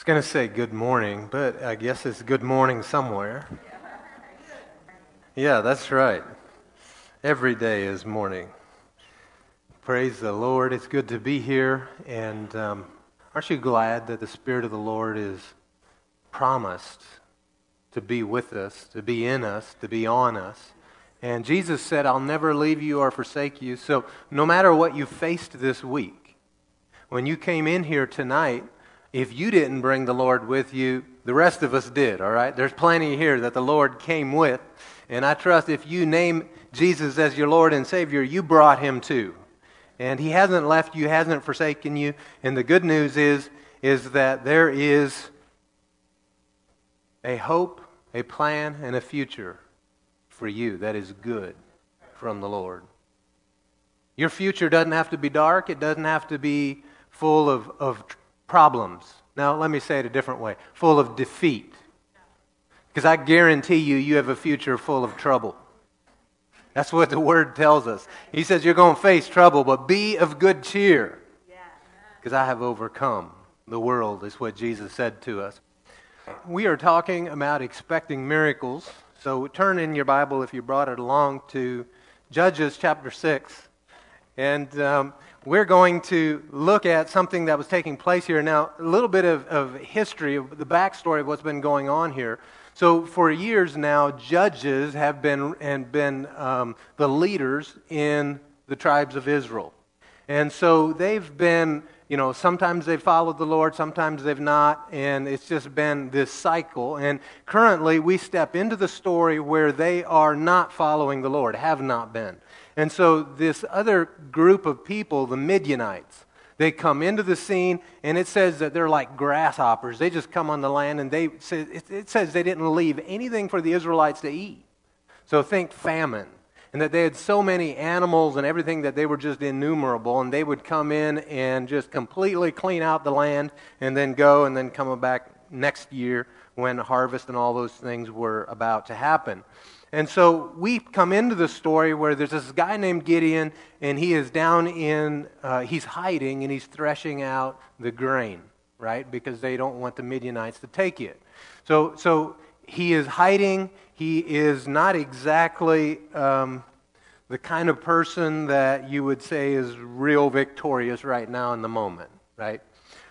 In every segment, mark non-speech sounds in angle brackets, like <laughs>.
was going to say good morning, but I guess it's good morning somewhere. Yeah, that's right. Every day is morning. Praise the Lord. It's good to be here. And um, aren't you glad that the Spirit of the Lord is promised to be with us, to be in us, to be on us? And Jesus said, I'll never leave you or forsake you. So no matter what you faced this week, when you came in here tonight, if you didn't bring the Lord with you, the rest of us did, all right? There's plenty here that the Lord came with. And I trust if you name Jesus as your Lord and Savior, you brought him too. And he hasn't left you, hasn't forsaken you. And the good news is, is that there is a hope, a plan, and a future for you that is good from the Lord. Your future doesn't have to be dark. It doesn't have to be full of, of problems. Now, let me say it a different way full of defeat. Because I guarantee you, you have a future full of trouble. That's what the word tells us. He says you're going to face trouble, but be of good cheer. Because I have overcome the world, is what Jesus said to us. We are talking about expecting miracles. So turn in your Bible, if you brought it along, to Judges chapter 6. And um, we're going to look at something that was taking place here. Now, a little bit of, of history, of the backstory of what's been going on here. So, for years now, judges have been and been um, the leaders in the tribes of Israel, and so they've been. You know, sometimes they've followed the Lord, sometimes they've not, and it's just been this cycle. And currently, we step into the story where they are not following the Lord, have not been. And so this other group of people, the Midianites, they come into the scene, and it says that they're like grasshoppers. They just come on the land, and they say, it says they didn't leave anything for the Israelites to eat. So think famine, and that they had so many animals and everything that they were just innumerable, and they would come in and just completely clean out the land, and then go, and then come back next year when harvest and all those things were about to happen. And so we come into the story where there's this guy named Gideon, and he is down in, uh, he's hiding and he's threshing out the grain, right? Because they don't want the Midianites to take it. So, so he is hiding. He is not exactly um, the kind of person that you would say is real victorious right now in the moment, right?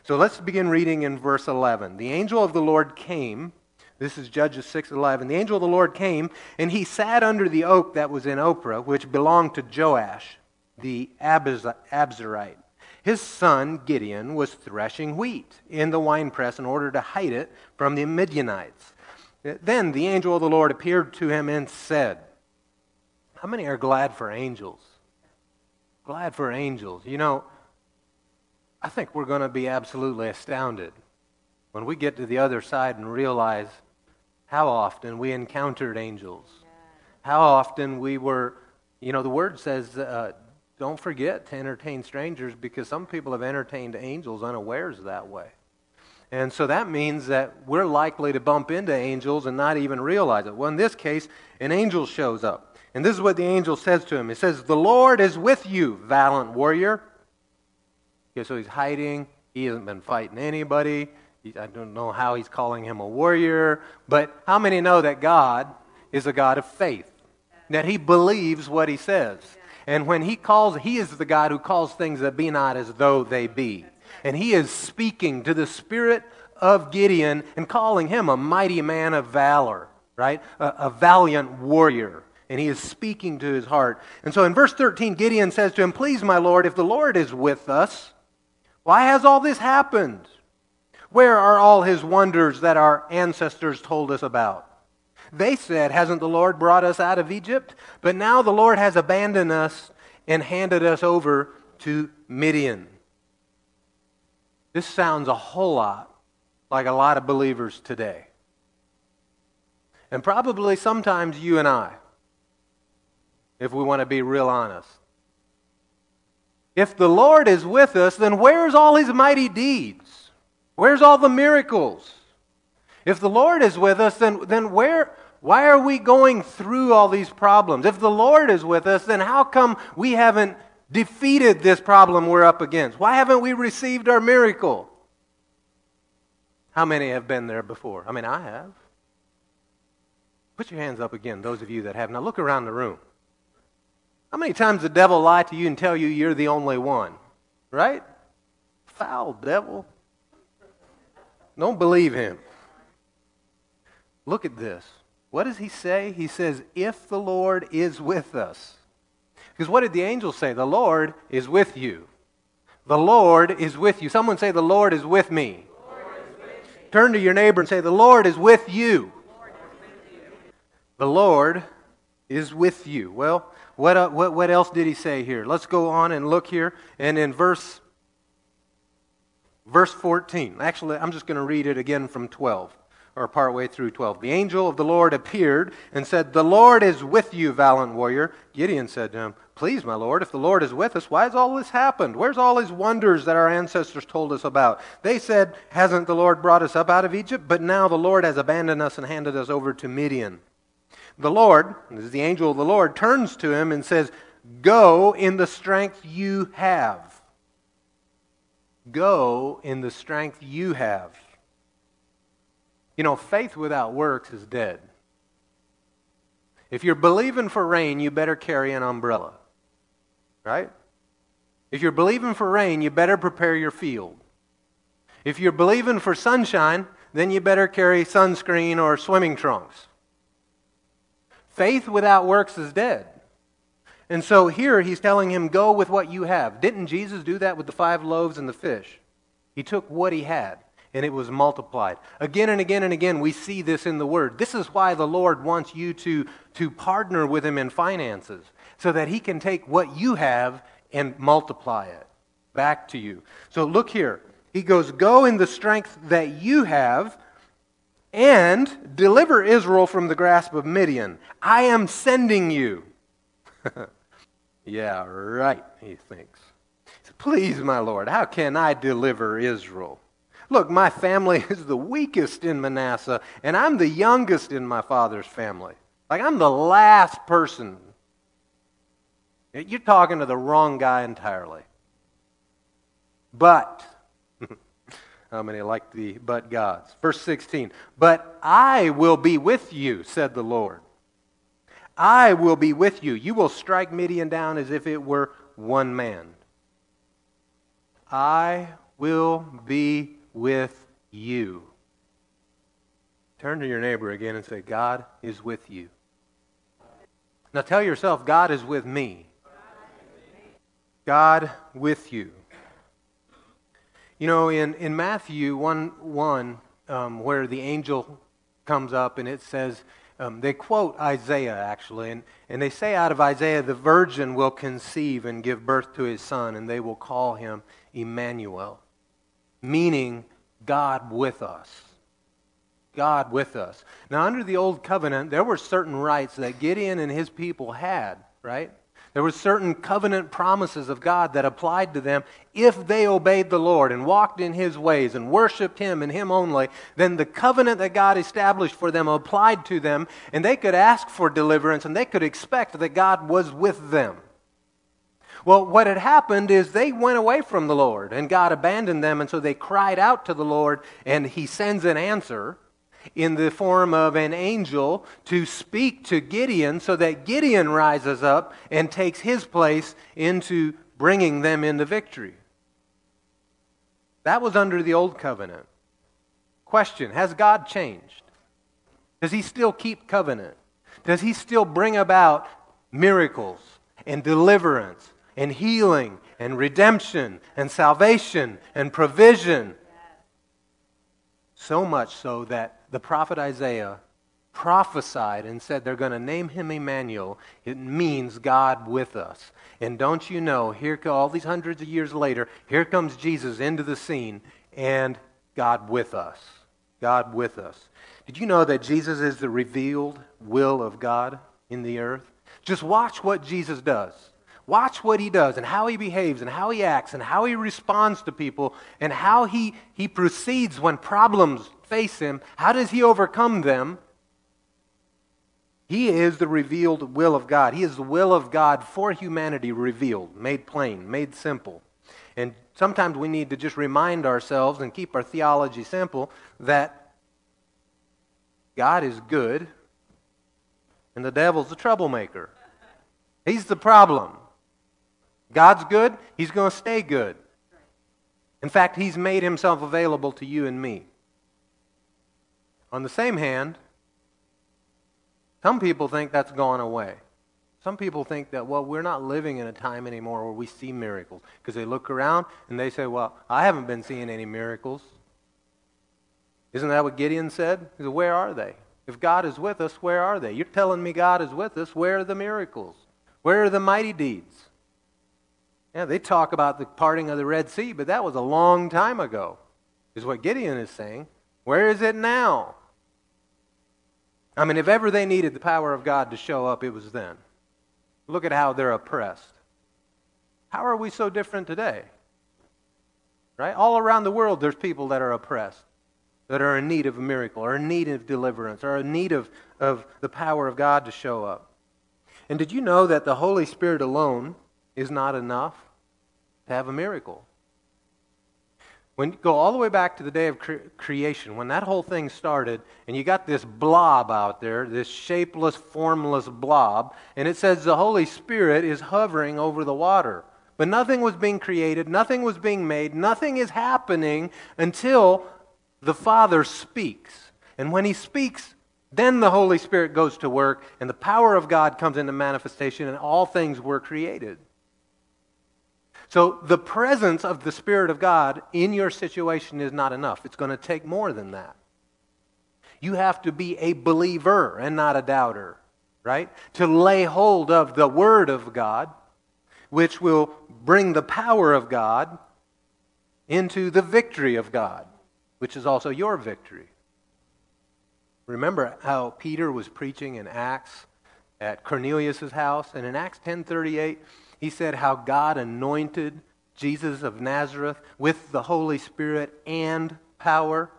So let's begin reading in verse 11. The angel of the Lord came this is Judges 6:11. The angel of the Lord came, and he sat under the oak that was in Ophrah, which belonged to Joash, the Abiezrite. His son Gideon was threshing wheat in the winepress in order to hide it from the Midianites. Then the angel of the Lord appeared to him and said, How many are glad for angels? Glad for angels. You know, I think we're going to be absolutely astounded when we get to the other side and realize how often we encountered angels. How often we were, you know, the word says, uh, don't forget to entertain strangers because some people have entertained angels unawares that way. And so that means that we're likely to bump into angels and not even realize it. Well, in this case, an angel shows up. And this is what the angel says to him. He says, The Lord is with you, valiant warrior. Okay, so he's hiding. He hasn't been fighting anybody. I don't know how he's calling him a warrior, but how many know that God is a God of faith? That he believes what he says. And when he calls, he is the God who calls things that be not as though they be. And he is speaking to the spirit of Gideon and calling him a mighty man of valor, right? A, a valiant warrior. And he is speaking to his heart. And so in verse 13, Gideon says to him, Please, my Lord, if the Lord is with us, why has all this happened? Where are all his wonders that our ancestors told us about? They said, Hasn't the Lord brought us out of Egypt? But now the Lord has abandoned us and handed us over to Midian. This sounds a whole lot like a lot of believers today. And probably sometimes you and I, if we want to be real honest. If the Lord is with us, then where's all his mighty deeds? Where's all the miracles? If the Lord is with us, then, then where, why are we going through all these problems? If the Lord is with us, then how come we haven't defeated this problem we're up against? Why haven't we received our miracle? How many have been there before? I mean, I have. Put your hands up again, those of you that have. Now look around the room. How many times the devil lie to you and tell you you're the only one? Right? Foul devil. Don't believe him. Look at this. What does he say? He says, If the Lord is with us. Because what did the angel say? The Lord is with you. The Lord is with you. Someone say, The Lord is with me. Turn to your neighbor and say, The Lord is with you. The Lord is with you. Well, what, uh, what, what else did he say here? Let's go on and look here. And in verse, verse 14, actually, I'm just going to read it again from 12 or partway through 12. The angel of the Lord appeared and said, The Lord is with you, valiant warrior. Gideon said to him, Please, my Lord, if the Lord is with us, why has all this happened? Where's all these wonders that our ancestors told us about? They said, Hasn't the Lord brought us up out of Egypt? But now the Lord has abandoned us and handed us over to Midian. The Lord, this is the angel of the Lord, turns to him and says, Go in the strength you have. Go in the strength you have. You know, faith without works is dead. If you're believing for rain, you better carry an umbrella. Right? If you're believing for rain, you better prepare your field. If you're believing for sunshine, then you better carry sunscreen or swimming trunks. Faith without works is dead. And so here he's telling him, go with what you have. Didn't Jesus do that with the five loaves and the fish? He took what he had and it was multiplied. Again and again and again, we see this in the Word. This is why the Lord wants you to, to partner with Him in finances, so that He can take what you have and multiply it back to you. So look here. He goes, Go in the strength that you have and deliver Israel from the grasp of Midian. I am sending you. <laughs> yeah, right, he thinks. Please, my Lord, how can I deliver Israel? Look, my family <laughs> is the weakest in Manasseh, and I'm the youngest in my father's family. Like, I'm the last person. You're talking to the wrong guy entirely. But, <laughs> how many like the but gods? Verse 16, but I will be with you, said the Lord. I will be with you. You will strike Midian down as if it were one man. I will be with you. Turn to your neighbor again and say, God is with you. Now tell yourself, God is with me. God with you. You know, in, in Matthew 1 1, um, where the angel comes up and it says, um, they quote Isaiah actually, and, and they say out of Isaiah, the virgin will conceive and give birth to his son, and they will call him Emmanuel meaning God with us. God with us. Now, under the old covenant, there were certain rights that Gideon and his people had, right? There were certain covenant promises of God that applied to them if they obeyed the Lord and walked in His ways and worshiped Him and Him only. Then the covenant that God established for them applied to them, and they could ask for deliverance and they could expect that God was with them. Well, what had happened is they went away from the Lord, and God abandoned them, and so they cried out to the Lord, and He sends an answer in the form of an angel to speak to Gideon so that Gideon rises up and takes his place into bringing them into victory. That was under the old covenant. Question Has God changed? Does he still keep covenant? Does he still bring about miracles and deliverance and healing and redemption and salvation and provision. So much so that the prophet Isaiah prophesied and said they're going to name him Emmanuel. It means God with us. And don't you know, here all these hundreds of years later, here comes Jesus into the scene and God with us. God with us. Did you know that Jesus is the revealed will of God in the earth? Just watch what Jesus does. Watch what he does and how he behaves and how he acts and how he responds to people and how he, he proceeds when problems face him. How does he overcome them? He is the revealed will of God. He is the will of God for humanity revealed, made plain, made simple. And sometimes we need to just remind ourselves and keep our theology simple that God is good and the devil's the troublemaker. He's the problem. God's good, he's going to stay good. In fact, he's made himself available to you and me. On the same hand, some people think that's gone away. Some people think that, well, we're not living in a time anymore where we see miracles because they look around and they say, well, I haven't been seeing any miracles. Isn't that what Gideon said? He said, where are they? If God is with us, where are they? You're telling me God is with us. Where are the miracles? Where are the mighty deeds? Yeah, they talk about the parting of the Red Sea, but that was a long time ago, is what Gideon is saying. Where is it now? I mean, if ever they needed the power of God to show up, it was then. Look at how they're oppressed. How are we so different today? Right? All around the world, there's people that are oppressed, that are in need of a miracle, or in need of deliverance, or in need of, of the power of God to show up. And did you know that the Holy Spirit alone is not enough to have a miracle? When you go all the way back to the day of cre- creation, when that whole thing started, and you got this blob out there, this shapeless, formless blob, and it says the Holy Spirit is hovering over the water. But nothing was being created, nothing was being made, nothing is happening until the Father speaks. And when He speaks, then the Holy Spirit goes to work, and the power of God comes into manifestation, and all things were created. So the presence of the Spirit of God in your situation is not enough. It's going to take more than that. You have to be a believer and not a doubter, right? To lay hold of the Word of God, which will bring the power of God into the victory of God, which is also your victory. Remember how Peter was preaching in Acts at Cornelius' house? And in Acts 10:38, he said how God anointed Jesus of Nazareth with the Holy Spirit and power.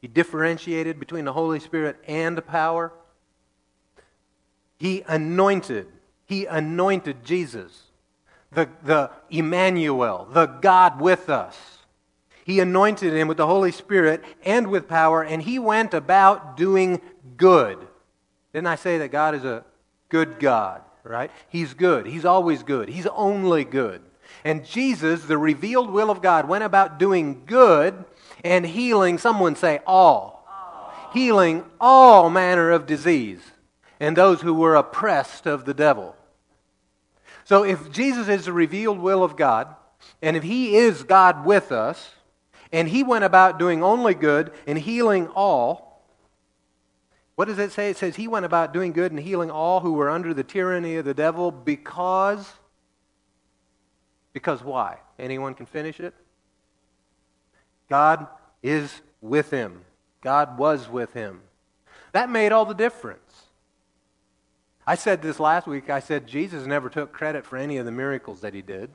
He differentiated between the Holy Spirit and power. He anointed, he anointed Jesus, the, the Emmanuel, the God with us. He anointed him with the Holy Spirit and with power, and he went about doing good. Didn't I say that God is a good God? Right? He's good. He's always good. He's only good. And Jesus, the revealed will of God, went about doing good and healing, someone say all. all. Healing all manner of disease and those who were oppressed of the devil. So if Jesus is the revealed will of God, and if he is God with us, and he went about doing only good and healing all, what does it say? It says he went about doing good and healing all who were under the tyranny of the devil because. Because why? Anyone can finish it? God is with him. God was with him. That made all the difference. I said this last week. I said Jesus never took credit for any of the miracles that he did.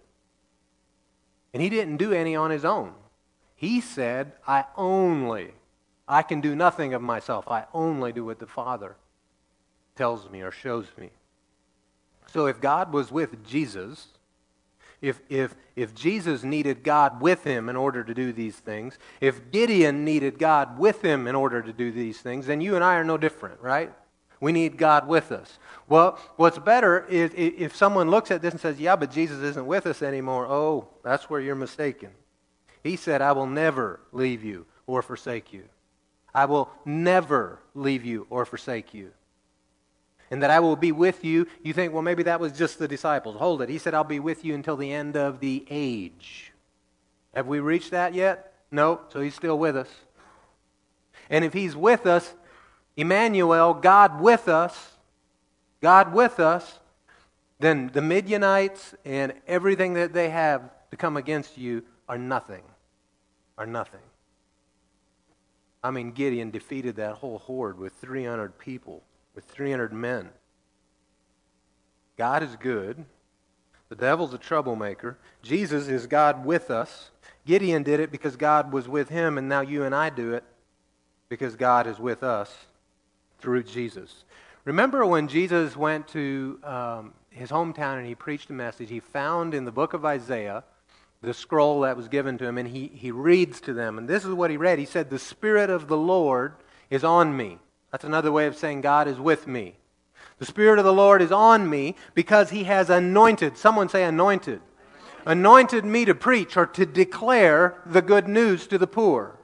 And he didn't do any on his own. He said, I only I can do nothing of myself. I only do what the Father tells me or shows me. So if God was with Jesus, if, if, if Jesus needed God with him in order to do these things, if Gideon needed God with him in order to do these things, then you and I are no different, right? We need God with us. Well, what's better is if someone looks at this and says, Yeah, but Jesus isn't with us anymore. Oh, that's where you're mistaken. He said, I will never leave you or forsake you. I will never leave you or forsake you. And that I will be with you. You think, well, maybe that was just the disciples. Hold it. He said, I'll be with you until the end of the age. Have we reached that yet? No, so he's still with us. And if he's with us, Emmanuel, God with us, God with us, then the Midianites and everything that they have to come against you are nothing. Are nothing. I mean, Gideon defeated that whole horde with 300 people, with 300 men. God is good. The devil's a troublemaker. Jesus is God with us. Gideon did it because God was with him, and now you and I do it because God is with us through Jesus. Remember when Jesus went to um, his hometown and he preached a message, he found in the book of Isaiah the scroll that was given to him, and he, he reads to them. And this is what he read. He said, The Spirit of the Lord is on me. That's another way of saying God is with me. The Spirit of the Lord is on me because he has anointed. Someone say anointed. Anointed me to preach or to declare the good news to the poor.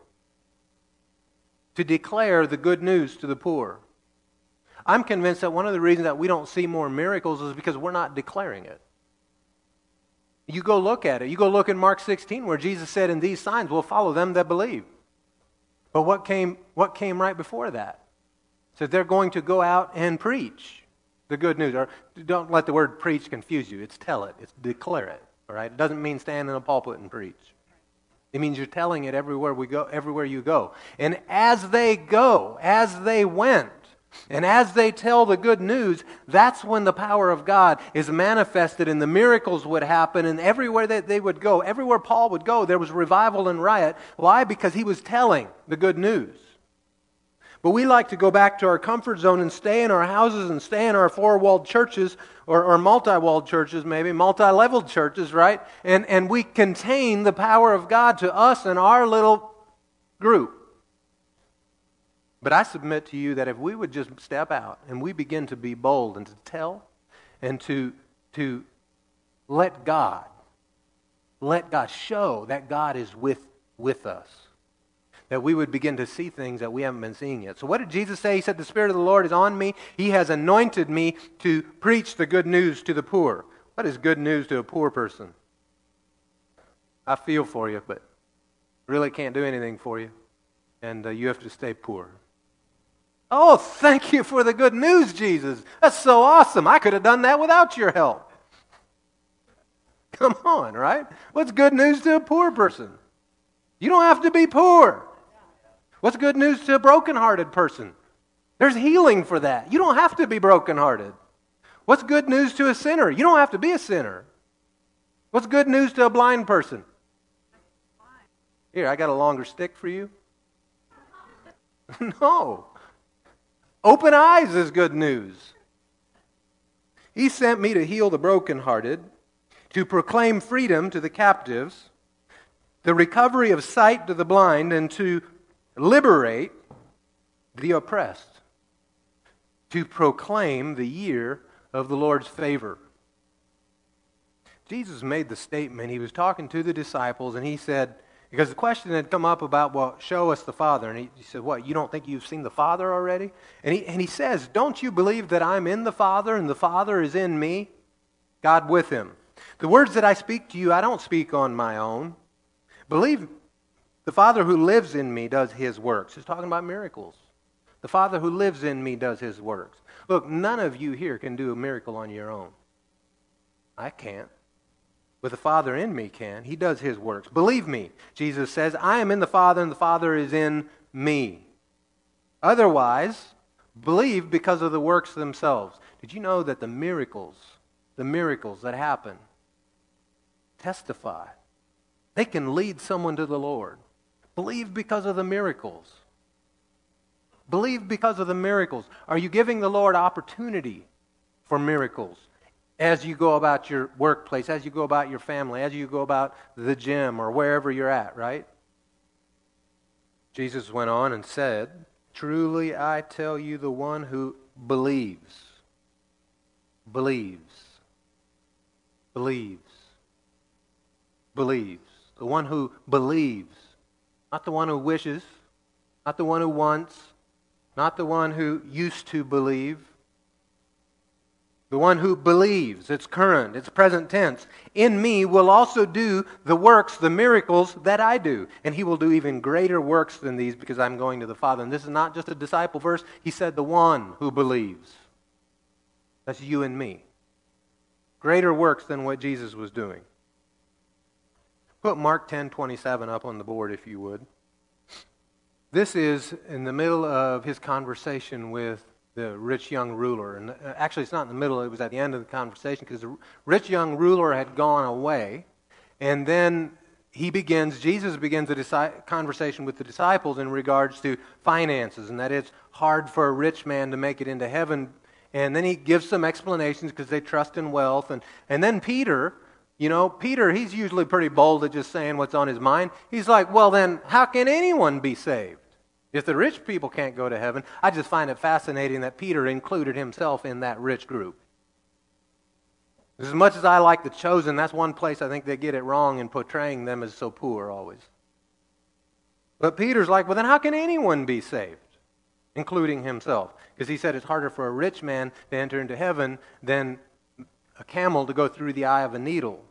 To declare the good news to the poor. I'm convinced that one of the reasons that we don't see more miracles is because we're not declaring it. You go look at it. You go look in Mark 16 where Jesus said, And these signs will follow them that believe. But what came, what came right before that? So they're going to go out and preach the good news. Or don't let the word preach confuse you. It's tell it, it's declare it. All right? It doesn't mean stand in a pulpit and preach. It means you're telling it everywhere we go, everywhere you go. And as they go, as they went, and as they tell the good news, that's when the power of God is manifested and the miracles would happen. And everywhere that they would go, everywhere Paul would go, there was revival and riot. Why? Because he was telling the good news. But we like to go back to our comfort zone and stay in our houses and stay in our four walled churches or, or multi walled churches, maybe, multi leveled churches, right? And, and we contain the power of God to us and our little group. But I submit to you that if we would just step out and we begin to be bold and to tell and to, to let God, let God show that God is with, with us, that we would begin to see things that we haven't been seeing yet. So, what did Jesus say? He said, The Spirit of the Lord is on me. He has anointed me to preach the good news to the poor. What is good news to a poor person? I feel for you, but really can't do anything for you. And uh, you have to stay poor. Oh, thank you for the good news, Jesus. That's so awesome. I could have done that without your help. Come on, right? What's good news to a poor person? You don't have to be poor. What's good news to a brokenhearted person? There's healing for that. You don't have to be brokenhearted. What's good news to a sinner? You don't have to be a sinner. What's good news to a blind person? Here, I got a longer stick for you. <laughs> no. Open eyes is good news. He sent me to heal the brokenhearted, to proclaim freedom to the captives, the recovery of sight to the blind, and to liberate the oppressed, to proclaim the year of the Lord's favor. Jesus made the statement. He was talking to the disciples, and he said, because the question had come up about, well, show us the Father. And he, he, said, What, you don't think you've seen the Father already? And he, and he says, Don't you believe that I'm in the Father and the Father is in me? God with him. The words that I speak to you, I don't speak on my own. Believe the Father who lives in me does his works. He's talking about miracles. The Father who lives in me does his works. Look, none of you here can do a miracle on your own. I can't but the Father in me can. He does his works. Believe me, Jesus says, I am in the Father and the Father is in me. Otherwise, believe because of the works themselves. Did you know that the miracles, the miracles that happen, testify? They can lead someone to the Lord. Believe because of the miracles. Believe because of the miracles. Are you giving the Lord opportunity for miracles? As you go about your workplace, as you go about your family, as you go about the gym or wherever you're at, right? Jesus went on and said, Truly I tell you, the one who believes, believes, believes, believes, the one who believes, not the one who wishes, not the one who wants, not the one who used to believe, the one who believes, it's current, it's present tense, in me will also do the works, the miracles that I do. And he will do even greater works than these because I'm going to the Father. And this is not just a disciple verse. He said, the one who believes. That's you and me. Greater works than what Jesus was doing. Put Mark 10 27 up on the board if you would. This is in the middle of his conversation with the rich young ruler. And uh, actually, it's not in the middle, it was at the end of the conversation because the rich young ruler had gone away. And then he begins, Jesus begins a conversation with the disciples in regards to finances, and that it's hard for a rich man to make it into heaven. And then he gives some explanations because they trust in wealth. And, and then Peter, You know, Peter, he's usually pretty bold at just saying what's on his mind. He's like, well, then, how can anyone be saved? If the rich people can't go to heaven, I just find it fascinating that Peter included himself in that rich group. As much as I like the chosen, that's one place I think they get it wrong in portraying them as so poor always. But Peter's like, well, then how can anyone be saved? Including himself. Because he said it's harder for a rich man to enter into heaven than a camel to go through the eye of a needle.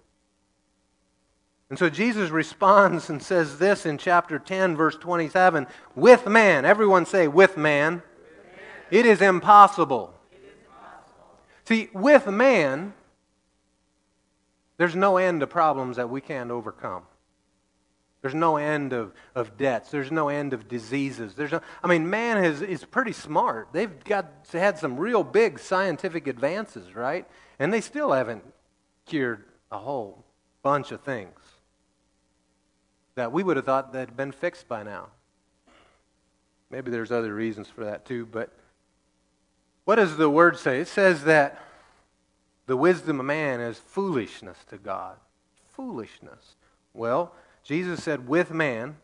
And so Jesus responds and says this in chapter 10, verse 27 with man. Everyone say, with man. With man. It, is impossible. it is impossible. See, with man, there's no end to problems that we can't overcome. There's no end of, of debts. There's no end of diseases. There's no, I mean, man is, is pretty smart. They've got had some real big scientific advances, right? And they still haven't cured a whole bunch of things that we would have thought that had been fixed by now. Maybe there's other reasons for that too, but what does the word say? It says that the wisdom of man is foolishness to God. Foolishness. Well, Jesus said, with man,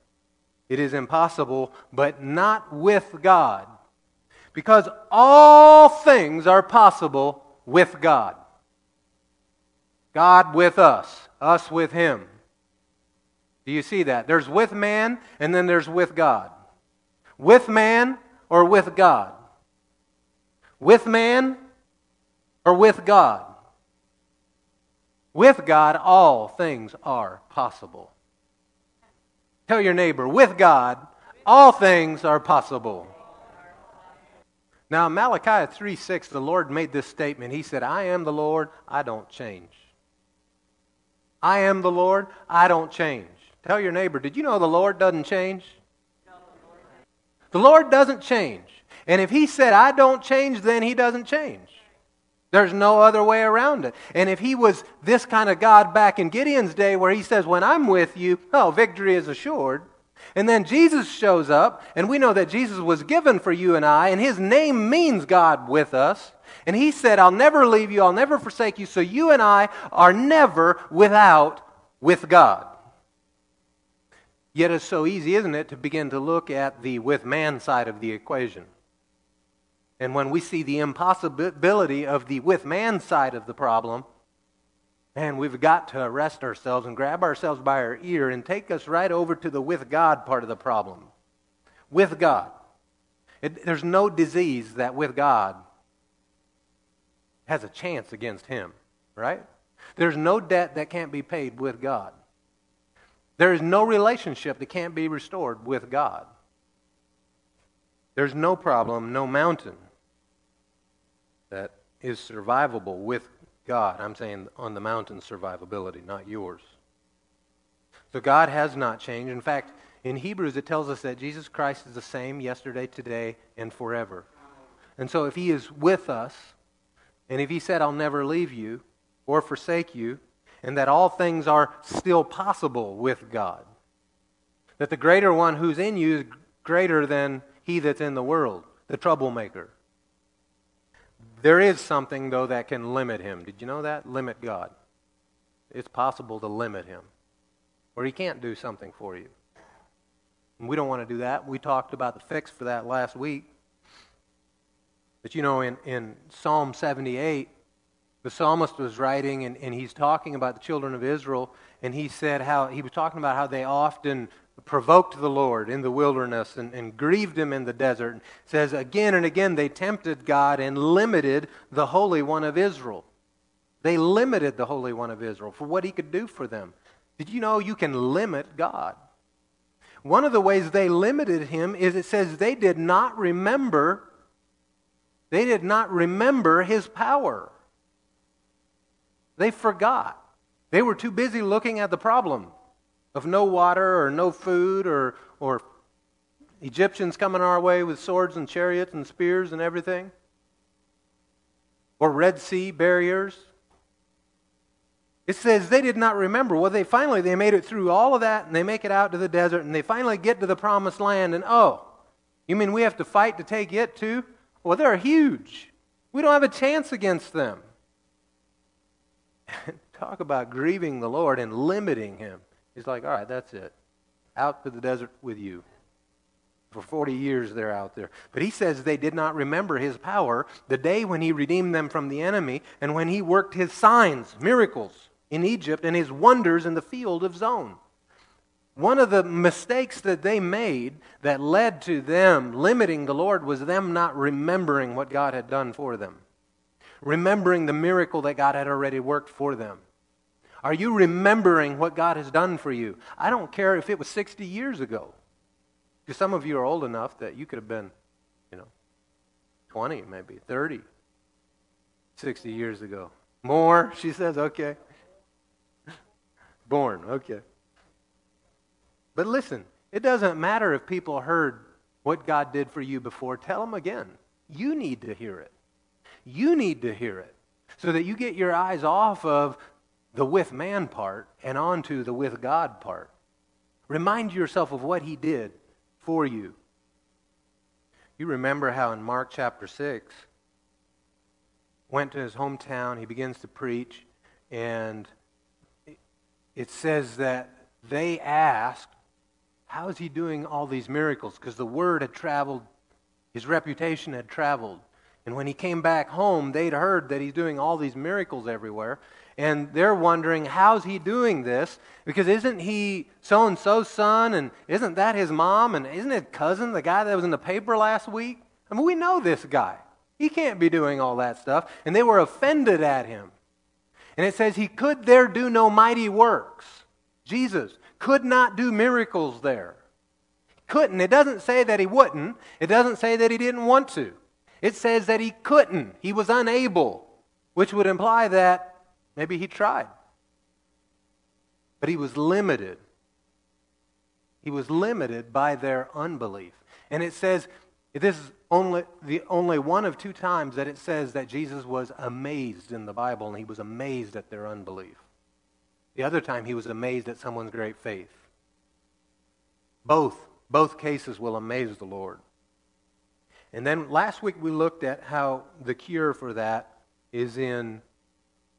it is impossible, but not with God. Because all things are possible with God. God with us, us with Him. Do you see that? There's with man, and then there's with God. With man or with God? With man or with God? With God, all things are possible. Tell your neighbor, with God, all things are possible. Now, Malachi 3 6, the Lord made this statement. He said, I am the Lord, I don't change. I am the Lord, I don't change. Tell your neighbor, did you know the Lord doesn't change? The Lord doesn't change. And if He said, I don't change, then He doesn't change. There's no other way around it. And if He was this kind of God back in Gideon's day where He says, When I'm with you, oh, victory is assured. And then Jesus shows up, and we know that Jesus was given for you and I, and His name means God with us. And He said, I'll never leave you, I'll never forsake you, so you and I are never without with God. Yet it's so easy, isn't it, to begin to look at the with man side of the equation. And when we see the impossibility of the with man side of the problem, man, we've got to arrest ourselves and grab ourselves by our ear and take us right over to the with God part of the problem. With God. It, there's no disease that with God has a chance against Him, right? There's no debt that can't be paid with God. There is no relationship that can't be restored with God. There's no problem, no mountain that is survivable with God. I'm saying on the mountain survivability, not yours. So God has not changed. In fact, in Hebrews it tells us that Jesus Christ is the same yesterday, today, and forever. And so if He is with us, and if He said, I'll never leave you or forsake you, and that all things are still possible with God. That the greater one who's in you is greater than he that's in the world, the troublemaker. There is something, though, that can limit him. Did you know that? Limit God. It's possible to limit him, or he can't do something for you. And we don't want to do that. We talked about the fix for that last week. But you know, in, in Psalm 78, the psalmist was writing and, and he's talking about the children of Israel, and he said how he was talking about how they often provoked the Lord in the wilderness and, and grieved him in the desert. And says again and again they tempted God and limited the Holy One of Israel. They limited the Holy One of Israel for what he could do for them. Did you know you can limit God? One of the ways they limited him is it says they did not remember they did not remember his power. They forgot. They were too busy looking at the problem of no water or no food or, or Egyptians coming our way with swords and chariots and spears and everything. Or Red Sea barriers. It says they did not remember. Well, they finally they made it through all of that and they make it out to the desert and they finally get to the promised land and oh, you mean we have to fight to take it too? Well, they're huge. We don't have a chance against them. <laughs> talk about grieving the Lord and limiting him. He's like, all right, that's it. Out to the desert with you. For 40 years they're out there. But he says they did not remember his power the day when he redeemed them from the enemy and when he worked his signs, miracles in Egypt and his wonders in the field of Zoan. One of the mistakes that they made that led to them limiting the Lord was them not remembering what God had done for them, remembering the miracle that God had already worked for them. Are you remembering what God has done for you? I don't care if it was 60 years ago. Because some of you are old enough that you could have been, you know, 20, maybe 30, 60 years ago. More, <laughs> she says, okay. Born, okay. But listen, it doesn't matter if people heard what God did for you before. Tell them again. You need to hear it. You need to hear it so that you get your eyes off of the with man part and onto the with God part. Remind yourself of what he did for you. You remember how in Mark chapter 6, went to his hometown, he begins to preach, and it says that they asked, How is he doing all these miracles? Because the word had traveled, his reputation had traveled. And when he came back home, they'd heard that he's doing all these miracles everywhere. And they're wondering, how's he doing this? Because isn't he so and so's son? And isn't that his mom? And isn't his cousin the guy that was in the paper last week? I mean, we know this guy. He can't be doing all that stuff. And they were offended at him. And it says he could there do no mighty works. Jesus could not do miracles there. Couldn't. It doesn't say that he wouldn't. It doesn't say that he didn't want to. It says that he couldn't. He was unable, which would imply that Maybe he tried. But he was limited. He was limited by their unbelief. And it says, this is only, the only one of two times that it says that Jesus was amazed in the Bible, and he was amazed at their unbelief. The other time, he was amazed at someone's great faith. Both, both cases will amaze the Lord. And then last week we looked at how the cure for that is in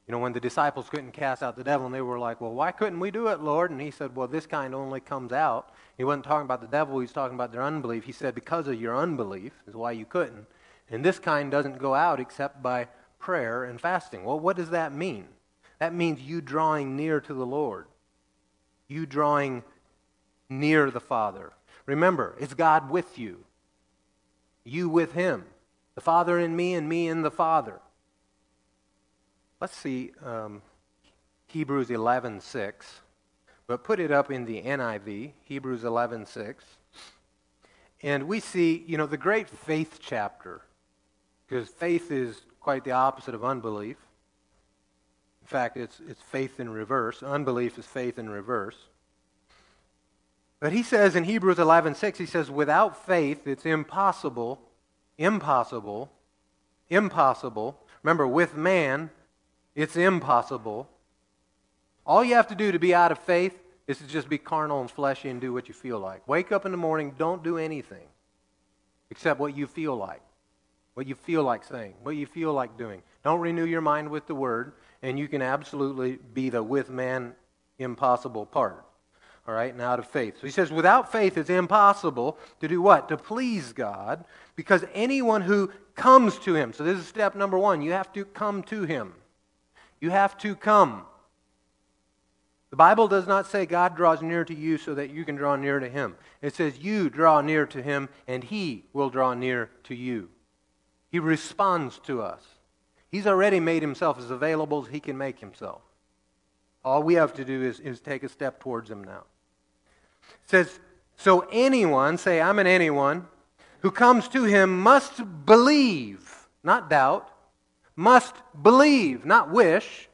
you know, when the disciples couldn't cast out the devil, and they were like, Well, why couldn't we do it, Lord? And he said, Well, this kind only comes out. He wasn't talking about the devil, he was talking about their unbelief. He said, Because of your unbelief is why you couldn't. And this kind doesn't go out except by prayer and fasting. Well, what does that mean? That means you drawing near to the Lord, you drawing near the Father. Remember, it's God with you, you with Him, the Father in me, and me in the Father. Let's see um, Hebrews 11:6, but put it up in the NIV, Hebrews 11:6. And we see, you know, the great faith chapter, because faith is quite the opposite of unbelief. In fact, it's, it's faith in reverse. Unbelief is faith in reverse. But he says in Hebrews 11:6, he says, without faith, it's impossible, impossible, impossible. Remember, with man, it's impossible. All you have to do to be out of faith is to just be carnal and fleshy and do what you feel like. Wake up in the morning, don't do anything except what you feel like, what you feel like saying, what you feel like doing. Don't renew your mind with the word, and you can absolutely be the with man impossible part. All right, and out of faith. So he says, without faith, it's impossible to do what? To please God, because anyone who comes to him, so this is step number one, you have to come to him. You have to come. The Bible does not say God draws near to you so that you can draw near to him. It says you draw near to him and he will draw near to you. He responds to us. He's already made himself as available as he can make himself. All we have to do is, is take a step towards him now. It says, So anyone, say I'm an anyone, who comes to him must believe, not doubt, must believe, not wish,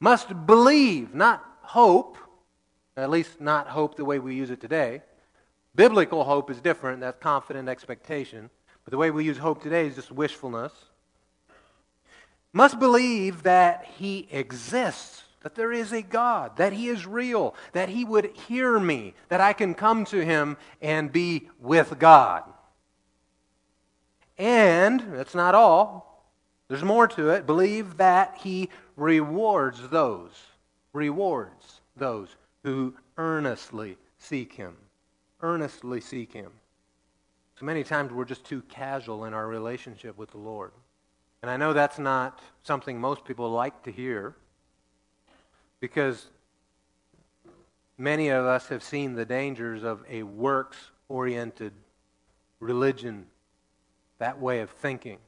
must believe, not hope, at least not hope the way we use it today. Biblical hope is different, that's confident expectation. But the way we use hope today is just wishfulness. Must believe that He exists, that there is a God, that He is real, that He would hear me, that I can come to Him and be with God. And, that's not all, there's more to it. Believe that he rewards those, rewards those who earnestly seek him. Earnestly seek him. So many times we're just too casual in our relationship with the Lord. And I know that's not something most people like to hear because many of us have seen the dangers of a works oriented religion, that way of thinking.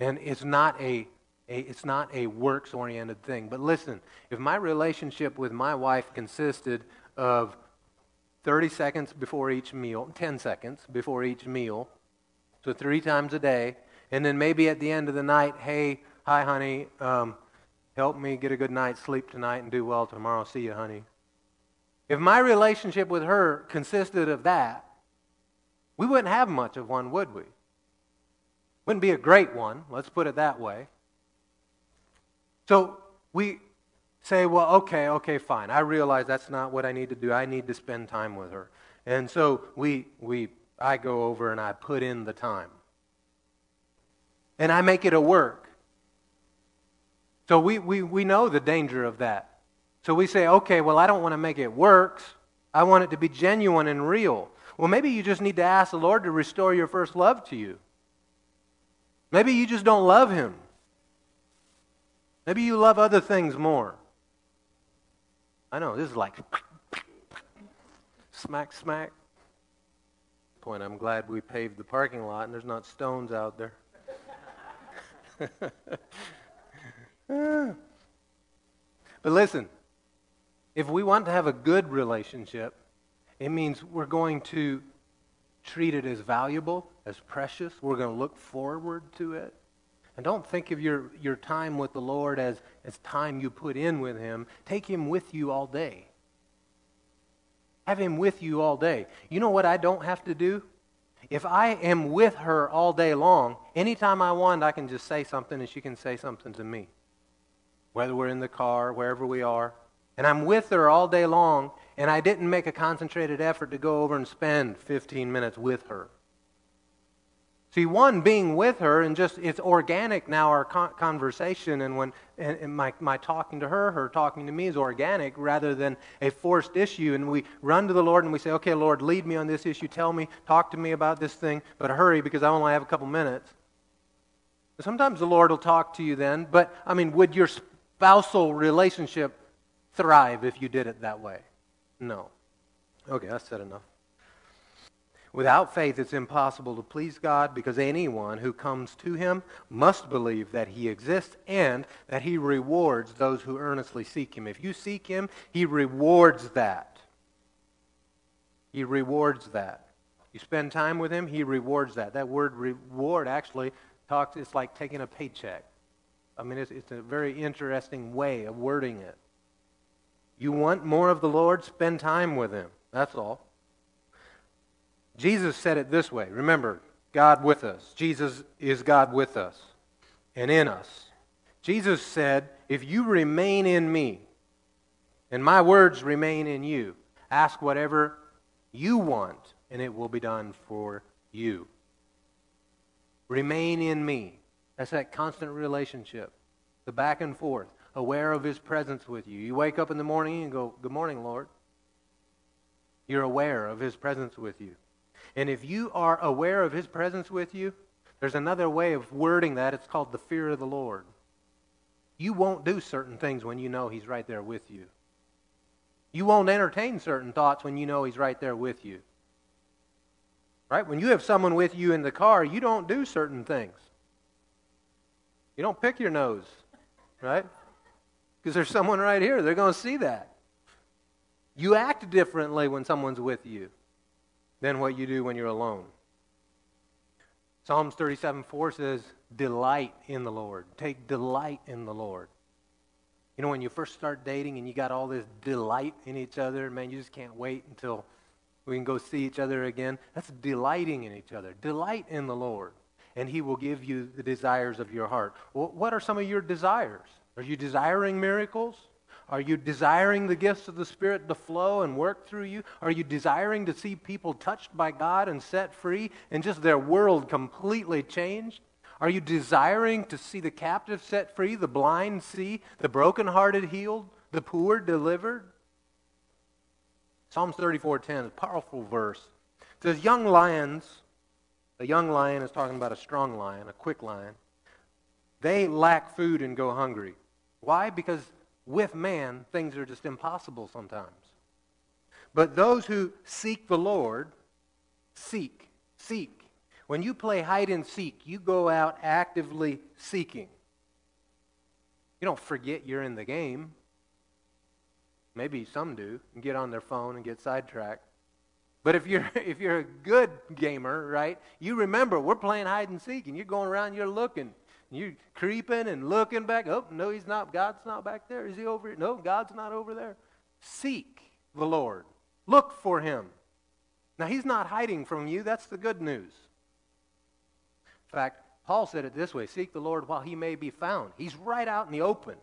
And it's not a, a it's not a works oriented thing. But listen, if my relationship with my wife consisted of 30 seconds before each meal, 10 seconds before each meal, so three times a day, and then maybe at the end of the night, hey, hi, honey, um, help me get a good night's sleep tonight and do well tomorrow. See you, honey. If my relationship with her consisted of that, we wouldn't have much of one, would we? Wouldn't be a great one, let's put it that way. So we say, well, okay, okay, fine. I realize that's not what I need to do. I need to spend time with her. And so we, we, I go over and I put in the time. And I make it a work. So we, we, we know the danger of that. So we say, okay, well, I don't want to make it works. I want it to be genuine and real. Well, maybe you just need to ask the Lord to restore your first love to you. Maybe you just don't love Him. Maybe you love other things more. I know, this is like smack, smack. Point, I'm glad we paved the parking lot and there's not stones out there. <laughs> but listen, if we want to have a good relationship, it means we're going to treat it as valuable, as precious. We're going to look forward to it. And don't think of your, your time with the Lord as, as time you put in with Him. Take Him with you all day. Have Him with you all day. You know what I don't have to do? If I am with her all day long, anytime I want, I can just say something and she can say something to me. Whether we're in the car, wherever we are. And I'm with her all day long, and I didn't make a concentrated effort to go over and spend 15 minutes with her. See, one, being with her, and just it's organic now, our conversation, and when and, my, my talking to her, her talking to me is organic rather than a forced issue. And we run to the Lord and we say, okay, Lord, lead me on this issue. Tell me, talk to me about this thing, but hurry because I only have a couple minutes. Sometimes the Lord will talk to you then, but I mean, would your spousal relationship thrive if you did it that way? No. Okay, I said enough. Without faith, it's impossible to please God because anyone who comes to him must believe that he exists and that he rewards those who earnestly seek him. If you seek him, he rewards that. He rewards that. You spend time with him, he rewards that. That word reward actually talks, it's like taking a paycheck. I mean, it's, it's a very interesting way of wording it. You want more of the Lord? Spend time with him. That's all. Jesus said it this way. Remember, God with us. Jesus is God with us and in us. Jesus said, If you remain in me, and my words remain in you, ask whatever you want, and it will be done for you. Remain in me. That's that constant relationship, the back and forth, aware of his presence with you. You wake up in the morning and go, Good morning, Lord. You're aware of his presence with you. And if you are aware of his presence with you, there's another way of wording that. It's called the fear of the Lord. You won't do certain things when you know he's right there with you. You won't entertain certain thoughts when you know he's right there with you. Right? When you have someone with you in the car, you don't do certain things. You don't pick your nose, right? Because there's someone right here. They're going to see that. You act differently when someone's with you than what you do when you're alone. Psalms 37 4 says, Delight in the Lord. Take delight in the Lord. You know, when you first start dating and you got all this delight in each other, man, you just can't wait until we can go see each other again. That's delighting in each other. Delight in the Lord, and He will give you the desires of your heart. Well, what are some of your desires? Are you desiring miracles? Are you desiring the gifts of the Spirit to flow and work through you? Are you desiring to see people touched by God and set free and just their world completely changed? Are you desiring to see the captive set free, the blind see, the brokenhearted healed, the poor delivered? Psalms 34:10 is a powerful verse. It says, Young lions, a young lion is talking about a strong lion, a quick lion, they lack food and go hungry. Why? Because with man, things are just impossible sometimes. But those who seek the Lord, seek, seek. When you play hide and seek, you go out actively seeking. You don't forget you're in the game. Maybe some do and get on their phone and get sidetracked. But if you're <laughs> if you're a good gamer, right, you remember we're playing hide and seek and you're going around, you're looking. You're creeping and looking back. Oh, no, he's not. God's not back there. Is he over here? No, God's not over there. Seek the Lord. Look for him. Now, he's not hiding from you. That's the good news. In fact, Paul said it this way Seek the Lord while he may be found. He's right out in the open,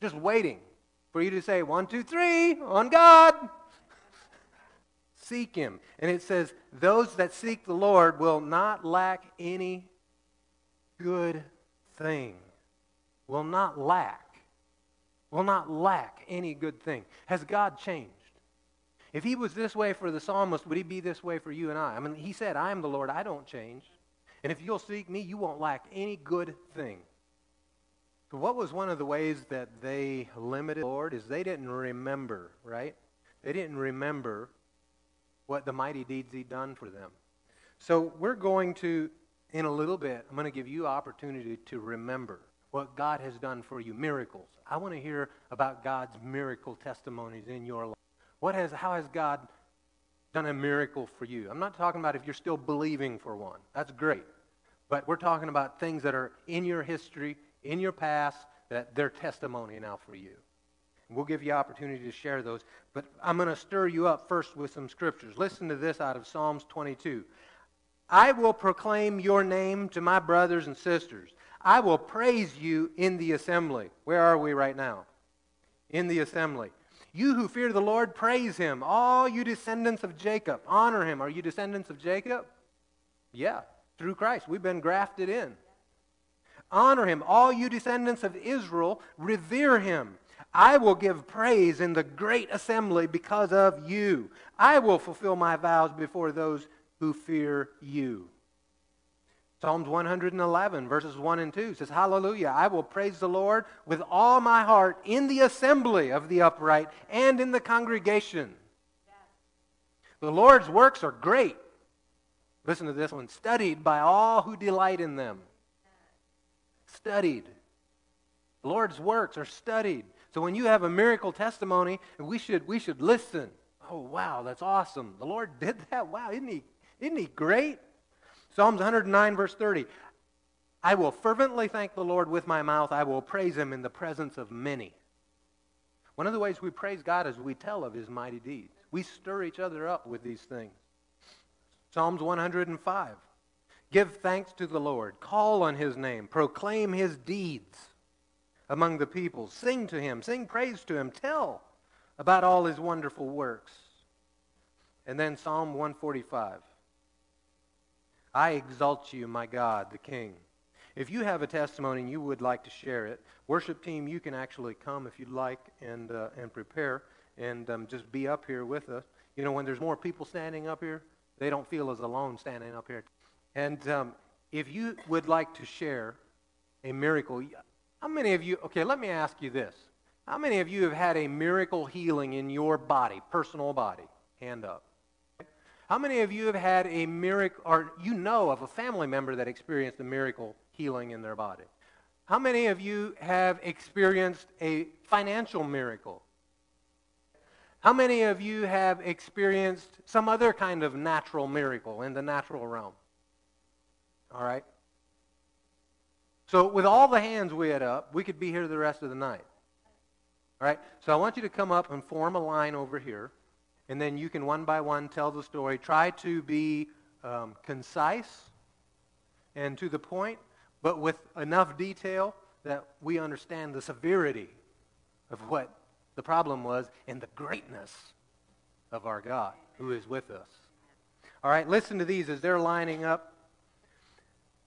just waiting for you to say, one, two, three, on God. Seek him. And it says, Those that seek the Lord will not lack any good thing. Will not lack. Will not lack any good thing. Has God changed? If he was this way for the psalmist, would he be this way for you and I? I mean, he said, I am the Lord, I don't change. And if you'll seek me, you won't lack any good thing. So, what was one of the ways that they limited the Lord? Is they didn't remember, right? They didn't remember what the mighty deeds He'd done for them. So, we're going to, in a little bit, I'm going to give you opportunity to remember what God has done for you miracles. I want to hear about God's miracle testimonies in your life. What has, how has God done a miracle for you? I'm not talking about if you're still believing for one. That's great. But we're talking about things that are in your history, in your past, that they're testimony now for you. We'll give you opportunity to share those. But I'm going to stir you up first with some scriptures. Listen to this out of Psalms 22. I will proclaim your name to my brothers and sisters. I will praise you in the assembly. Where are we right now? In the assembly. You who fear the Lord, praise him. All you descendants of Jacob, honor him. Are you descendants of Jacob? Yeah, through Christ. We've been grafted in. Honor him. All you descendants of Israel, revere him. I will give praise in the great assembly because of you. I will fulfill my vows before those who fear you. Psalms 111, verses 1 and 2 says, Hallelujah, I will praise the Lord with all my heart in the assembly of the upright and in the congregation. The Lord's works are great. Listen to this one studied by all who delight in them. Studied. The Lord's works are studied. So when you have a miracle testimony, we should, we should listen. Oh, wow, that's awesome. The Lord <laughs> did that. Wow, isn't he, isn't he great? Psalms 109, verse 30. I will fervently thank the Lord with my mouth. I will praise him in the presence of many. One of the ways we praise God is we tell of his mighty deeds. We stir each other up with these things. Psalms 105. Give thanks to the Lord. Call on his name. Proclaim his deeds among the people. Sing to him. Sing praise to him. Tell about all his wonderful works. And then Psalm 145. I exalt you, my God, the King. If you have a testimony and you would like to share it, worship team, you can actually come if you'd like and, uh, and prepare and um, just be up here with us. You know, when there's more people standing up here, they don't feel as alone standing up here. And um, if you would like to share a miracle, how many of you, okay, let me ask you this. How many of you have had a miracle healing in your body, personal body? Hand up. How many of you have had a miracle, or you know of a family member that experienced a miracle healing in their body? How many of you have experienced a financial miracle? How many of you have experienced some other kind of natural miracle in the natural realm? All right? So, with all the hands we had up, we could be here the rest of the night. All right? So, I want you to come up and form a line over here and then you can one by one tell the story. Try to be um, concise and to the point, but with enough detail that we understand the severity of what the problem was and the greatness of our God who is with us. All right, listen to these as they're lining up.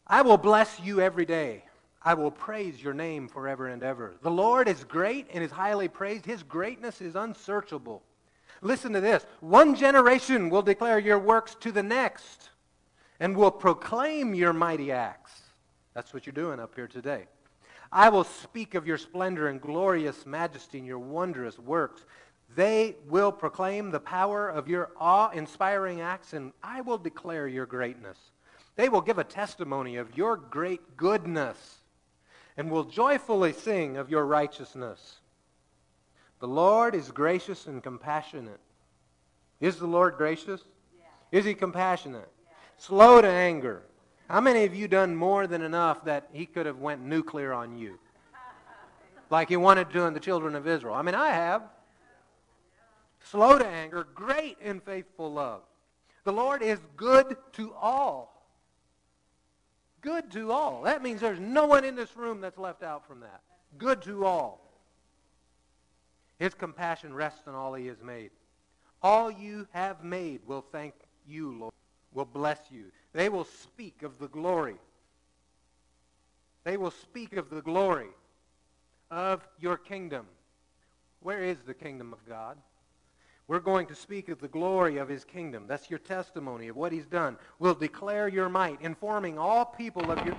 I will bless you every day. I will praise your name forever and ever. The Lord is great and is highly praised. His greatness is unsearchable. Listen to this. One generation will declare your works to the next and will proclaim your mighty acts. That's what you're doing up here today. I will speak of your splendor and glorious majesty and your wondrous works. They will proclaim the power of your awe inspiring acts, and I will declare your greatness. They will give a testimony of your great goodness and will joyfully sing of your righteousness. The Lord is gracious and compassionate. Is the Lord gracious? Yeah. Is he compassionate? Yeah. Slow to anger. How many of you done more than enough that he could have went nuclear on you? <laughs> like he wanted to in the children of Israel. I mean, I have. Slow to anger, great in faithful love. The Lord is good to all. Good to all. That means there's no one in this room that's left out from that. Good to all. His compassion rests on all he has made. All you have made will thank you, Lord, will bless you. They will speak of the glory. They will speak of the glory of your kingdom. Where is the kingdom of God? We're going to speak of the glory of his kingdom. That's your testimony of what he's done. We'll declare your might, informing all people of your...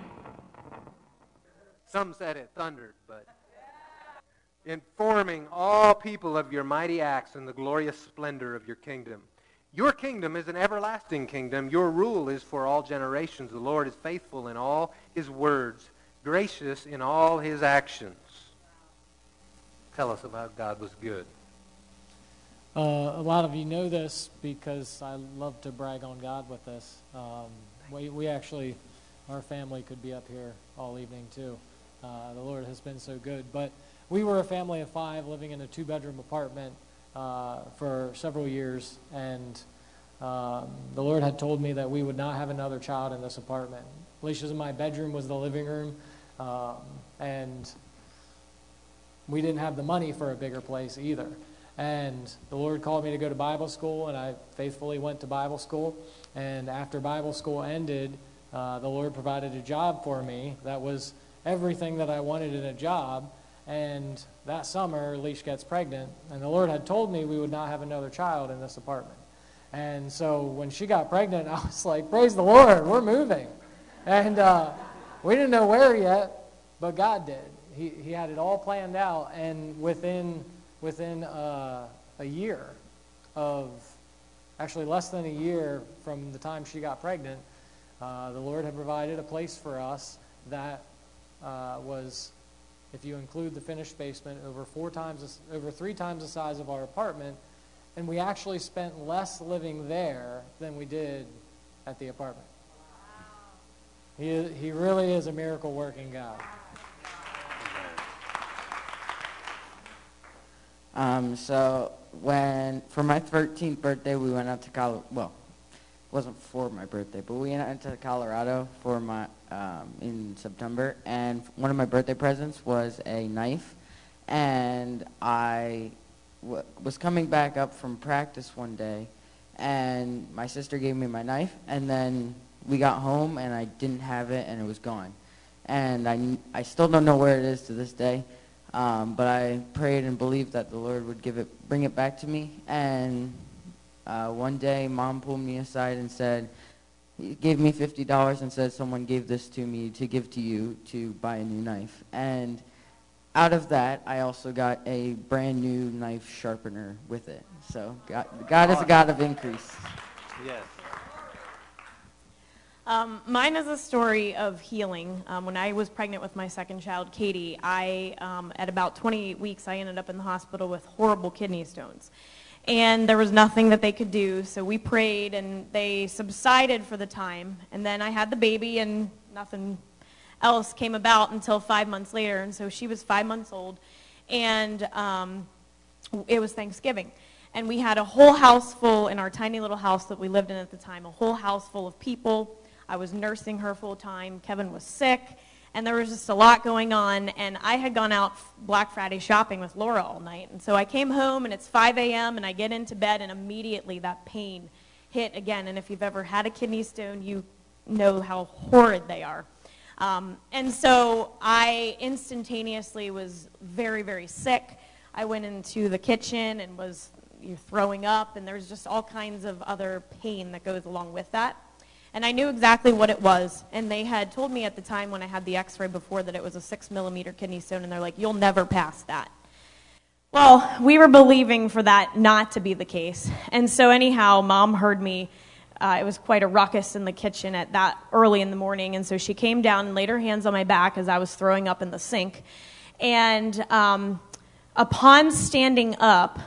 Some said it thundered, but informing all people of your mighty acts and the glorious splendor of your kingdom. Your kingdom is an everlasting kingdom. Your rule is for all generations. The Lord is faithful in all his words, gracious in all his actions. Tell us about God was good. Uh, a lot of you know this because I love to brag on God with this. Um, we, we actually, our family could be up here all evening too. Uh, the Lord has been so good. But we were a family of five living in a two bedroom apartment uh, for several years, and um, the Lord had told me that we would not have another child in this apartment. Alicia's in my bedroom was the living room, um, and we didn't have the money for a bigger place either. And the Lord called me to go to Bible school, and I faithfully went to Bible school. And after Bible school ended, uh, the Lord provided a job for me that was everything that I wanted in a job. And that summer, Leash gets pregnant, and the Lord had told me we would not have another child in this apartment. And so when she got pregnant, <laughs> I was like, Praise the Lord, we're moving. And uh, we didn't know where yet, but God did. He, he had it all planned out, and within, within uh, a year of, actually less than a year from the time she got pregnant, uh, the Lord had provided a place for us that uh, was if you include the finished basement, over four times, over three times the size of our apartment, and we actually spent less living there than we did at the apartment. He, he really is a miracle working God. Um, so when for my 13th birthday, we went out to Colorado. Well, it wasn't for my birthday, but we went out to Colorado for my um, in September, and one of my birthday presents was a knife, and I was coming back up from practice one day, and my sister gave me my knife, and then we got home, and I didn't have it, and it was gone, and I I still don't know where it is to this day. Um, but I prayed and believed that the Lord would give it, bring it back to me, and uh, one day, mom pulled me aside and said, he gave me $50 and said, someone gave this to me to give to you to buy a new knife. And out of that, I also got a brand new knife sharpener with it. So God, God is a God of increase. Yes. Um, mine is a story of healing. Um, when I was pregnant with my second child, Katie, I, um, at about 28 weeks, I ended up in the hospital with horrible kidney stones and there was nothing that they could do. So we prayed, and they subsided for the time. And then I had the baby, and nothing else came about until five months later. And so she was five months old, and um, it was Thanksgiving. And we had a whole house full in our tiny little house that we lived in at the time, a whole house full of people. I was nursing her full time. Kevin was sick and there was just a lot going on. And I had gone out Black Friday shopping with Laura all night. And so I came home, and it's 5 a.m., and I get into bed, and immediately that pain hit again. And if you've ever had a kidney stone, you know how horrid they are. Um, and so I instantaneously was very, very sick. I went into the kitchen and was you're throwing up, and there's just all kinds of other pain that goes along with that. And I knew exactly what it was. And they had told me at the time when I had the x ray before that it was a six millimeter kidney stone, and they're like, you'll never pass that. Well, we were believing for that not to be the case. And so, anyhow, mom heard me. Uh, it was quite a ruckus in the kitchen at that early in the morning. And so she came down and laid her hands on my back as I was throwing up in the sink. And um, upon standing up,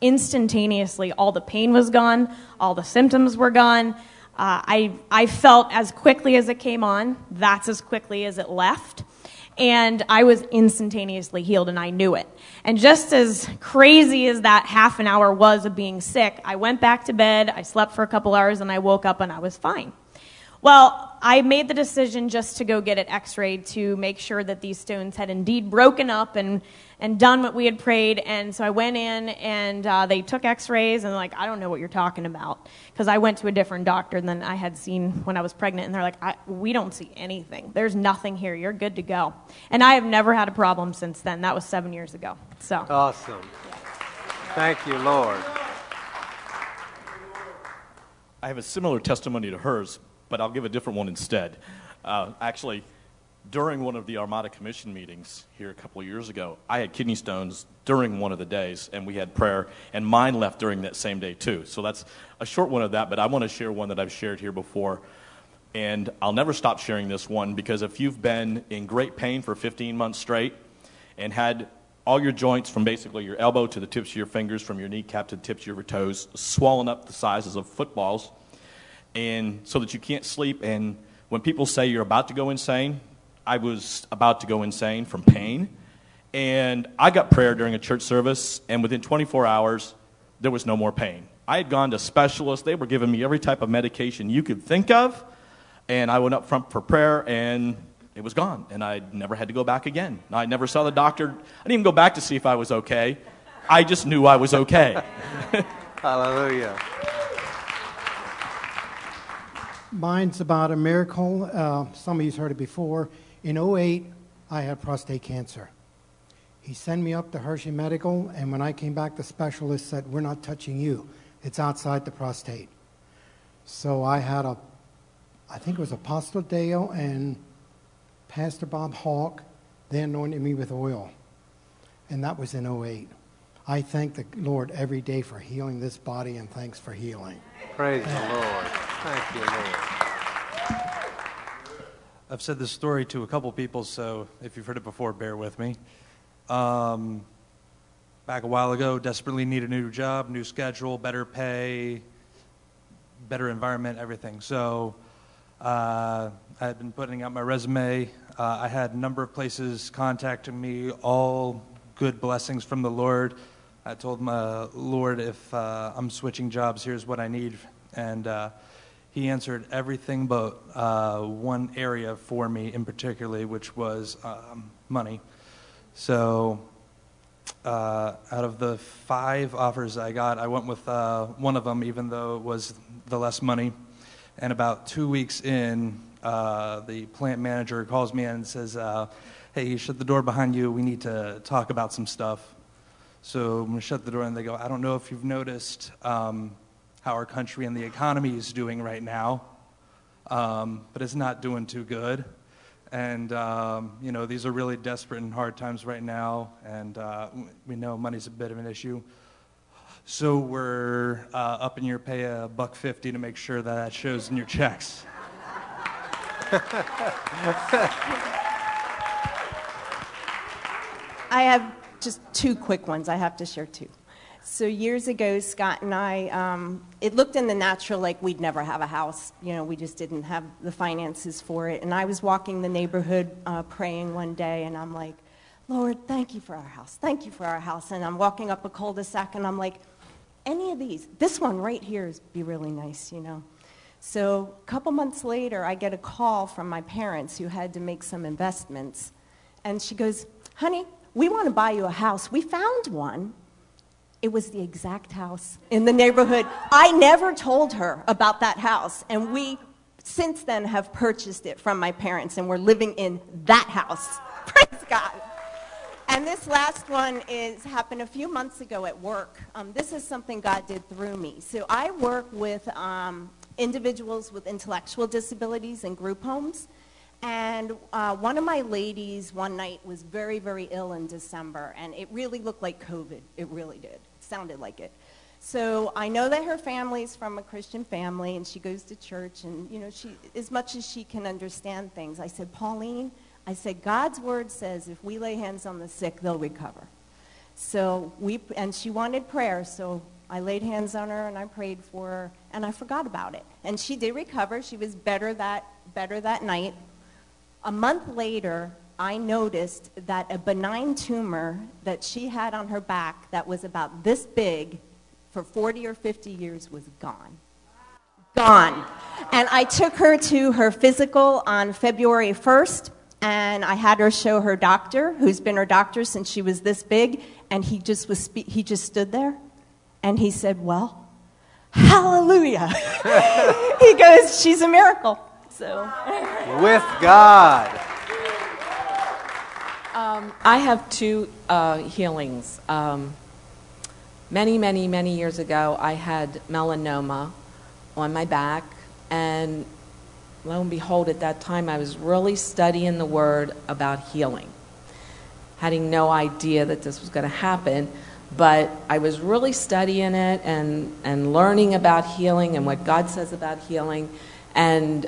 instantaneously, all the pain was gone, all the symptoms were gone. Uh, I, I felt as quickly as it came on, that's as quickly as it left. And I was instantaneously healed, and I knew it. And just as crazy as that half an hour was of being sick, I went back to bed, I slept for a couple hours, and I woke up and I was fine. Well, I made the decision just to go get it x rayed to make sure that these stones had indeed broken up and and done what we had prayed. And so I went in and uh, they took x rays and like, I don't know what you're talking about. Because I went to a different doctor than I had seen when I was pregnant. And they're like, we don't see anything. There's nothing here. You're good to go. And I have never had a problem since then. That was seven years ago. So Awesome. Thank you, Lord. I have a similar testimony to hers, but I'll give a different one instead. Uh, actually, during one of the Armada Commission meetings here a couple of years ago, I had kidney stones during one of the days, and we had prayer, and mine left during that same day too. So that's a short one of that, but I want to share one that I've shared here before. And I'll never stop sharing this one because if you've been in great pain for 15 months straight and had all your joints from basically your elbow to the tips of your fingers, from your kneecap to the tips of your toes, swollen up the sizes of footballs, and so that you can't sleep. And when people say you're about to go insane, I was about to go insane from pain. And I got prayer during a church service, and within 24 hours, there was no more pain. I had gone to specialists. They were giving me every type of medication you could think of. And I went up front for prayer, and it was gone. And I never had to go back again. I never saw the doctor. I didn't even go back to see if I was okay. I just knew I was okay. <laughs> Hallelujah. Mine's about a miracle. Uh, some of you's heard it before. In 08, I had prostate cancer. He sent me up to Hershey Medical, and when I came back, the specialist said, We're not touching you. It's outside the prostate. So I had a, I think it was Apostle Dale and Pastor Bob Hawk. They anointed me with oil. And that was in 08. I thank the Lord every day for healing this body, and thanks for healing. Praise the Lord. Thank you, Lord. I've said this story to a couple people, so if you've heard it before, bear with me. Um, back a while ago, desperately needed a new job, new schedule, better pay, better environment, everything. So uh, I had been putting out my resume. Uh, I had a number of places contacting me, all good blessings from the Lord. I told my Lord, if uh, I'm switching jobs, here's what I need. And uh, he answered everything but uh, one area for me in particularly, which was um, money. So, uh, out of the five offers I got, I went with uh, one of them, even though it was the less money. And about two weeks in, uh, the plant manager calls me in and says, uh, Hey, shut the door behind you. We need to talk about some stuff. So I'm to shut the door, and they go, I don't know if you've noticed. Um, how our country and the economy is doing right now, um, but it's not doing too good. And, um, you know, these are really desperate and hard times right now, and uh, we know money's a bit of an issue. So we're uh, upping your pay a buck fifty to make sure that that shows in your checks. <laughs> I have just two quick ones I have to share too. So years ago, Scott and I, um, it looked in the natural like we'd never have a house. You know, we just didn't have the finances for it. And I was walking the neighborhood uh, praying one day, and I'm like, Lord, thank you for our house. Thank you for our house. And I'm walking up a cul-de-sac, and I'm like, any of these, this one right here is be really nice, you know. So a couple months later, I get a call from my parents who had to make some investments. And she goes, honey, we want to buy you a house. We found one it was the exact house in the neighborhood. I never told her about that house, and we since then have purchased it from my parents, and we're living in that house. <laughs> Praise God. And this last one is happened a few months ago at work. Um, this is something God did through me. So I work with um, individuals with intellectual disabilities in group homes. And uh, one of my ladies one night was very, very ill in December, and it really looked like COVID. It really did. Sounded like it. So I know that her family's from a Christian family, and she goes to church, and you know, she as much as she can understand things. I said, Pauline, I said, God's word says if we lay hands on the sick, they'll recover. So we, and she wanted prayer, so I laid hands on her and I prayed for her, and I forgot about it. And she did recover. She was better that, better that night. A month later, I noticed that a benign tumor that she had on her back that was about this big for 40 or 50 years was gone. Gone. And I took her to her physical on February 1st, and I had her show her doctor, who's been her doctor since she was this big, and he just was spe- he just stood there, and he said, "Well, hallelujah." <laughs> he goes, "She's a miracle." So, With God. Um, I have two uh, healings. Um, many, many, many years ago, I had melanoma on my back, and lo and behold, at that time, I was really studying the Word about healing, having no idea that this was going to happen. But I was really studying it and, and learning about healing and what God says about healing. And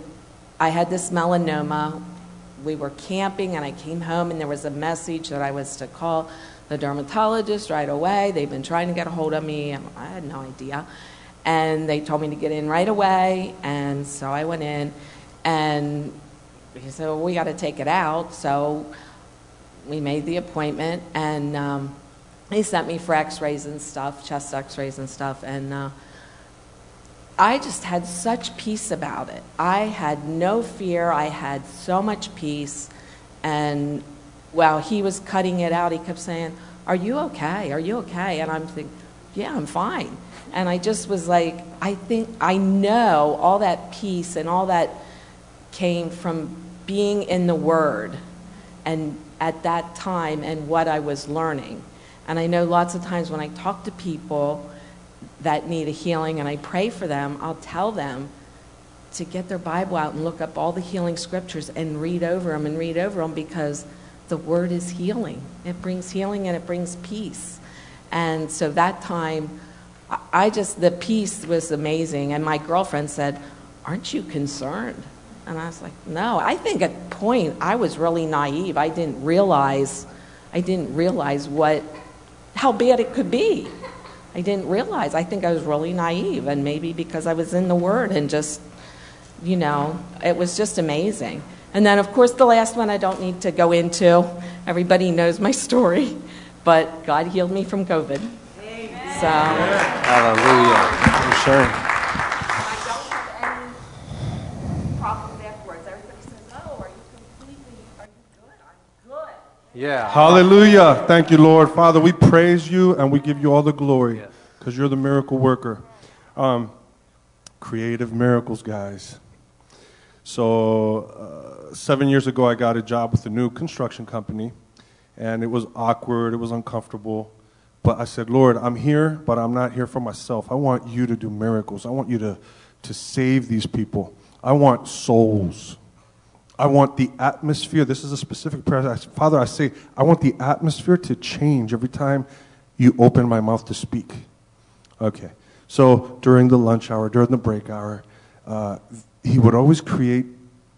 I had this melanoma. We were camping, and I came home, and there was a message that I was to call the dermatologist right away. They've been trying to get a hold of me, I had no idea. And they told me to get in right away, and so I went in, and he said, well, we got to take it out. So we made the appointment, and um, he sent me for x-rays and stuff, chest x-rays and stuff, and uh, I just had such peace about it. I had no fear. I had so much peace. And while he was cutting it out, he kept saying, Are you okay? Are you okay? And I'm thinking, Yeah, I'm fine. And I just was like, I think, I know all that peace and all that came from being in the Word and at that time and what I was learning. And I know lots of times when I talk to people that need a healing and I pray for them, I'll tell them to get their Bible out and look up all the healing scriptures and read over them and read over them because the Word is healing. It brings healing and it brings peace. And so that time, I- just, the peace was amazing. And my girlfriend said, Aren't you concerned? And I was like, No. I think at point I was really naive. I didn't realize, I didn't realize what, how bad it could be. I didn't realize. I think I was really naive, and maybe because I was in the Word and just, you know, it was just amazing. And then, of course, the last one I don't need to go into. Everybody knows my <laughs> story, but God healed me from COVID. So. Hallelujah. For sure. I don't have any problems afterwards. Everybody says, "Oh, are you completely? Are you good? I'm good." Yeah. Hallelujah. Thank you, Lord. Father, we praise you and we give you all the glory Yes. because you're the miracle worker. Um, creative miracles, guys. So, uh, seven years ago, I got a job with a new construction company, and it was awkward, it was uncomfortable. But I said, Lord, I'm here, but I'm not here for myself. I want you to do miracles. I want you to, to save these people. I want souls. I want the atmosphere. This is a specific prayer. Father, I say, I want the atmosphere to change every time you open my mouth to speak. Okay. So during the lunch hour, during the break hour, uh, he would always create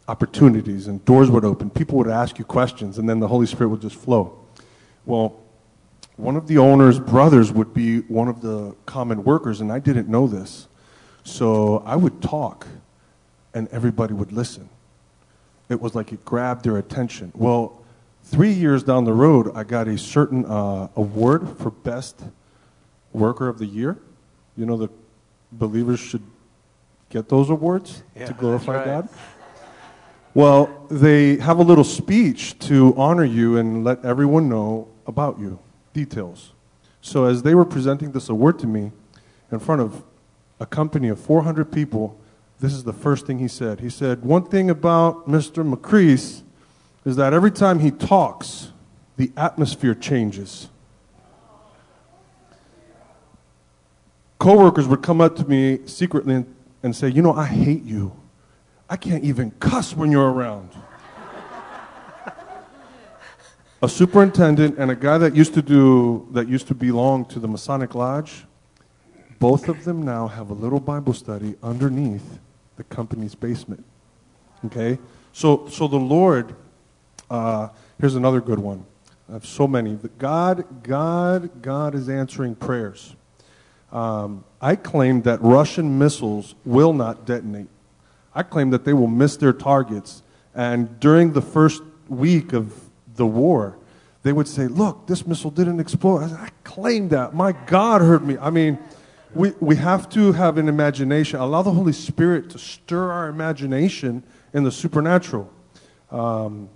opportunities and doors would open. People would ask you questions, and then the Holy Spirit would just flow. Well, one of the owner's brothers would be one of the common workers, and I didn't know this. So I would talk, and everybody would listen it was like it grabbed their attention. Well, three years down the road, I got a certain uh, award for best worker of the year. You know, the believers should get those awards Yeah, to glorify right. God. Well, they have a little speech to honor you and let everyone know about you, details. So as they were presenting this award to me in front of a company of 400 people, this is the first thing he said. He said, One thing about Mr. McCrease is that every time he talks, the atmosphere changes. Coworkers would come up to me secretly and, and say, You know, I hate you. I can't even cuss when you're around. a superintendent and a guy that used to do that used to belong to the Masonic Lodge, both of them now have a little Bible study underneath the company's basement. Okay, so so the Lord, uh, here's another good one. I have so many. God, God, God is answering prayers. Um, I claim that Russian missiles will not detonate. I claim that they will miss their targets. And during the first week of the war, they would say, Look, this missile didn't explode. I, said, I claim that. My God heard me. I mean, we, we have to have an imagination, allow the Holy Spirit to stir our imagination in the supernatural. Um,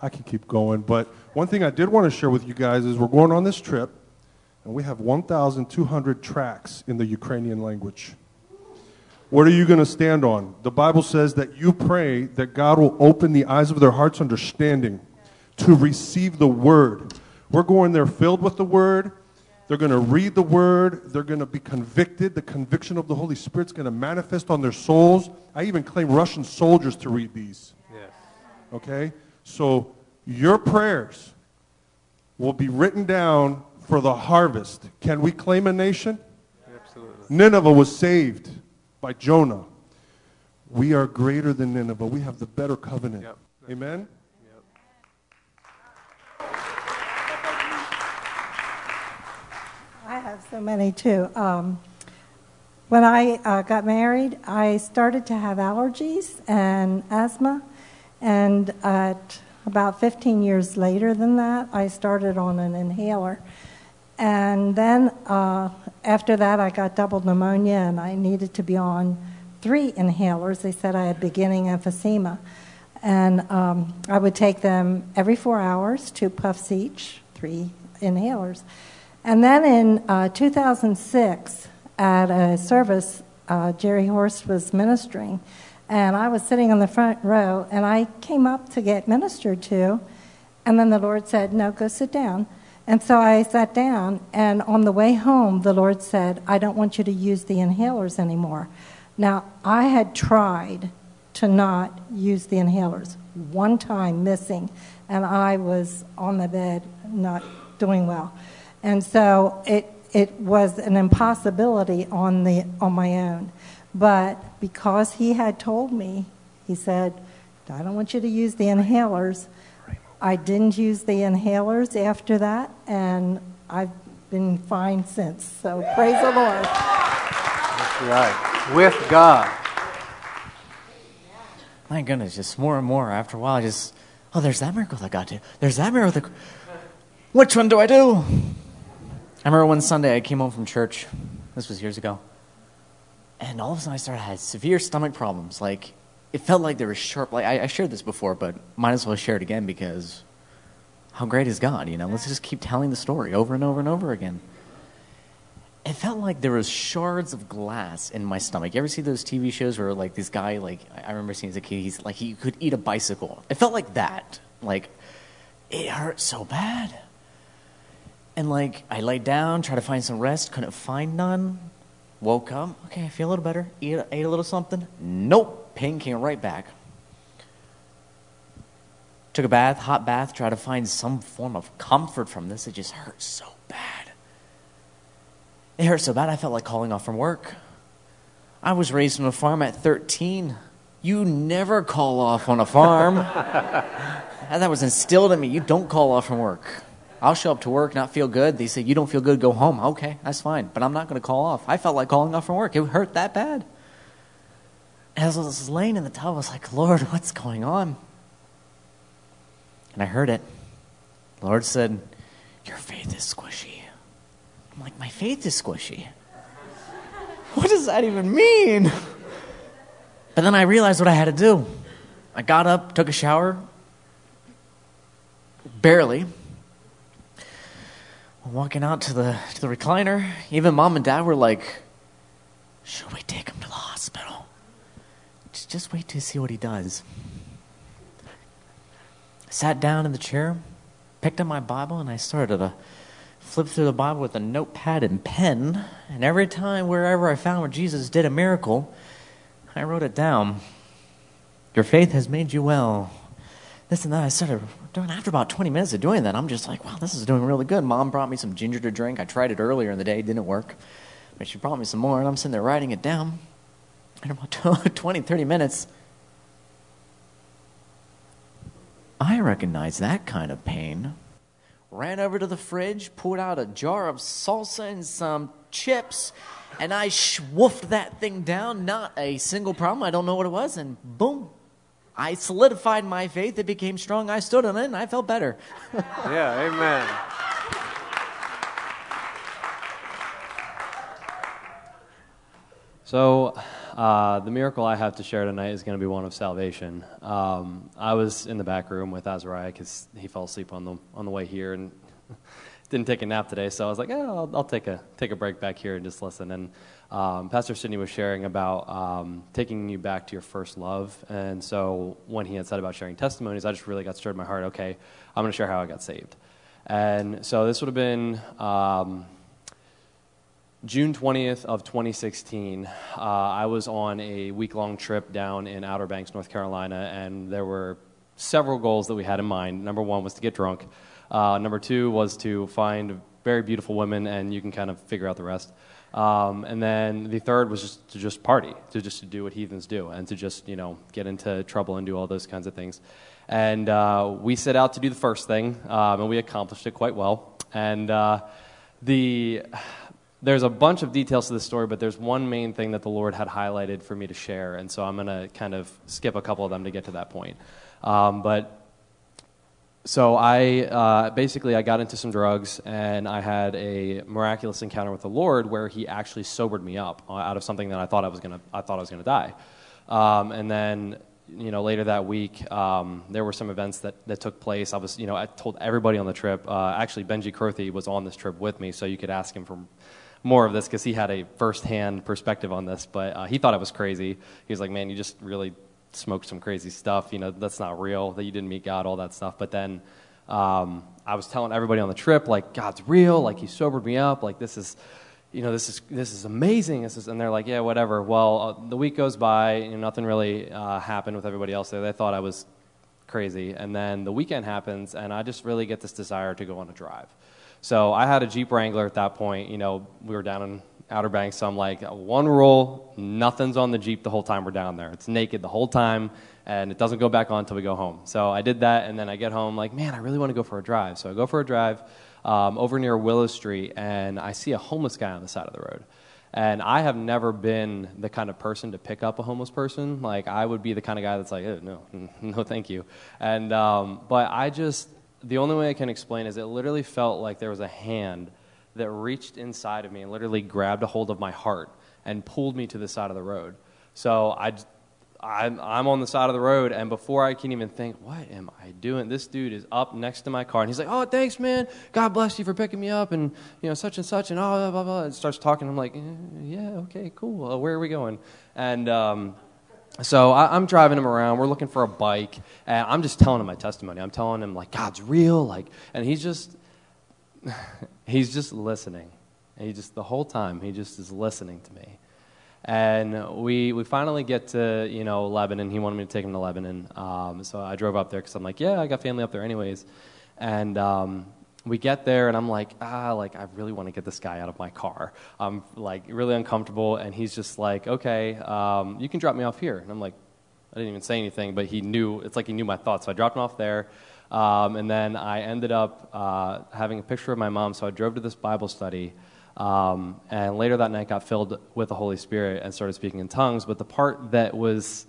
I can keep going, but one thing I did want to share with you guys is we're going on this trip, and we have 1,200 tracks in the Ukrainian language. What are you going to stand on? The Bible says that you pray that God will open the eyes of their hearts' understanding to receive the word. We're going there filled with the word. They're going to read the word. They're going to be convicted. The conviction of the Holy Spirit's going to manifest on their souls. I even claim Russian soldiers to read these. Yes. Okay? So your prayers will be written down for the harvest. Can we claim a nation? Absolutely. Nineveh was saved by Jonah. We are greater than Nineveh. We have the better covenant. Yep. Amen? I have so many too. Um, when I uh, got married, I started to have allergies and asthma, and at about 15 years later than that, I started on an inhaler. And then uh, after that, I got double pneumonia, and I needed to be on three inhalers. They said I had beginning emphysema. And um, I would take them every four hours, two puffs each, three inhalers. And then in uh, 2006, at a service, uh, Jerry Horst was ministering, and I was sitting in the front row, and I came up to get ministered to, and then the Lord said, No, go sit down. And so I sat down, and on the way home, the Lord said, I don't want you to use the inhalers anymore. Now, I had tried to not use the inhalers, one time missing, and I was on the bed not doing well. And so it, it was an impossibility on, the, on my own. But because he had told me, he said, I don't want you to use the inhalers. I didn't use the inhalers after that, and I've been fine since. So praise the Lord. That's right. With God. My goodness, just more and more. After a while, I just, oh, there's that miracle that got to. There's that miracle. That, which one do I do? I remember one Sunday I came home from church. This was years ago. And all of a sudden I started had severe stomach problems. Like it felt like there was sharp. Like I, I shared this before, but might as well share it again because how great is God? You know, let's just keep telling the story over and over and over again. It felt like there was shards of glass in my stomach. You ever see those TV shows where like this guy, like I remember seeing as a kid, he's like he could eat a bicycle. It felt like that. Like it hurt so bad. And like I laid down, tried to find some rest, couldn't find none. Woke up, okay, I feel a little better. Eat, ate a little something. Nope, pain came right back. Took a bath, hot bath, tried to find some form of comfort from this. It just hurt so bad. It hurt so bad I felt like calling off from work. I was raised on a farm at 13. You never call off on a farm. and <laughs> that was instilled in me. You don't call off from work. I'll show up to work, not feel good. They say, You don't feel good, go home. Okay, that's fine. But I'm not going to call off. I felt like calling off from work. It hurt that bad. As I was laying in the tub, I was like, Lord, what's going on? And I heard it. The Lord said, Your faith is squishy. I'm like, My faith is squishy. What does that even mean? But then I realized what I had to do. I got up, took a shower, barely walking out to the to the recliner. Even mom and dad were like, "Should we take him to the hospital?" just just wait to see what he does. Sat down in the chair, picked up my Bible, and I started to flip through the Bible with a notepad and pen. And every time, wherever I found where Jesus did a miracle, I wrote it down. Your faith has made you well. This and that. I started doing after about 20 minutes of doing that. I'm just like, wow, this is doing really good. Mom brought me some ginger to drink. I tried it earlier in the day, didn't work. But she brought me some more, and I'm sitting there writing it down. And about <laughs> 20, 30 minutes, I recognize that kind of pain. Ran over to the fridge, pulled out a jar of salsa and some chips, and I swoofed that thing down. Not a single problem. I don't know what it was, and boom. I solidified my faith. It became strong. I stood on it, and I felt better. <laughs> yeah, amen. So, uh, the miracle I have to share tonight is going to be one of salvation. Um, I was in the back room with Azariah because he fell asleep on the on the way here and didn't take a nap today. So I was like, oh, I'll, I'll, take a take a break back here and just listen. And um, Pastor Sidney was sharing about um, taking you back to your first love. And so when he had said about sharing testimonies, I just really got stirred in my heart. Okay, I'm going to share how I got saved. And so this would have been um, June 20th of 2016, uh, I was on a week-long trip down in Outer Banks, North Carolina, and there were several goals that we had in mind. Number one was to get drunk. Uh, number two was to find very beautiful women, and you can kind of figure out the rest. Um, and then the third was just to just party, to just to do what heathens do, and to just you know get into trouble and do all those kinds of things. And uh, we set out to do the first thing, um, and we accomplished it quite well. And uh, the there's a bunch of details to this story, but there's one main thing that the Lord had highlighted for me to share, and so I'm going to kind of skip a couple of them to get to that point. Um, but so I uh, basically I got into some drugs, and I had a miraculous encounter with the Lord where He actually sobered me up uh, out of something that I thought I was going to I thought I was to die, um, and then you know, later that week, um, there were some events that, that took place. I was, you know, I told everybody on the trip. Uh, actually, Benji Kurthi was on this trip with me, so you could ask him for more of this because he had a firsthand perspective on this. But uh, he thought I was crazy. He was like, "Man, you just really smoked some crazy stuff. You know, that's not real. That you didn't meet God, all that stuff." But then um, I was telling everybody on the trip, like, God's real. Like He sobered me up. Like this is. You know, this is this is amazing. This is, and they're like, yeah, whatever. Well, uh, the week goes by, and nothing really uh, happened with everybody else there. They thought I was crazy, and then the weekend happens, and I just really get this desire to go on a drive. So I had a Jeep Wrangler at that point. You know, we were down in Outer Banks, so I'm like, one rule, nothing's on the Jeep the whole time we're down there. It's naked the whole time, and it doesn't go back on until we go home. So I did that, and then I get home, like, man, I really want to go for a drive. So I go for a drive um, over near Willow Street, and I see a homeless guy on the side of the road. And I have never been the kind of person to pick up a homeless person. Like I would be the kind of guy that's like, oh, no, <laughs> no, thank you. And um, but I just the only way I can explain is it literally felt like there was a hand that reached inside of me and literally grabbed a hold of my heart and pulled me to the side of the road. So I, I'm, I'm on the side of the road, and before I can even think, what am I doing? This dude is up next to my car, and he's like, "Oh, thanks, man. God bless you for picking me up, and you know, such and such, and oh, blah blah blah." And starts talking. I'm like, eh, "Yeah, okay, cool. Uh, where are we going?" And um, so I, am driving him around. We're looking for a bike, and I'm just telling him my testimony. I'm telling him like God's real, like, and he's just <laughs> he's just listening. He just the whole time he just is listening to me. And we we finally get to you know Lebanon. He wanted me to take him to Lebanon, um, so I drove up there because I'm like, yeah, I got family up there anyways. And um, we get there and I'm like, ah, like I really want to get this guy out of my car. I'm like really uncomfortable, and he's just like, okay, um, you can drop me off here. And I'm like, I didn't even say anything, but he knew. It's like he knew my thoughts. So I dropped him off there, um, and then I ended up uh, having a picture of my mom. So I drove to this Bible study. Um, and later that night got filled with the Holy Spirit and started speaking in tongues. But the part that was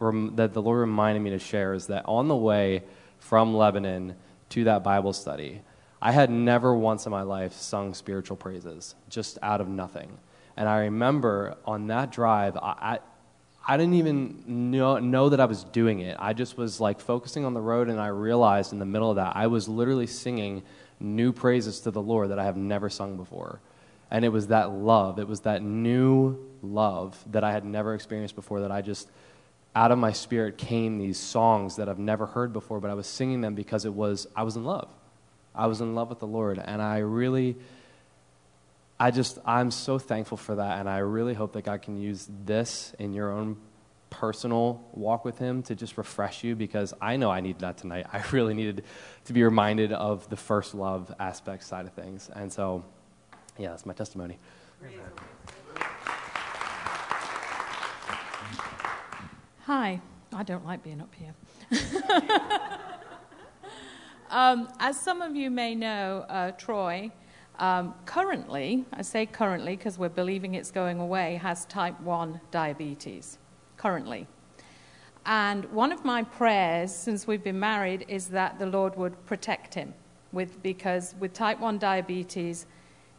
that the Lord reminded me to share is that on the way from Lebanon to that Bible study, I had never once in my life sung spiritual praises, just out of nothing. And I remember on that drive, I, I, didn't even know, know that I was doing it. I just was like focusing on the road, and I realized in the middle of that, I was literally singing new praises to the Lord that I have never sung before. And it was that love, it was that new love that I had never experienced before that I just out of my spirit came these songs that I've never heard before, but I was singing them because it was, I was in love. I was in love with the Lord. And I really, I just, I'm so thankful for that. And I really hope that God can use this in your own personal walk with Him to just refresh you because I know I needed that tonight. <laughs> I really needed to be reminded of the first love aspect side of things. And so, yeah, that's my testimony. Hi. I don't like being up here. <laughs> um, as some of you may know, uh, Troy, um, currently, I say currently because we're believing it's going away, has type 1 diabetes. Currently. And one of my prayers since we've been married is that the Lord would protect him with, because with type 1 diabetes,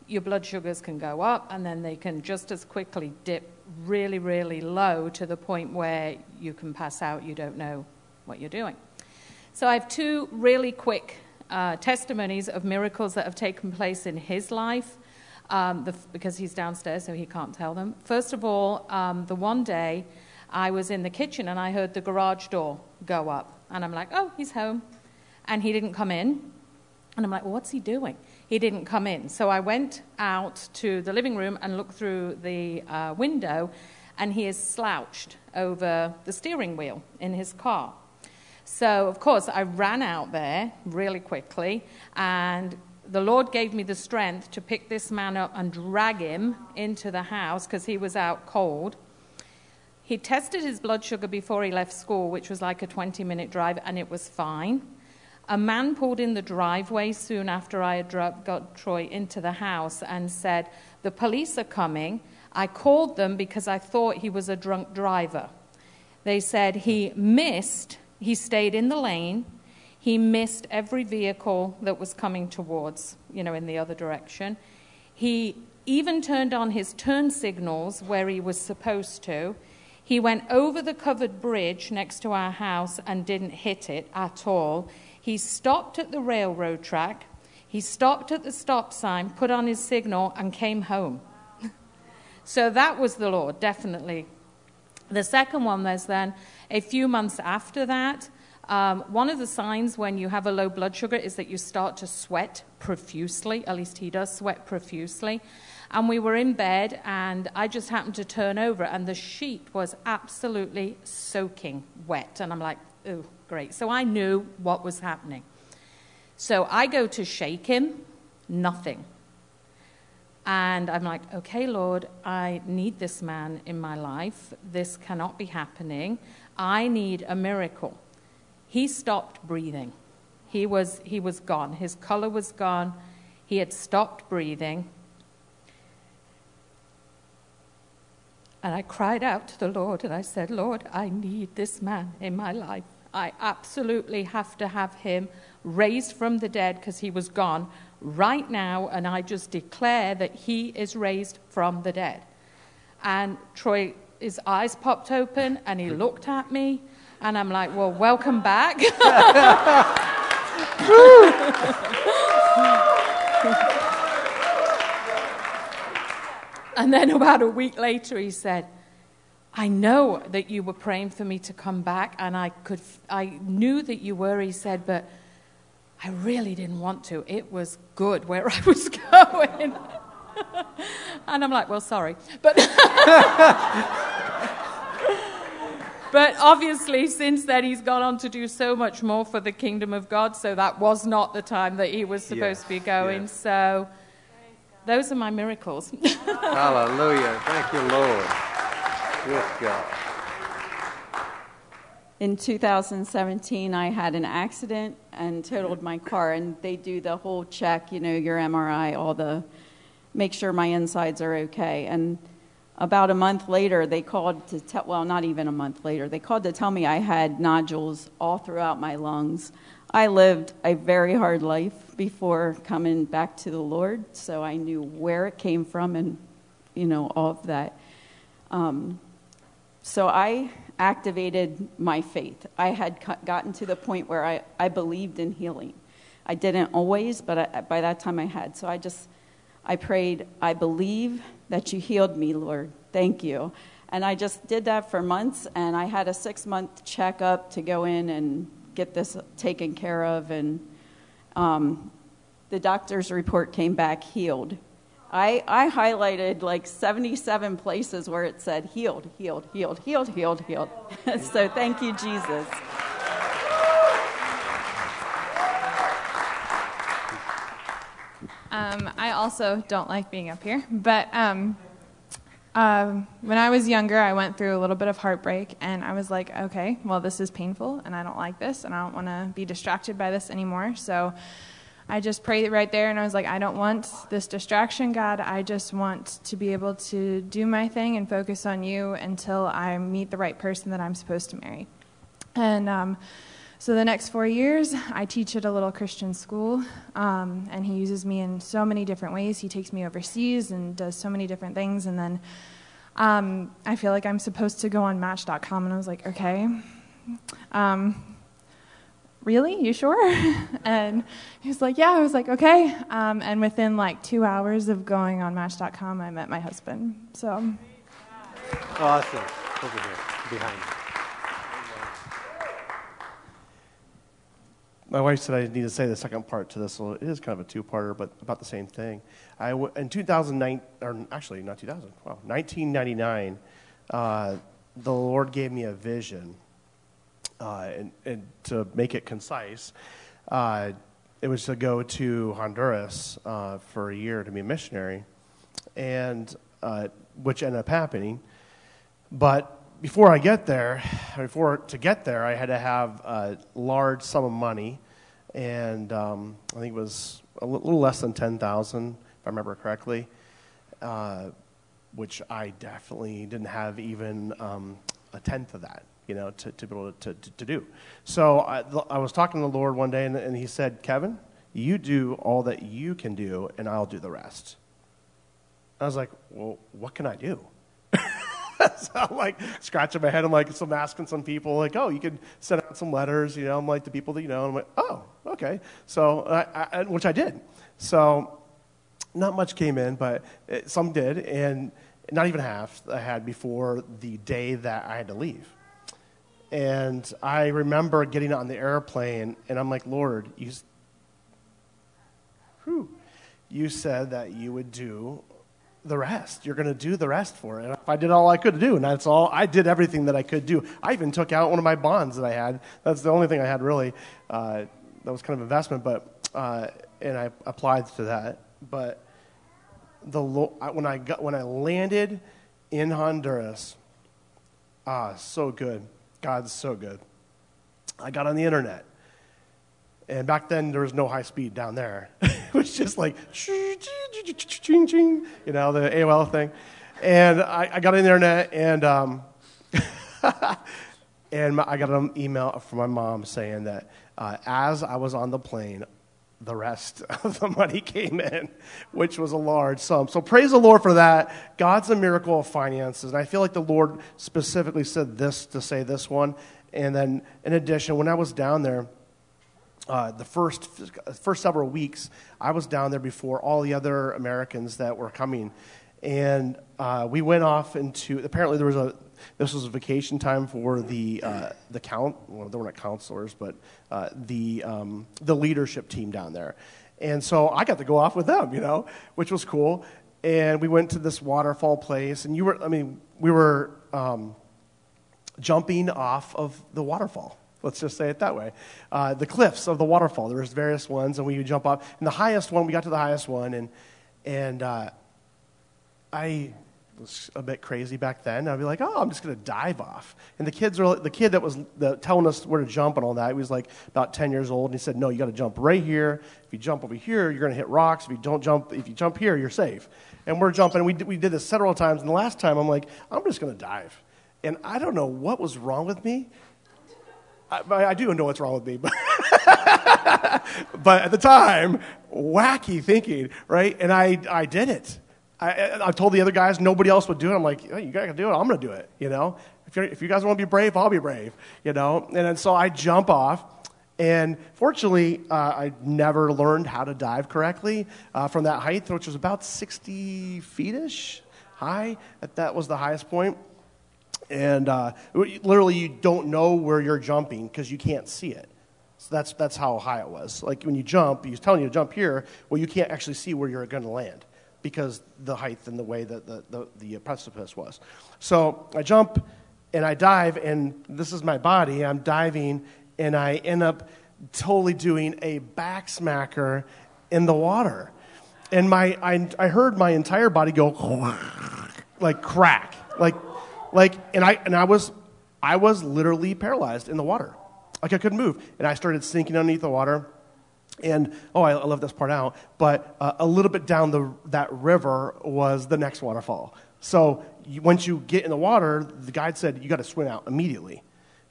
your blood sugars can go up and then they can just as quickly dip really, really low to the point where you can pass out, you don't know what you're doing. So I have two really quick uh, testimonies of miracles that have taken place in his life. Um, the, because he's downstairs, so he can't tell them. First of all, um, the one day I was in the kitchen and I heard the garage door go up. And I'm like, oh, he's home. And he didn't come in. And I'm like, well, what's he doing? he didn't come in. So I went out to the living room and looked through the uh, window, and he is slouched over the steering wheel in his car. So, of course, I ran out there really quickly, and the Lord gave me the strength to pick this man up and drag him into the house because he was out cold. He tested his blood sugar before he left school, which was like a 20 minute drive, and it was fine. A man pulled in the driveway soon after I had got Troy into the house and said, The police are coming. I called them because I thought he was a drunk driver. They said he missed, he stayed in the lane, he missed every vehicle that was coming towards, you know, in the other direction. He even turned on his turn signals where he was supposed to. He went over the covered bridge next to our house and didn't hit it at all. He stopped at the railroad track, he stopped at the stop sign, put on his signal, and came home. <laughs> so that was the law, definitely. The second one was then a few months after that. Um, one of the signs when you have a low blood sugar is that you start to sweat profusely. At least he does sweat profusely. And we were in bed, and I just happened to turn over, and the sheet was absolutely soaking wet. And I'm like, ooh, great. So I knew what was happening. So I go to shake him, nothing. And I'm like, okay, Lord, I need this man in my life. This cannot be happening. I need a miracle. He stopped breathing. He was, he was gone. His color was gone. He had stopped breathing. And I cried out to the Lord and I said, Lord, I need this man in my life. I absolutely have to have him raised from the dead because he was gone right now. And I just declare that he is raised from the dead. And Troy, his eyes popped open and he looked at me. And I'm like, well, welcome back. <laughs> And then about a week later, he said, I know that you were praying for me to come back, and I, could, I knew that you were, he said, but I really didn't want to. It was good where I was <laughs> going. <laughs> and I'm like, well, sorry. But, but obviously, since then, he's gone on to do so much more for the kingdom of God, so that was not the time that he was supposed yes, to be going. Yes. So those are my miracles. <laughs> Hallelujah. Thank you, Lord. Yes, God. In 2017, I had an accident and totaled my car, and they do the whole check, you know, your MRI, all the, make sure my insides are okay. And about a month later, they called to tell, well, not even a month later, they called to tell me I had nodules all throughout my lungs. I lived a very hard life before coming back to the Lord, so I knew where it came from and, you know, all of that. Um, so I activated my faith. I had gotten to the point where I, I believed in healing. I didn't always, but I, by that time I had. So I just, I prayed, I believe that you healed me, Lord. Thank you. And I just did that for months, and I had a six month checkup to go in and get this taken care of. And um, the doctor's report came back healed. I, I highlighted like 77 places where it said healed, healed, healed, healed, healed, healed. <laughs> so thank you, Jesus. Um, I also don't like being up here, but um, um, when I was younger, I went through a little bit of heartbreak, and I was like, okay, well, this is painful, and I don't like this, and I don't want to be distracted by this anymore. So I just prayed right there, and I was like, I don't want this distraction, God. I just want to be able to do my thing and focus on you until I meet the right person that I'm supposed to marry. And um, so the next four years, I teach at a little Christian school, um, and he uses me in so many different ways. He takes me overseas and does so many different things. And then um, I feel like I'm supposed to go on Match.com, and I was like, okay. Um, really? You sure? <laughs> and he was like, yeah. I was like, okay. Um, and within like two hours of going on Match.com, I met my husband. So. Awesome. Over here, behind you. My wife said I need to say the second part to this, so it is kind of a two-parter, but about the same thing. I w- in 2009, or actually not 2000, wow, 1999, uh, the Lord gave me a vision, uh, and, and, to make it concise, uh, it was to go to Honduras uh, for a year to be a missionary, and uh, which ended up happening. But before I get there, before to get there, I had to have a large sum of money, and um, I think it was a little less than ten thousand, if I remember correctly, uh, which I definitely didn't have even um, a tenth of that, you know, to, to be able to, to, to do. So I, I, was talking to the Lord one day, and, and He said, "Kevin, you do all that you can do, and I'll do the rest." I was like, "Well, what can I do?" <laughs> so I'm like scratching my head. I'm like, so I'm asking some people, like, oh, you could send out some letters, you know. I'm like, the people that you know. And I'm like, oh, okay. So, I, I, which I did. So, not much came in, but it, some did, and not even half I had before the day that I had to leave. And I remember getting on the airplane, and I'm like, Lord, you, whew, you said that you would do the rest. You're going to do the rest for it. I did all I could do, and that's all, I did everything that I could do. I even took out one of my bonds that I had. That's the only thing I had really. Uh, that was kind of investment, but uh, and I applied to that. But the when I got when I landed in Honduras, ah, so good. God's so good. I got on the internet. And back then, there was no high speed down there. <laughs> it was just like, you know, the AOL thing. And I, I got on the internet, and, um, <laughs> and I got an email from my mom saying that uh, as I was on the plane, the rest <laughs> of the money came in, which was a large sum. So praise the Lord for that. God's a miracle of finances. And I feel like the Lord specifically said this to say this one. And then, in addition, when I was down there, uh, the first first several weeks, I was down there before all the other Americans that were coming, and uh, we went off into. Apparently, there was a this was a vacation time for the uh, the count. Well, they were not counselors, but uh, the um, the leadership team down there, and so I got to go off with them, you know, which was cool. And we went to this waterfall place, and you were. I mean, we were um, jumping off of the waterfall Let's just say it that way. Uh, the cliffs of the waterfall. There was various ones, and we would jump up. And the highest one, we got to the highest one, and and uh, I was a bit crazy back then. I'd be like, "Oh, I'm just going to dive off." And the kids are the kid that was the, telling us where to jump and all that. He was like about 10 years old, and he said, "No, you got to jump right here. If you jump over here, you're going to hit rocks. If you don't jump, if you jump here, you're safe." And we're jumping. We we did this several times, and the last time, I'm like, "I'm just going to dive." And I don't know what was wrong with me. I, I do know what's wrong with me, but, <laughs> but at the time, wacky thinking, right? And I, I did it. I, I told the other guys nobody else would do it. I'm like, oh, you got to do it. I'm to do it. You know, if, if you guys want to be brave, I'll be brave. You know, and so I jump off. And fortunately, uh, I never learned how to dive correctly uh, from that height, which was about 60 feet ish high. That was the highest point. And uh, literally, you don't know where you're jumping because you can't see it. So that's, that's how high it was. Like when you jump, he's telling you to jump here, well, you can't actually see where you're going to land because the height and the way that the, the, the precipice was. So I jump and I dive, and this is my body. I'm diving, and I end up totally doing a back smacker in the water. And my, I, I heard my entire body go <laughs> like crack, like, like, and I, and I was, I was literally paralyzed in the water. Like I couldn't move. And I started sinking underneath the water. And, oh, I, I left this part out, but uh, a little bit down the, that river was the next waterfall. So you, once you get in the water, the guide said, you got to swim out immediately.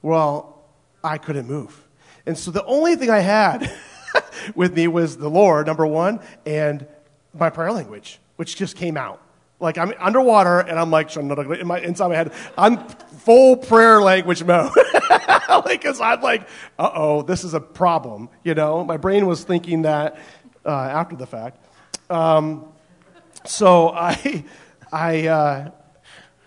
Well, I couldn't move. And so the only thing I had <laughs> with me was the Lord, number one, and my prayer language, which just came out. Like I'm underwater and I'm like in my inside my head, I'm full prayer language <laughs> mode. like, cause I'm like, uh oh, this is a problem. You know, my brain was thinking that uh, after the fact. Um, so I, I, uh,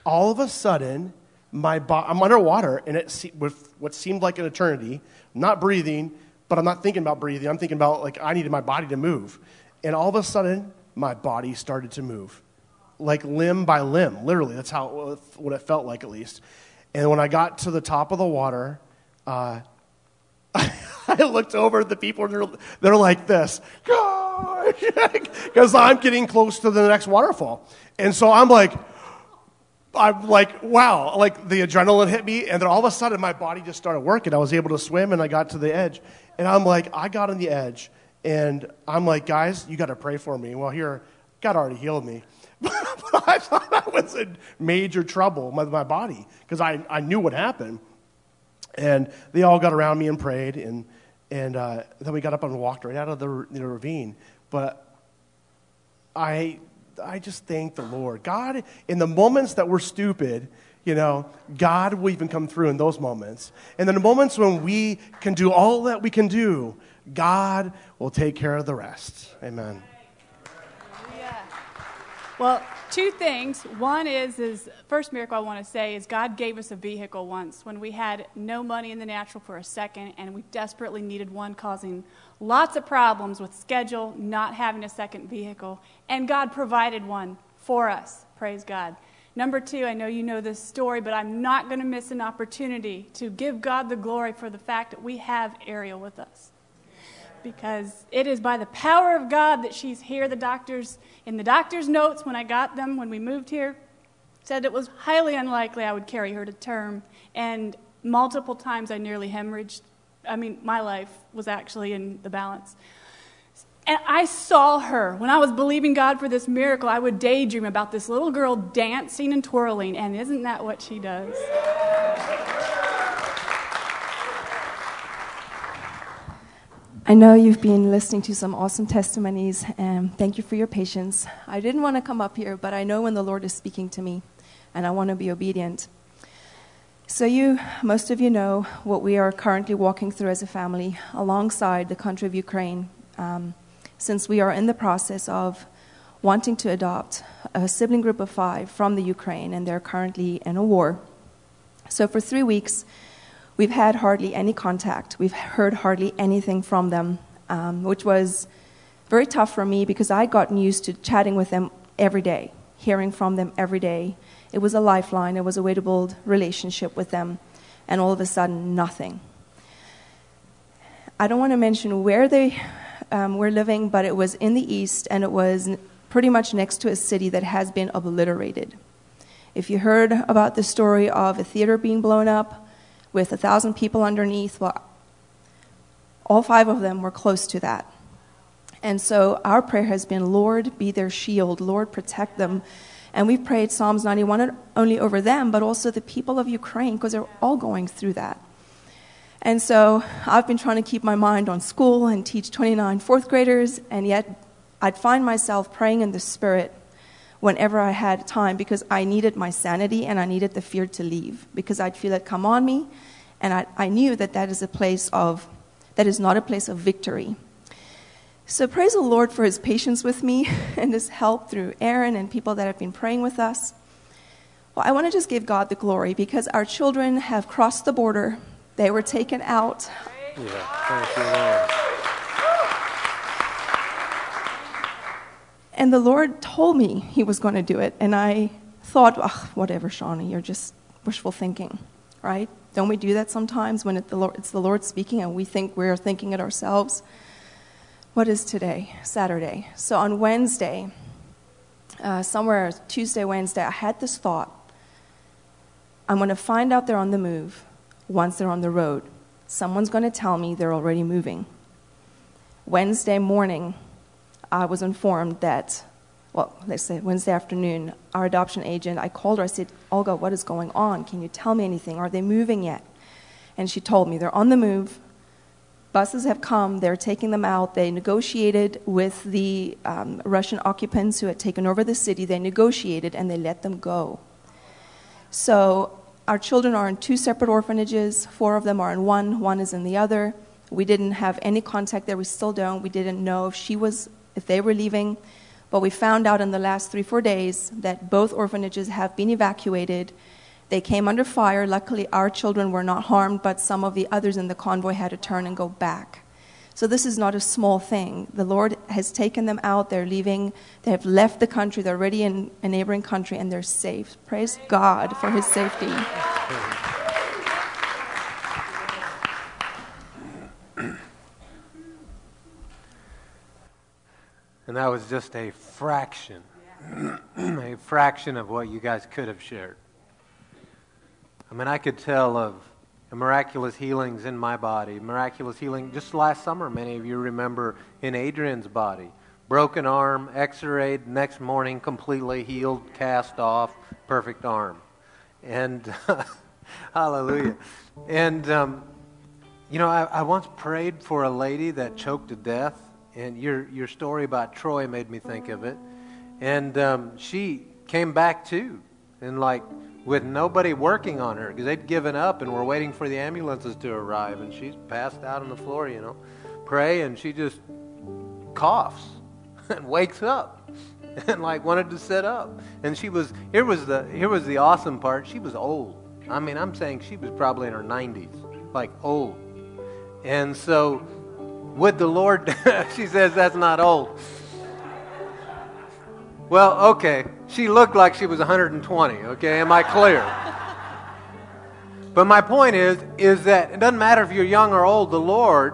all of a sudden, my bo- I'm underwater and it se- with what seemed like an eternity. Not breathing, but I'm not thinking about breathing. I'm thinking about like I needed my body to move, and all of a sudden, my body started to move like limb by limb, literally. That's how what it felt like, at least. And when I got to the top of the water, uh, <laughs> I looked over at the people, and they're, they're like this, because <laughs> I'm getting close to the next waterfall. And so I'm like, I'm like, wow, like the adrenaline hit me, and then all of a sudden my body just started working. I was able to swim, and I got to the edge. And I'm like, I got on the edge, and I'm like, guys, you got to pray for me. Well, here, God already healed me. <laughs> but I thought I was in major trouble with my body because I, I knew what happened. And they all got around me and prayed, and, and uh, then we got up and walked right out of the, the ravine. But I, I just thank the Lord. God, in the moments that we're stupid, you know, God will even come through in those moments. And then the moments when we can do all that we can do, God will take care of the rest. Amen. Well, two things. One is, is first miracle I want to say is God gave us a vehicle once when we had no money in the natural for a second, and we desperately needed one, causing lots of problems with schedule, not having a second vehicle, and God provided one for us. Praise God. Number two, I know you know this story, but I'm not going to miss an opportunity to give God the glory for the fact that we have Ariel with us because it is by the power of God that she's here. The doctors, in the doctor's notes when I got them when we moved here, said it was highly unlikely I would carry her to term. And multiple times I nearly hemorrhaged. I mean, my life was actually in the balance. And I saw her. When I was believing God for this miracle, I would daydream about this little girl dancing and twirling. And isn't that what she does? I know you've been listening to some awesome testimonies, and thank you for your patience. I didn't want to come up here, but I know when the Lord is speaking to me, and I want to be obedient. So, you, most of you know what we are currently walking through as a family alongside the country of Ukraine, um, since we are in the process of wanting to adopt a sibling group of five from the Ukraine, and they're currently in a war. So, for three weeks, We've had hardly any contact. We've heard hardly anything from them, um, which was very tough for me because I'd gotten used to chatting with them every day, hearing from them every day. It was a lifeline, it was a way to build relationship with them, and all of a sudden, nothing. I don't want to mention where they um, were living, but it was in the east, and it was pretty much next to a city that has been obliterated. If you heard about the story of a theater being blown up, with a thousand people underneath. Well, all five of them were close to that. And so our prayer has been, Lord, be their shield. Lord, protect them. And we've prayed Psalms 91 not only over them, but also the people of Ukraine, because they're all going through that. And so I've been trying to keep my mind on school and teach 29 fourth graders, and yet I'd find myself praying in the Spirit whenever I had time because I needed my sanity and I needed the fear to leave because I'd feel it come on me. And I, I knew that that is a place of, that is not a place of victory. So praise the Lord for his patience with me <laughs> and his help through Aaron and people that have been praying with us. Well, I want to just give God the glory because our children have crossed the border. They were taken out. Yeah, thank you, Lord. And the Lord told me He was going to do it. And I thought, oh, whatever, Shawnee, you're just wishful thinking, right? Don't we do that sometimes when it's the Lord speaking and we think we're thinking it ourselves? What is today? Saturday. So on Wednesday, uh, somewhere Tuesday, Wednesday, I had this thought. I'm going to find out they're on the move once they're on the road. Someone's going to tell me they're already moving. Wednesday morning, I was informed that, well, let's say Wednesday afternoon, our adoption agent, I called her. I said, Olga, what is going on? Can you tell me anything? Are they moving yet? And she told me they're on the move. Buses have come, they're taking them out. They negotiated with the um, Russian occupants who had taken over the city. They negotiated and they let them go. So our children are in two separate orphanages. Four of them are in one, one is in the other. We didn't have any contact there. We still don't. We didn't know if she was, if they were leaving. But we found out in the last three, four days that both orphanages have been evacuated they came under fire. Luckily, our children were not harmed, but some of the others in the convoy had to turn and go back. So, this is not a small thing. The Lord has taken them out. They're leaving. They have left the country. They're already in a neighboring country and they're safe. Praise God for his safety. And that was just a fraction, <clears throat> a fraction of what you guys could have shared. I mean, I could tell of miraculous healings in my body, miraculous healing just last summer. Many of you remember in Adrian's body. Broken arm, x rayed, next morning completely healed, cast off, perfect arm. And <laughs> hallelujah. And, um, you know, I, I once prayed for a lady that choked to death, and your, your story about Troy made me think of it. And um, she came back too, and like with nobody working on her because they'd given up and were waiting for the ambulances to arrive. And she's passed out on the floor, you know, pray, and she just coughs <laughs> and wakes up <laughs> and like wanted to sit up. And she was here was the here was the awesome part. She was old. I mean, I'm saying she was probably in her 90s, like old. And so, would the Lord? <laughs> she says that's not old. Well, okay. She looked like she was 120, okay? Am I clear? but my point is is that it doesn't matter if you're young or old, the Lord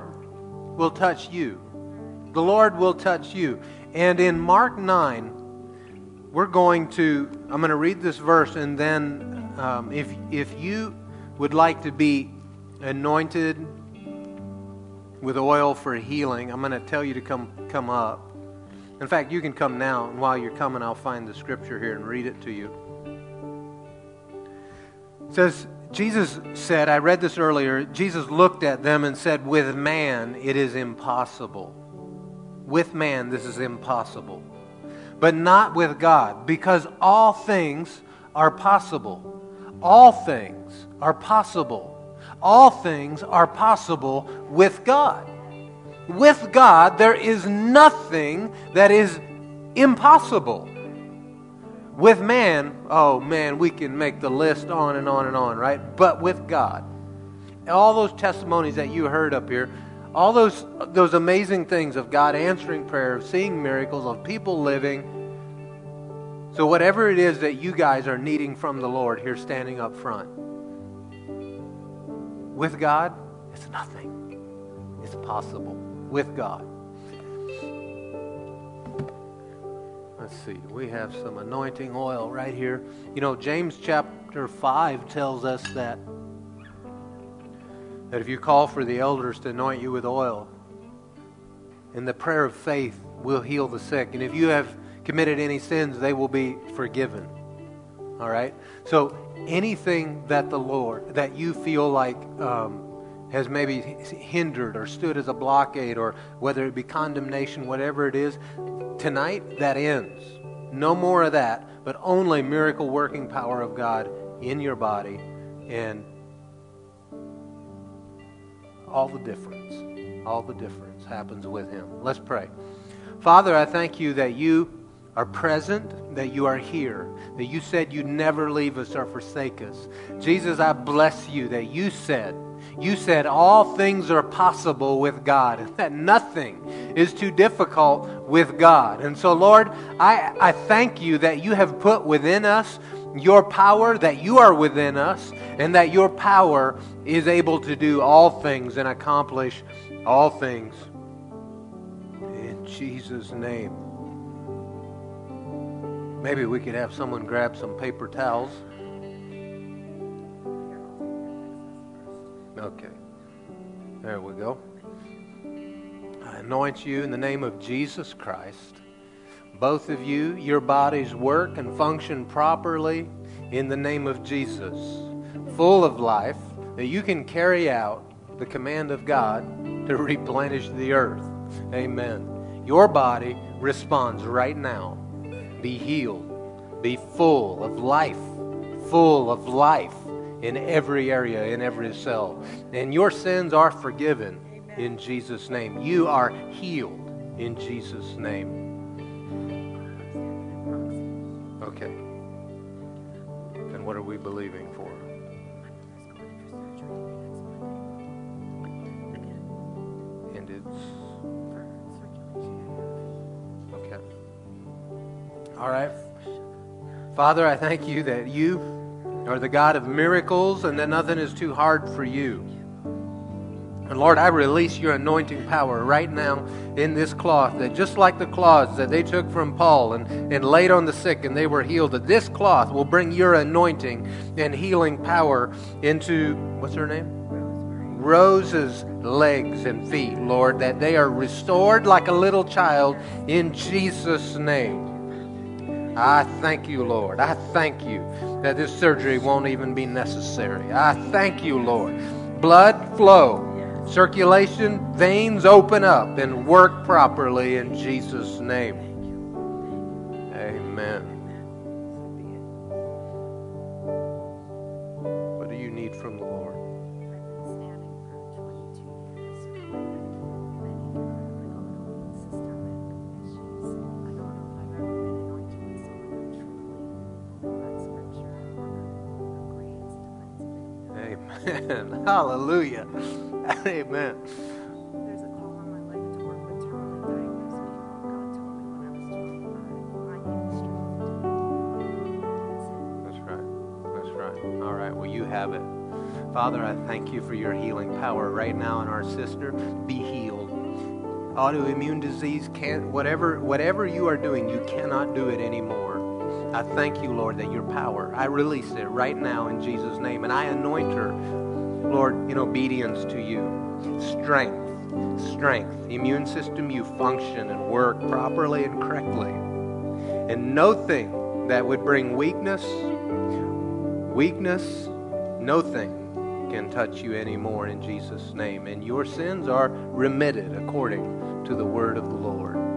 will touch you. The Lord will touch you. And in Mark 9, we're going to I'm going to read this verse and then um, if if you would like to be anointed with oil for healing, I'm going to tell you to come come up. In fact, you can come now, and while you're coming, I'll find the scripture here and read it to you. It says, Jesus said, I read this earlier, Jesus looked at them and said, With man it is impossible. With man this is impossible. But not with God, because all things are possible. All things are possible. All things are possible with God. With God, there is nothing that is impossible. With man, oh man, we can make the list on and on and on, right? But with God, all those testimonies that you heard up here, all those, those amazing things of God answering prayer, of seeing miracles, of people living. So, whatever it is that you guys are needing from the Lord here standing up front, with God, it's nothing. It's possible with God. Let's see, we have some anointing oil right here. You know, James chapter 5 tells us that, that if you call for the elders to anoint you with oil, and the prayer of faith will heal the sick. And if you have committed any sins, they will be forgiven. All right? So anything that the Lord, that you feel like um, has maybe hindered or stood as a blockade or whether it be condemnation, whatever it is, tonight that ends. No more of that, but only miracle working power of God in your body and all the difference. All the difference happens with Him. Let's pray. Father, I thank you that you are present that you are here, that you said you'd never leave us or forsake us. Jesus, I bless you that you said, you said all things are possible with God, and <laughs> that nothing is too difficult with God. And so, Lord, I, I thank you that you have put within us your power, that you are within us, and that your power is able to do all things and accomplish all things. In Jesus' name. Maybe we could have someone grab some paper towels. Okay. There we go. I anoint you in the name of Jesus Christ. Both of you, your bodies work and function properly in the name of Jesus. Full of life, that you can carry out the command of God to <laughs> replenish the earth. Amen. Your body responds right now. Be healed. Be full of life. Full of life in every area, in every cell. And your sins are forgiven in Jesus' name. You are healed in Jesus' name. Okay. Then what are we believing for? Father, I thank you that you are the God of miracles and that nothing is too hard for you. And Lord, I release your anointing power right now in this cloth, that just like the cloths that they took from Paul and, and laid on the sick and they were healed, that this cloth will bring your anointing and healing power into, what's her name? Rose's legs and feet, Lord, that they are restored like a little child in Jesus' name. I thank you, Lord. I thank you that this surgery won't even be necessary. I thank you, Lord. Blood flow, circulation, veins open up and work properly in Jesus' name. Hallelujah. <laughs> Amen. That's right. That's right. All right. Well, you have it. Father, I thank you for your healing power right now in our sister. Be healed. Autoimmune disease can't whatever whatever you are doing, you cannot do it anymore. I thank you, Lord, that your power, I release it right now in Jesus' name. And I anoint her, Lord, in obedience to you. Strength, strength. Immune system, you function and work properly and correctly. And no thing that would bring weakness, weakness, no thing can touch you anymore in Jesus' name. And your sins are remitted according to the word of the Lord.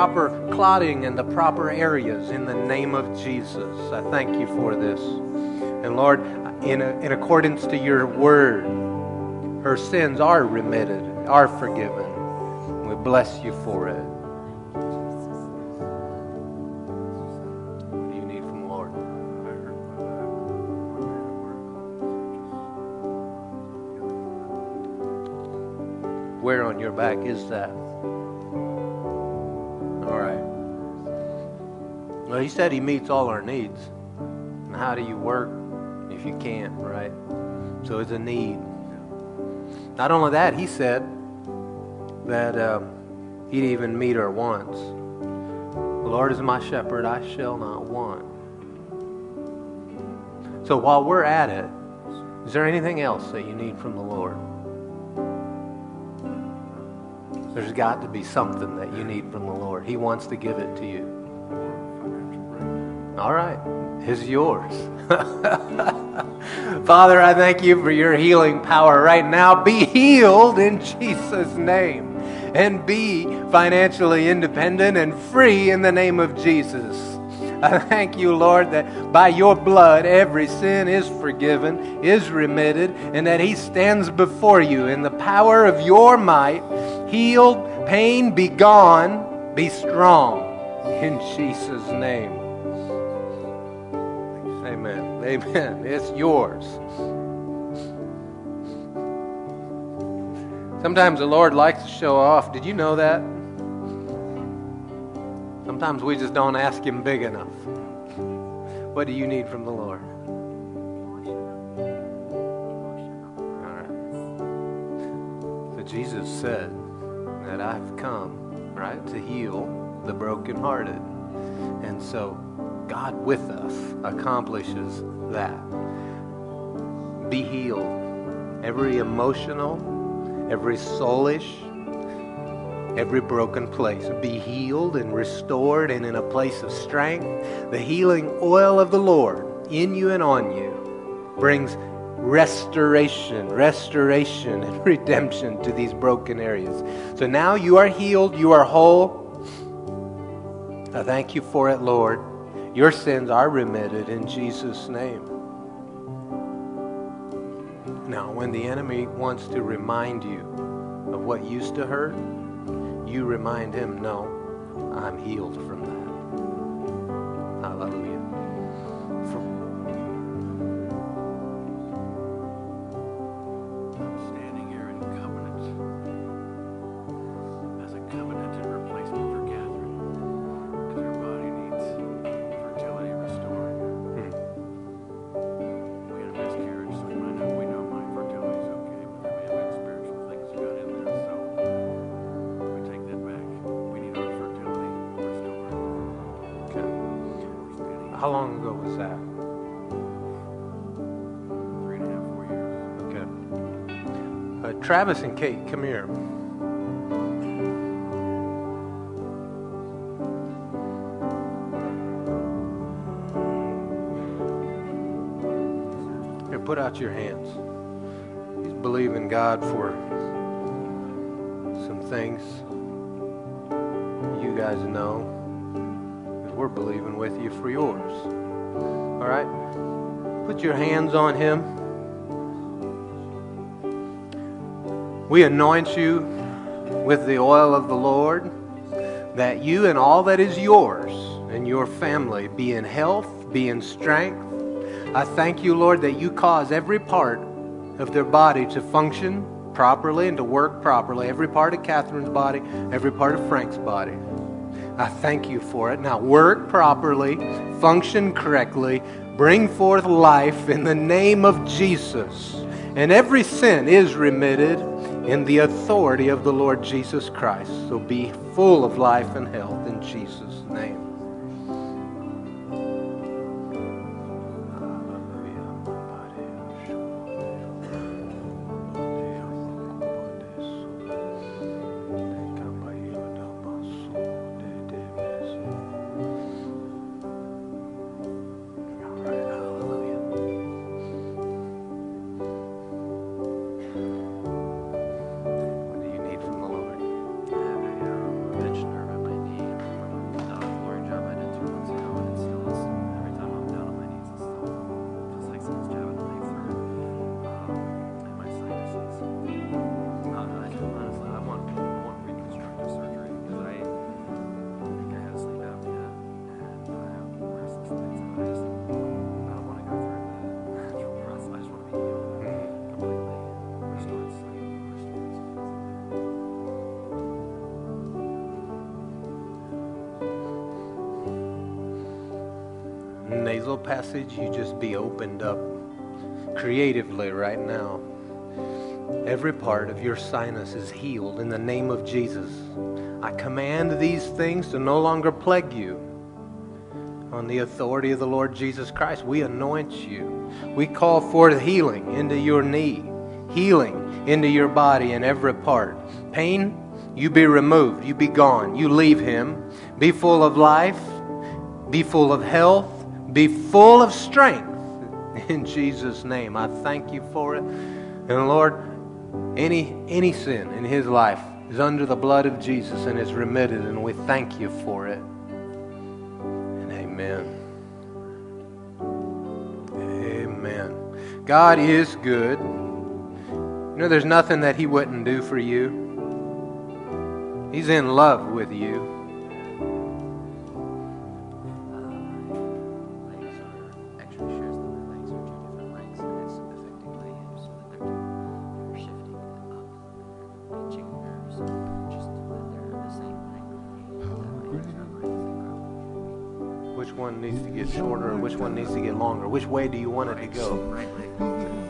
proper clotting in the proper areas in the name of Jesus. I thank you for this. And Lord, in, in accordance to your word, her sins are remitted, are forgiven. We bless you for it. where on your back is that? All right. Well, he said he meets all our needs. And how do you work if you can't, right? So it's a need. Not only that, he said that uh, he'd even meet our wants. The Lord is my shepherd, I shall not want. So while we're at it, is there anything else that you need from the Lord? There's got to be something that you need from the Lord. He wants to give it to you. All right, it's yours. <laughs> Father, I thank you for your healing power right now. Be healed in Jesus' name. And be financially independent and free in the name of Jesus. I thank you, Lord, that by your blood every sin is forgiven, is remitted, and that He stands before you in the power of your might. Healed, pain be gone, be strong. In Jesus' name. Amen. Amen. It's yours. Sometimes the Lord likes to show off. Did you know that? Sometimes we just don't ask Him big enough. What do you need from the Lord? All right. So Jesus said that I've come, right, to heal the brokenhearted. And so God with us accomplishes that. Be healed. Every emotional, every soulish, every broken place. Be healed and restored and in a place of strength. The healing oil of the Lord in you and on you brings restoration, restoration, and <laughs> redemption to these broken areas. So now you are healed, you are whole. I thank you for it, Lord. Your sins are remitted in Jesus' name. Now, when the enemy wants to remind you of what used to hurt, you remind him, no, I'm healed from that. Hallelujah. Travis and Kate, come here. Here, put out your hands. He's believing God for some things you guys know. We're believing with you for yours. All right? Put your hands on him. We anoint you with the oil of the Lord, that you and all that is yours and your family be in health, be in strength. I thank you, Lord, that you cause every part of their body to function properly and to work properly. Every part of Catherine's body, every part of Frank's body. I thank you for it. Now work properly, function correctly, bring forth life in the name of Jesus. And every sin is remitted in the authority of the Lord Jesus Christ. So be full of life and health in Jesus' name. Puzzle passage, you just be opened up creatively right now. Every part of your sinus is healed in the name of Jesus. I command these things to no longer plague you. On the authority of the Lord Jesus Christ, we anoint you. We call forth healing into your knee, healing into your body in every part. Pain, you be removed. You be gone. You leave him. Be full of life. Be full of health. Be full of strength. In Jesus' name, I thank you for it. And Lord, any any sin in his life is under the blood of Jesus and is remitted, and we thank you for it. And amen. Amen. God is good. You know, there's nothing that he wouldn't do for you. He's in love with you. Way do you want it to go?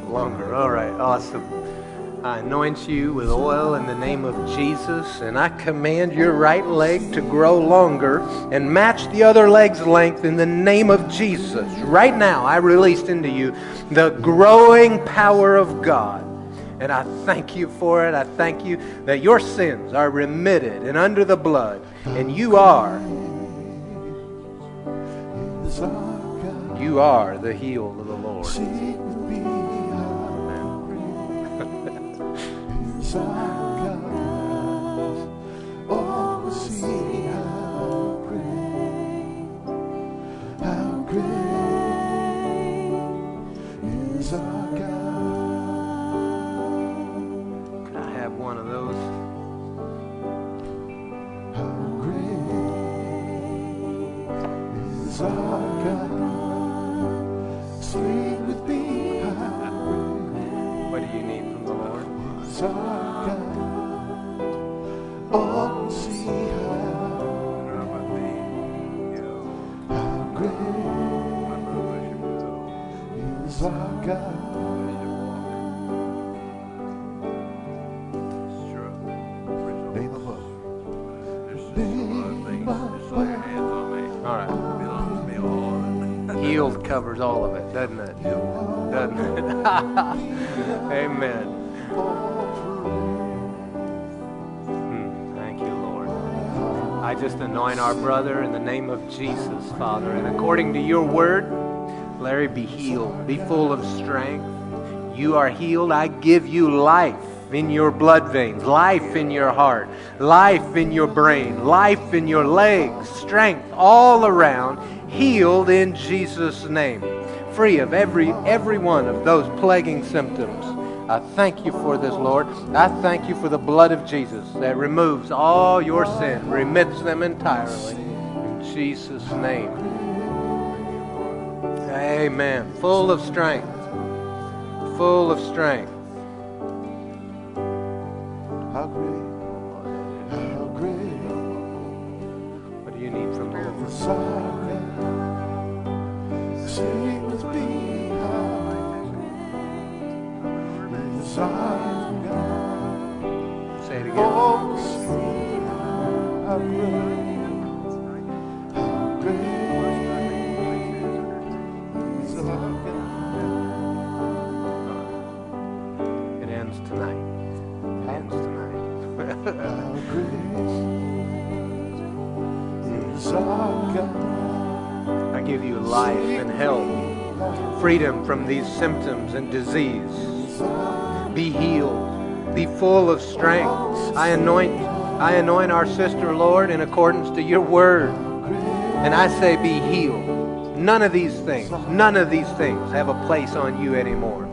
Longer. All right. Awesome. I anoint you with oil in the name of Jesus, and I command your right leg to grow longer and match the other leg's length in the name of Jesus. Right now, I released into you the growing power of God. And I thank you for it. I thank you that your sins are remitted and under the blood, and you are. You are the heel of the Lord. Could Right. Healed covers all of it, doesn't it? Doesn't it? <laughs> Amen. Hmm, Thank you, Lord. I just anoint our brother in the name of Jesus, Father. And according to your word, Larry, be healed. Be full of strength. You are healed. I give you life in your blood veins, life in your heart, life in your brain, life in your legs, strength all around, healed in Jesus' name. Free of every every one of those plaguing symptoms. I thank you for this, Lord. I thank you for the blood of Jesus that removes all your sin, remits them entirely. In Jesus' name. Amen. Full of strength. Full of strength. How great, how great What do you need from the Lord? is our God. Sing with me, how great is our God. Say it again. Oh, how great, life and health, freedom from these symptoms and disease. Be healed. Be full of strength. I anoint I anoint our sister, Lord, in accordance to your word. And I say be healed. None of these things, none of these things have a place on you anymore.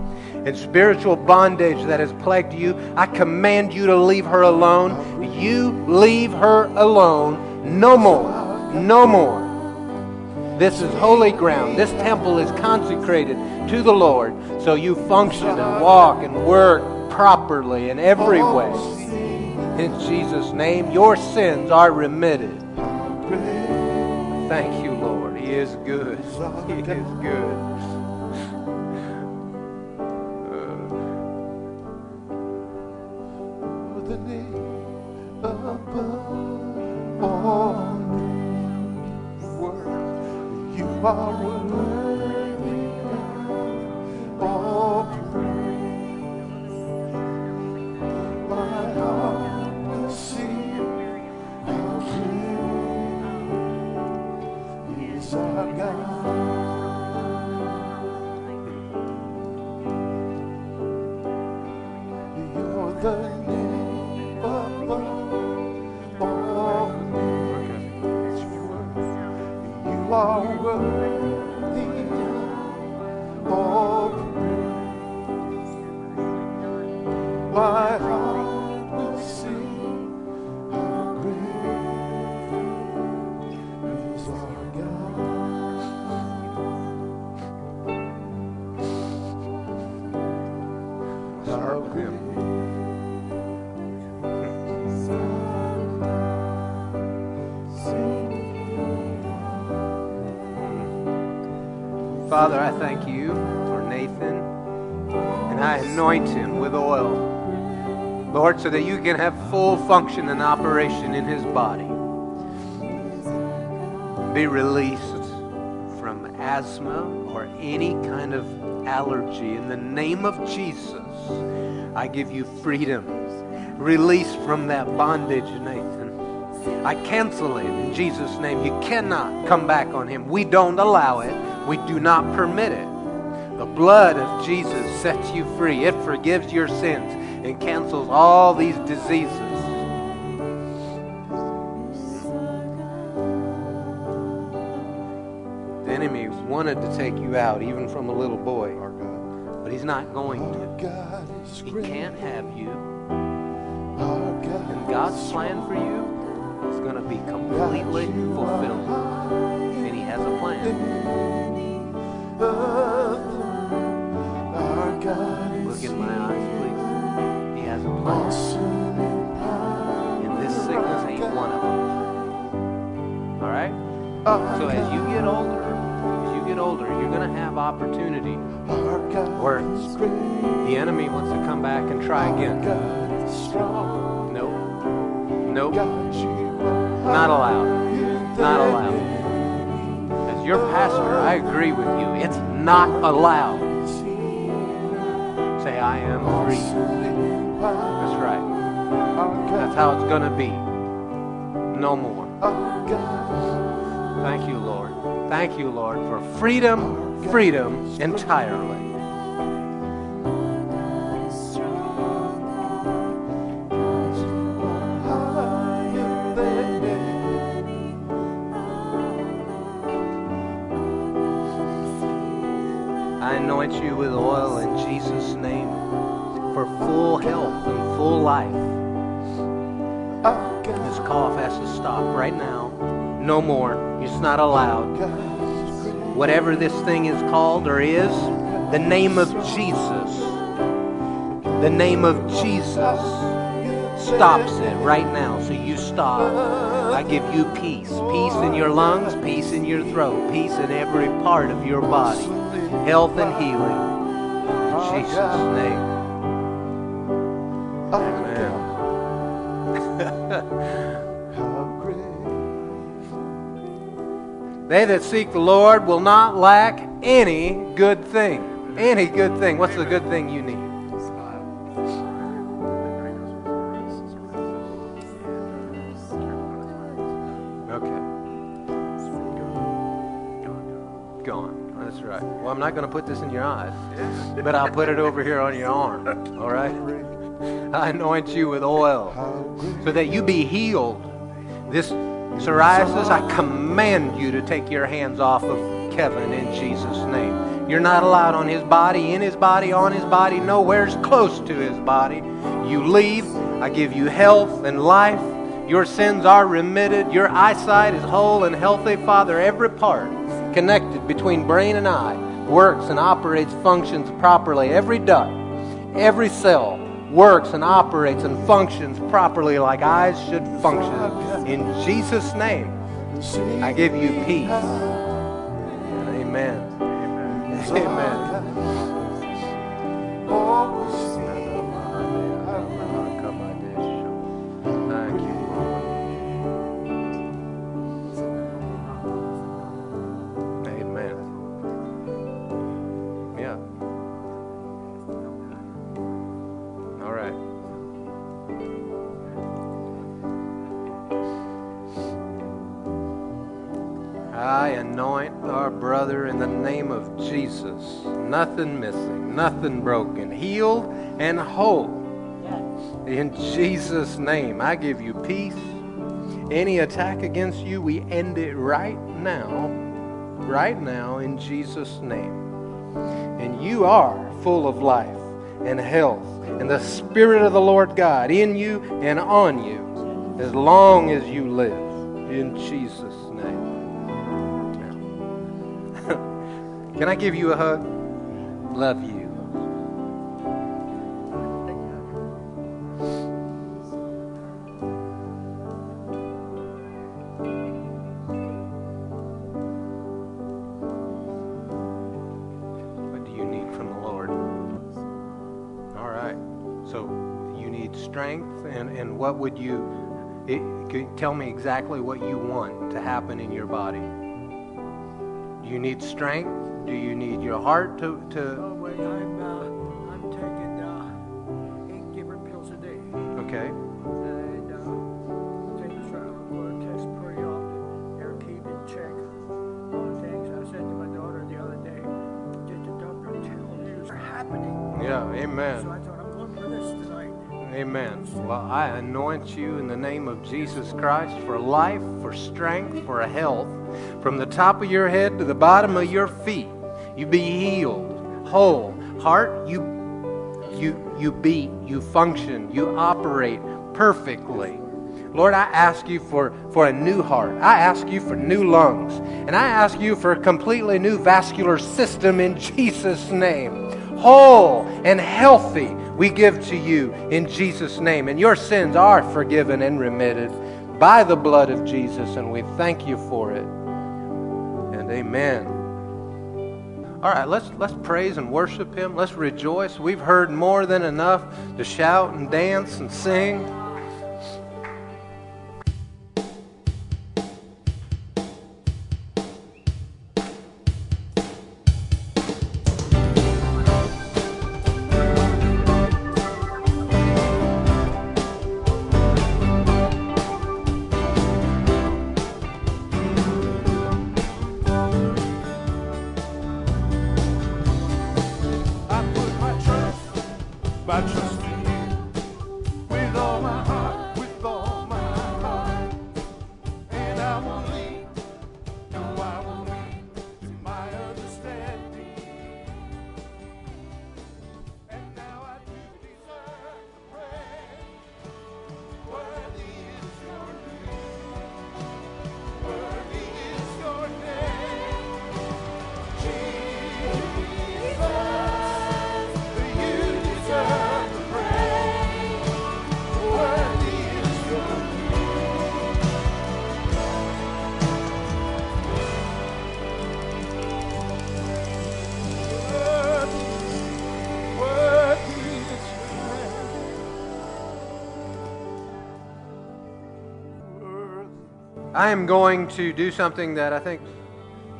And spiritual bondage that has plagued you, I command you to leave her alone. You leave her alone. No more. No more. This is holy ground. This temple is consecrated to the Lord. So you function and walk and work properly in every way. In Jesus' name, your sins are remitted. Thank you, Lord. He is good. <laughs> He is good. Lord, so that you can have full function and operation in his body. Be released from asthma or any kind of allergy. In the name of Jesus, I give you freedom. Release from that bondage, Nathan. I cancel it in Jesus' name. You cannot come back on him. We don't allow it. We do not permit it. The blood of Jesus sets you free. It forgives your sins and cancels all these diseases. The enemy wanted to take you out, even from a little boy, but he's not going to. He can't have you. And God's plan for you is going to be completely fulfilled. And He has a plan. Look in my eyes, please. Has. And this sickness ain't one of them. All right? So as you get older, as you get older, you're going to have opportunity where the enemy wants to come back and try again. Nope. Nope. Not allowed. Not allowed. As your pastor, I agree with you. It's not allowed. Say, I am free. That's right. That's how it's going to be. No more. Thank you, Lord. Thank you, Lord, for freedom, freedom entirely. Life. This cough has to stop right now. No more. It's not allowed. Oh, Whatever this thing is called or is, the name of Jesus, the name of Jesus stops it right now. So you stop. I give you peace. Peace in your lungs, peace in your throat, peace in every part of your body. Health and healing. In Jesus' name. They that seek the Lord will not lack any good thing. Any good thing. What's the good thing you need? Okay. Gone. That's right. Well, I'm not going to put this in your eyes, but I'll put it over here on your arm. All right? I anoint you with oil so that you be healed. This psoriasis, I command you to take your hands off of Kevin in Jesus' name. You're not allowed on his body, in his body, on his body, nowhere's close to his body. You leave. I give you health and life. Your sins are remitted. Your eyesight is whole and healthy. Father, every part connected between brain and eye works and operates, functions properly. Every duct, every cell works and operates and functions properly like eyes should function. In Jesus' name, I give you peace. Amen. Brother in the name of Jesus. Nothing missing, nothing broken, healed and whole. In Jesus' name, I give you peace. Any attack against you, we end it right now. Right now, in Jesus' name. And you are full of life and health, and the Spirit of the Lord God in you and on you as long as you live. In Jesus' Can I give you a hug? Love you. What do you need from the Lord? All right. So you need strength, and, and what would you it, you tell me exactly what you want to happen in your body? Do you need strength? Do you need your heart to, to Oh, wait, I'm, uh, I'm taking, uh, eight different pills a day. okay? And, uh, take a blood test pretty often. They're keeping check on things. I said to my daughter the other day, did the doctor tell you it's happening? Yeah, amen. So I thought, I'm going for this tonight. Amen. Well, I anoint you in the name of Jesus Christ for life, for strength, for health, from the top of your head to the bottom of your feet. You be healed, whole. Heart, you you you beat, you function, you operate perfectly. Lord, I ask you for, for a new heart. I ask you for new lungs. And I ask you for a completely new vascular system in Jesus' name. Whole and healthy we give to you in Jesus' name. And your sins are forgiven and remitted by the blood of Jesus. And we thank you for it. And amen. All right, let's let's praise and worship him. Let's rejoice. We've heard more than enough to shout and dance and sing. I am going to do something that I think,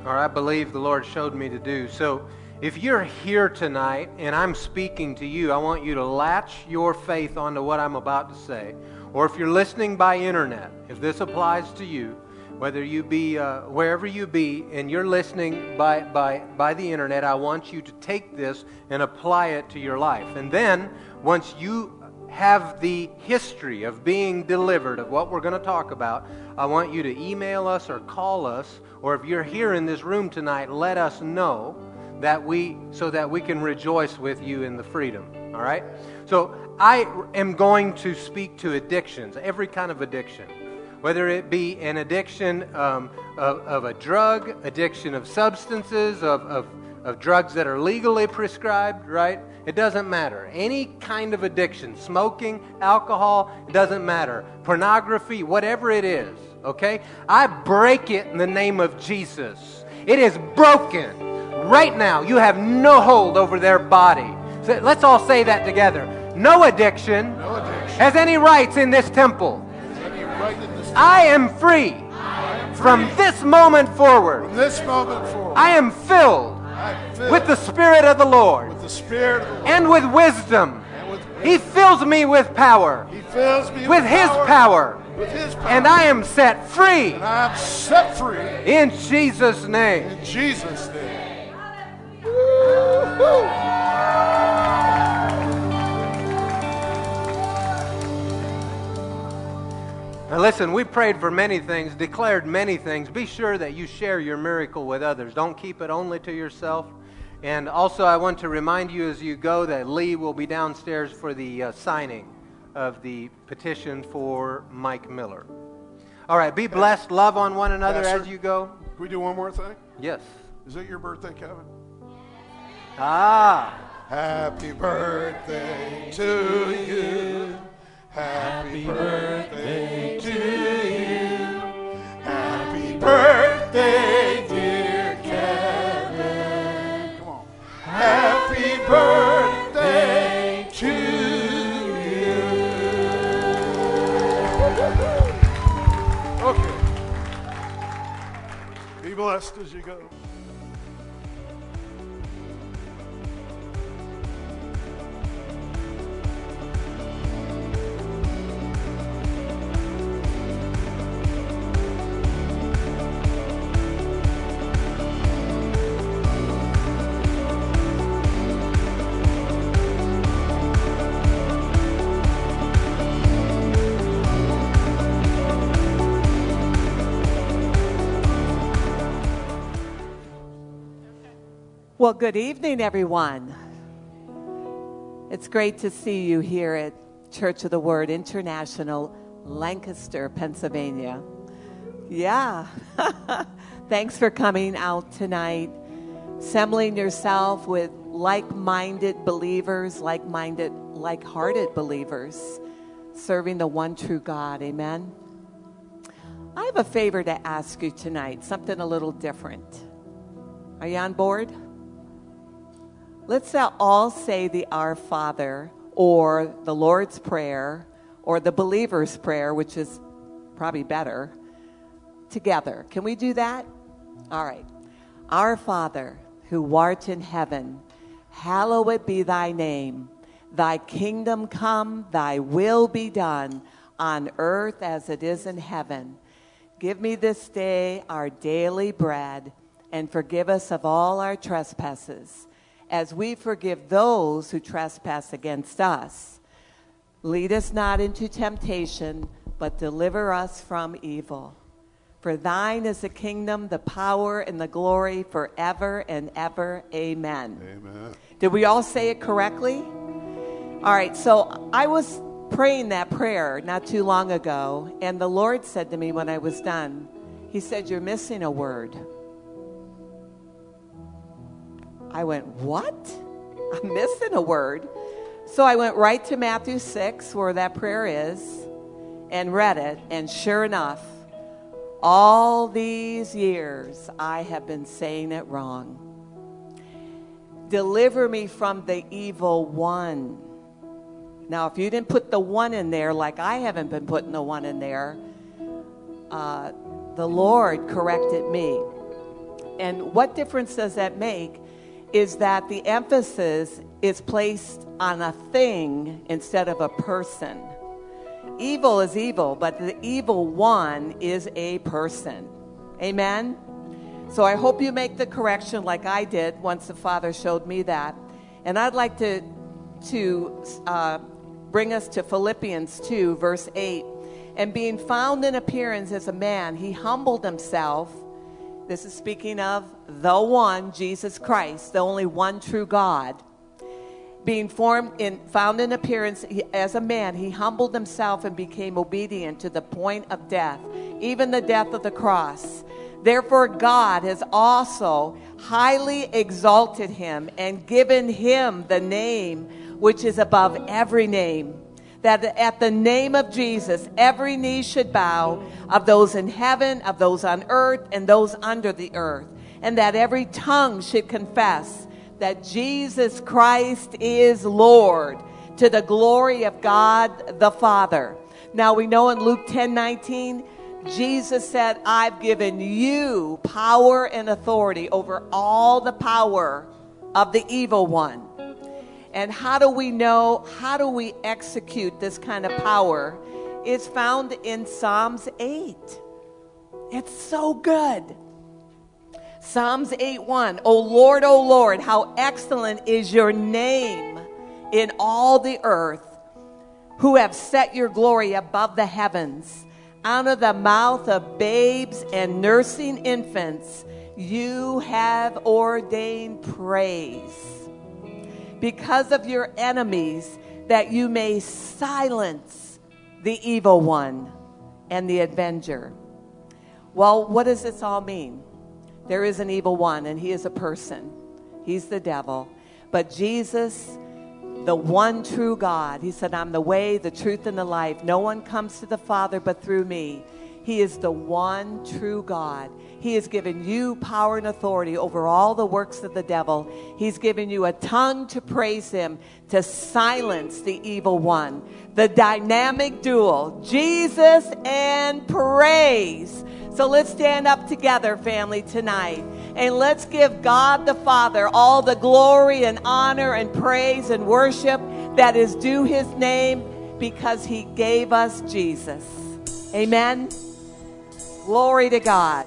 or I believe the Lord showed me to do. So if you're here tonight and I'm speaking to you, I want you to latch your faith onto what I'm about to say. Or if you're listening by internet, if this applies to you, whether you be uh, wherever you be and you're listening by, by, by the internet, I want you to take this and apply it to your life. And then once you have the history of being delivered of what we're going to talk about, I want you to email us or call us, or if you're here in this room tonight, let us know that we so that we can rejoice with you in the freedom. All right? So I am going to speak to addictions, every kind of addiction. Whether it be an addiction um, of, of a drug, addiction of substances, of, of, of drugs that are legally prescribed, right? It doesn't matter. Any kind of addiction, smoking, alcohol, it doesn't matter. Pornography, whatever it is, okay? I break it in the name of Jesus. It is broken. Right now, you have no hold over their body. So let's all say that together. No addiction, no addiction. has any rights in this temple. I am free. From this moment forward, From this moment forward, I am filled with the Spirit of the Lord with the Spirit of the Lord. and with wisdom. He fills me with power, He fills me with His power, with His power. And I am set free And I am set free in Jesus' name. in Jesus' name. Now, listen, we prayed for many things, declared many things. Be sure that you share your miracle with others. Don't keep it only to yourself. And also, I want to remind you as you go that Lee will be downstairs for the uh, signing of the petition for Mike Miller. All right, be blessed. Love on one another Pastor, as you go. Can we do one more thing? Yes. Is it your birthday, Kevin? Ah. Happy birthday to you. Happy birthday to you. Happy birthday, dear Kevin. Come on. Happy birthday Be blessed as Well, good evening, everyone. It's great to see you here at Church of the Word International, Lancaster, Pennsylvania. Yeah. <laughs> Thanks for coming out tonight, assembling yourself with like minded believers, like minded, like hearted believers, serving the one true God. Amen. I have a favor to ask you tonight, something a little different. Are you on board? Let's all say the Our Father or the Lord's Prayer or the believer's prayer, which is probably better, together. Can we do that? All right. Our Father, who art in heaven, hallowed be thy name. Thy kingdom come, thy will be done on earth as it is in heaven. Give me this day our daily bread and forgive us of all our trespasses as we forgive those who trespass against us. Lead us not into temptation, but deliver us from evil. For thine is the kingdom, the power, and the glory forever and ever. Amen. Amen. Did we all say it correctly? All right, so I was praying that prayer not too long ago, and the Lord said to me when I was done, He said, You're missing a word. I went, What? I'm missing a word. So I went right to Matthew 6, where that prayer is, and read it. And sure enough, all these years I have been saying it wrong. Deliver me from the evil one. Now, if you didn't put the one in there, like I haven't been putting the one in there, uh, the Lord corrected me. And what difference does that make? Is that the emphasis is placed on a thing instead of a person. Evil is evil, but the evil one is a person. Amen? So I hope you make the correction like I did once the Father showed me that. And I'd like to, to uh, bring us to Philippians 2, verse 8. And being found in appearance as a man, he humbled himself. This is speaking of the one, Jesus Christ, the only one true God. Being formed in, found in appearance as a man, he humbled himself and became obedient to the point of death, even the death of the cross. Therefore, God has also highly exalted him and given him the name which is above every name. That at the name of Jesus, every knee should bow of those in heaven, of those on earth, and those under the earth, and that every tongue should confess that Jesus Christ is Lord to the glory of God the Father. Now we know in Luke 10 19, Jesus said, I've given you power and authority over all the power of the evil one. And how do we know, how do we execute this kind of power? It's found in Psalms 8. It's so good. Psalms 8 1. O Lord, O Lord, how excellent is your name in all the earth, who have set your glory above the heavens. Out of the mouth of babes and nursing infants, you have ordained praise. Because of your enemies, that you may silence the evil one and the avenger. Well, what does this all mean? There is an evil one, and he is a person. He's the devil. But Jesus, the one true God, he said, I'm the way, the truth, and the life. No one comes to the Father but through me. He is the one true God. He has given you power and authority over all the works of the devil. He's given you a tongue to praise him, to silence the evil one. The dynamic duel, Jesus and praise. So let's stand up together, family, tonight. And let's give God the Father all the glory and honor and praise and worship that is due his name because he gave us Jesus. Amen. Glory to God.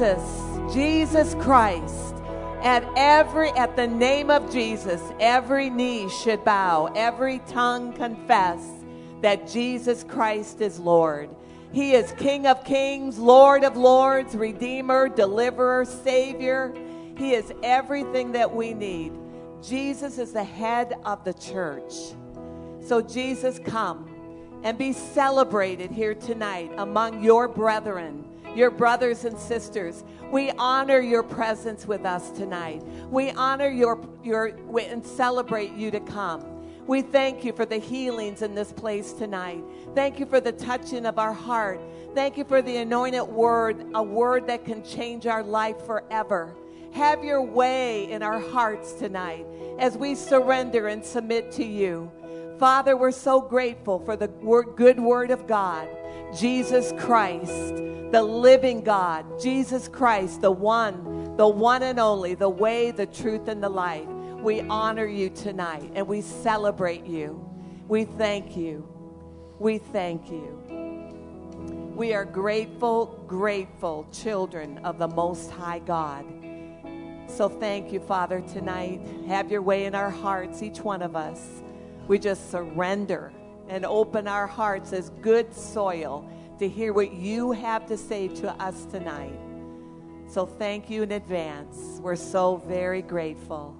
Jesus, Jesus Christ. At every at the name of Jesus, every knee should bow, every tongue confess that Jesus Christ is Lord. He is King of Kings, Lord of Lords, Redeemer, Deliverer, Savior. He is everything that we need. Jesus is the head of the church. So, Jesus, come and be celebrated here tonight among your brethren, your brothers and sisters. We honor your presence with us tonight. We honor your, your and celebrate you to come. We thank you for the healings in this place tonight. Thank you for the touching of our heart. Thank you for the anointed word, a word that can change our life forever. Have your way in our hearts tonight as we surrender and submit to you. Father, we're so grateful for the good word of God, Jesus Christ, the living God, Jesus Christ, the one, the one and only, the way, the truth, and the life. We honor you tonight and we celebrate you. We thank you. We thank you. We are grateful, grateful children of the Most High God. So thank you, Father, tonight. Have your way in our hearts, each one of us. We just surrender and open our hearts as good soil to hear what you have to say to us tonight. So thank you in advance. We're so very grateful.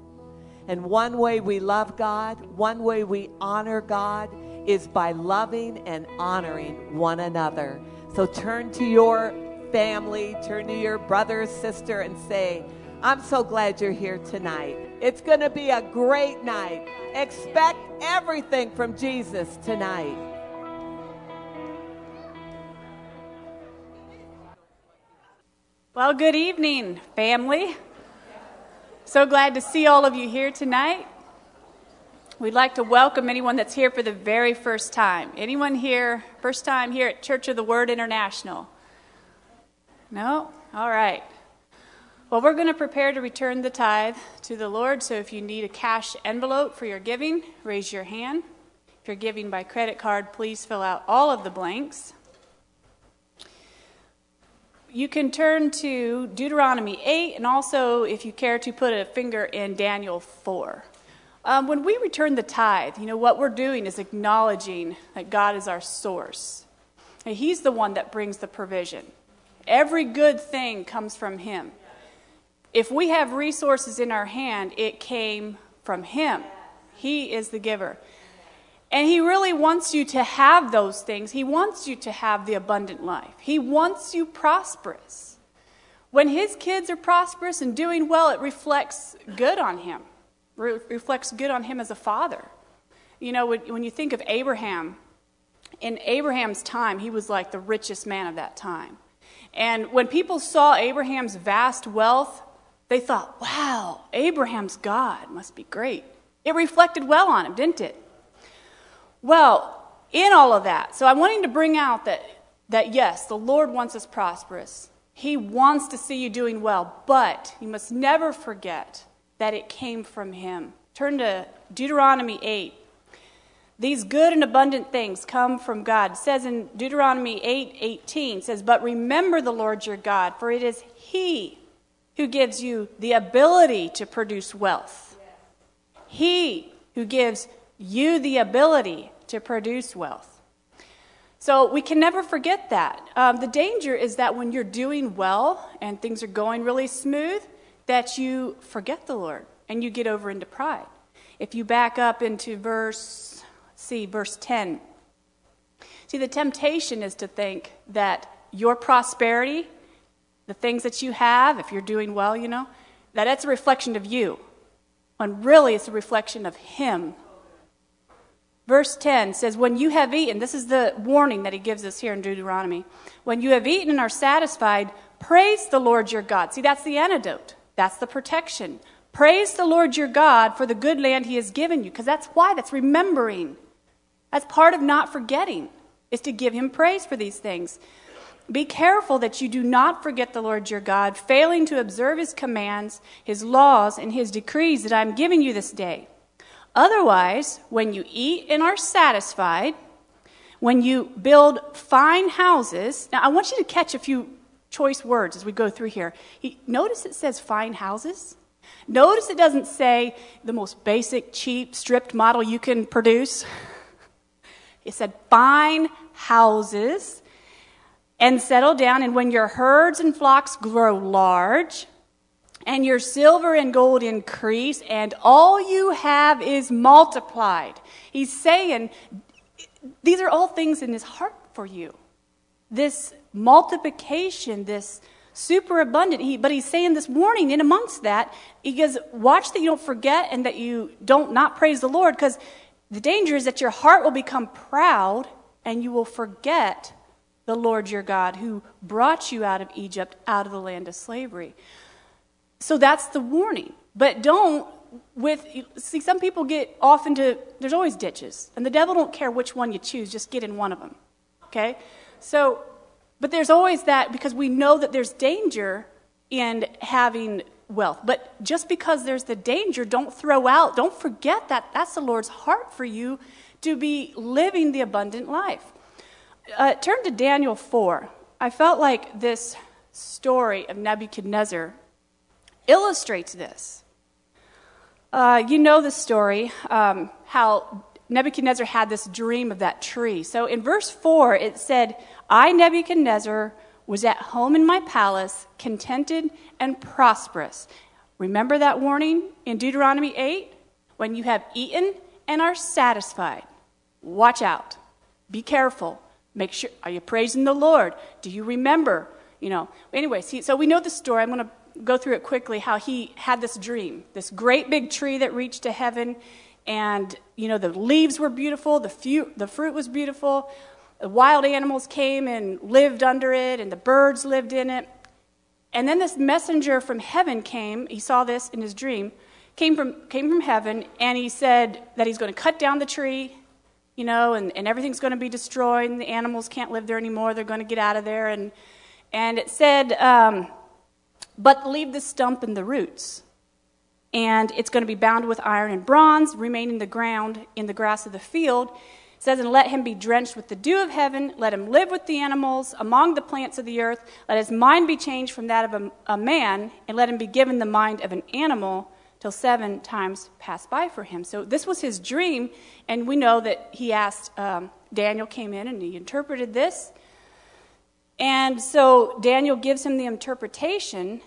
And one way we love God, one way we honor God is by loving and honoring one another. So turn to your family, turn to your brother sister, and say, I'm so glad you're here tonight. It's going to be a great night. Expect everything from Jesus tonight. Well, good evening, family. So glad to see all of you here tonight. We'd like to welcome anyone that's here for the very first time. Anyone here, first time here at Church of the Word International? No? All right. Well, we're going to prepare to return the tithe to the Lord. So if you need a cash envelope for your giving, raise your hand. If you're giving by credit card, please fill out all of the blanks. You can turn to Deuteronomy 8, and also, if you care to, put a finger in Daniel 4. Um, when we return the tithe, you know, what we're doing is acknowledging that God is our source. And He's the one that brings the provision. Every good thing comes from Him. If we have resources in our hand, it came from Him. He is the giver. And He really wants you to have those things. He wants you to have the abundant life. He wants you prosperous. When His kids are prosperous and doing well, it reflects good on Him, Re- reflects good on Him as a father. You know, when, when you think of Abraham, in Abraham's time, he was like the richest man of that time. And when people saw Abraham's vast wealth, they thought, wow, Abraham's God must be great. It reflected well on him, didn't it? Well, in all of that, so I'm wanting to bring out that, that yes, the Lord wants us prosperous. He wants to see you doing well, but you must never forget that it came from Him. Turn to Deuteronomy 8. These good and abundant things come from God. It says in Deuteronomy 8 18, says, But remember the Lord your God, for it is He who gives you the ability to produce wealth. He who gives you the ability to produce wealth. So we can never forget that. Um, the danger is that when you're doing well and things are going really smooth, that you forget the Lord and you get over into pride. If you back up into verse, see, verse 10. See, the temptation is to think that your prosperity, the things that you have, if you're doing well, you know, that it's a reflection of you. When really it's a reflection of Him Verse 10 says, When you have eaten, this is the warning that he gives us here in Deuteronomy. When you have eaten and are satisfied, praise the Lord your God. See, that's the antidote, that's the protection. Praise the Lord your God for the good land he has given you, because that's why, that's remembering. That's part of not forgetting, is to give him praise for these things. Be careful that you do not forget the Lord your God, failing to observe his commands, his laws, and his decrees that I am giving you this day. Otherwise, when you eat and are satisfied, when you build fine houses, now I want you to catch a few choice words as we go through here. notice it says fine houses. Notice it doesn't say the most basic, cheap, stripped model you can produce. <laughs> It said fine houses and settle down, and when your herds and flocks grow large, and your silver and gold increase, and all you have is multiplied. He's saying these are all things in his heart for you. This multiplication, this superabundant. He, but he's saying this warning in amongst that. He goes, watch that you don't forget and that you don't not praise the Lord, because the danger is that your heart will become proud and you will forget the Lord your God who brought you out of Egypt, out of the land of slavery. So that's the warning. But don't with see some people get off into there's always ditches. And the devil don't care which one you choose just get in one of them okay? So but there's always that because we know that there's danger in having wealth. But just because there's the danger don't throw out don't forget that that's the lord's heart for you to be living the abundant life uh, turn to daniel 4 i felt like this story of nebuchadnezzar illustrates this. Uh, you know the story, um, how Nebuchadnezzar had this dream of that tree. So in verse 4, it said, I, Nebuchadnezzar, was at home in my palace, contented and prosperous. Remember that warning in Deuteronomy 8? When you have eaten and are satisfied, watch out. Be careful. Make sure, are you praising the Lord? Do you remember? You know, anyway, see, so we know the story. I'm going to go through it quickly how he had this dream this great big tree that reached to heaven and you know the leaves were beautiful the, the fruit was beautiful the wild animals came and lived under it and the birds lived in it And then this messenger from heaven came. He saw this in his dream. Came from, came from heaven, and he said that he's going to cut down the tree, you know, and, and everything's going to be destroyed, and the animals can't live there anymore. They're going to get out of there. And, and it said, um, but leave the stump and the roots. And it's going to be bound with iron and bronze, remain in the ground, in the grass of the field. It says, and let him be drenched with the dew of heaven. Let him live with the animals, among the plants of the earth. Let his mind be changed from that of a, a man, and let him be given the mind of an animal till seven times pass by for him. So this was his dream, and we know that he asked, um, Daniel came in and he interpreted this. And so Daniel gives him the interpretation,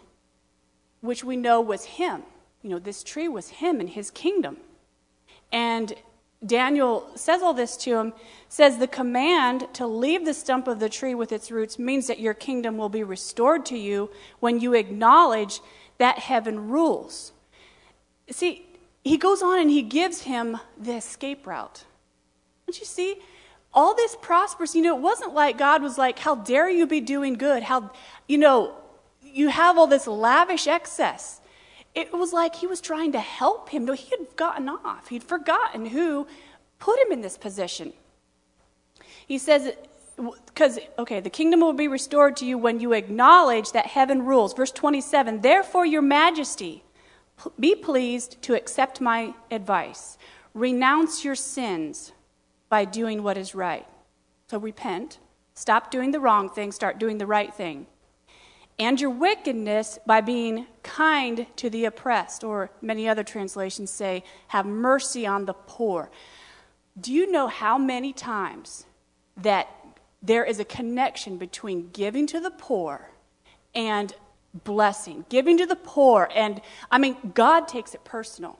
which we know was him. You know, this tree was him and his kingdom. And Daniel says all this to him, says the command to leave the stump of the tree with its roots means that your kingdom will be restored to you when you acknowledge that heaven rules. See, he goes on and he gives him the escape route. Don't you see? All this prosperous, you know, it wasn't like God was like, How dare you be doing good? How, you know, you have all this lavish excess. It was like he was trying to help him. No, he had gotten off. He'd forgotten who put him in this position. He says, because, okay, the kingdom will be restored to you when you acknowledge that heaven rules. Verse 27 Therefore, your majesty, be pleased to accept my advice. Renounce your sins by doing what is right. So repent. Stop doing the wrong thing, start doing the right thing and your wickedness by being kind to the oppressed, or many other translations say, have mercy on the poor. Do you know how many times that there is a connection between giving to the poor and blessing? Giving to the poor, and I mean, God takes it personal.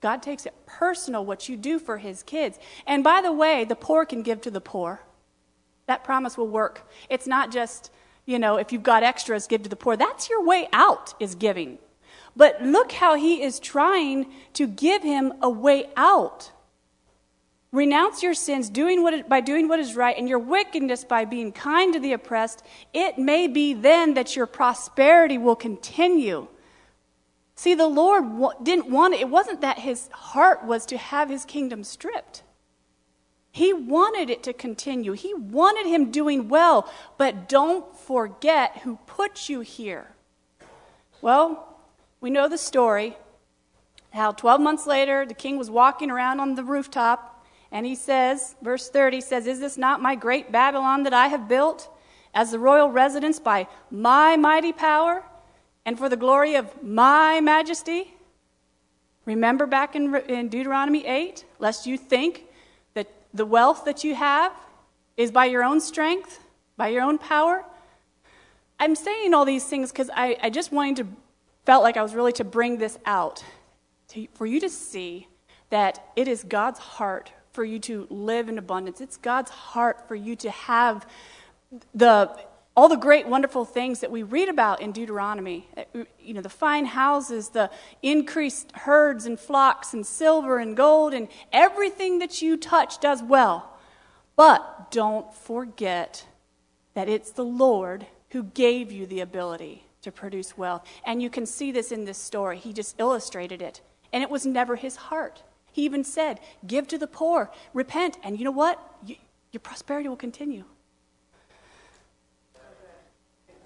God takes it personal what you do for his kids. And by the way, the poor can give to the poor. That promise will work. It's not just you know, if you've got extras, give to the poor. That's your way out, is giving. But look how he is trying to give him a way out. Renounce your sins doing what, by doing what is right, and your wickedness by being kind to the oppressed. It may be then that your prosperity will continue. See, the Lord didn't want it. It wasn't that his heart was to have his kingdom stripped. He wanted it to continue. He wanted him doing well, but don't forget who put you here. Well, we know the story how 12 months later the king was walking around on the rooftop and he says, verse 30 says, Is this not my great Babylon that I have built as the royal residence by my mighty power and for the glory of my majesty? Remember back in, in Deuteronomy 8, lest you think that the wealth that you have is by your own strength, by your own power. I'm saying all these things because I, I just wanted to, felt like I was really to bring this out to, for you to see that it is God's heart for you to live in abundance. It's God's heart for you to have the all the great, wonderful things that we read about in Deuteronomy. You know, the fine houses, the increased herds and flocks, and silver and gold, and everything that you touch does well. But don't forget that it's the Lord who gave you the ability to produce wealth. And you can see this in this story. He just illustrated it. And it was never his heart. He even said, Give to the poor, repent, and you know what? You, your prosperity will continue.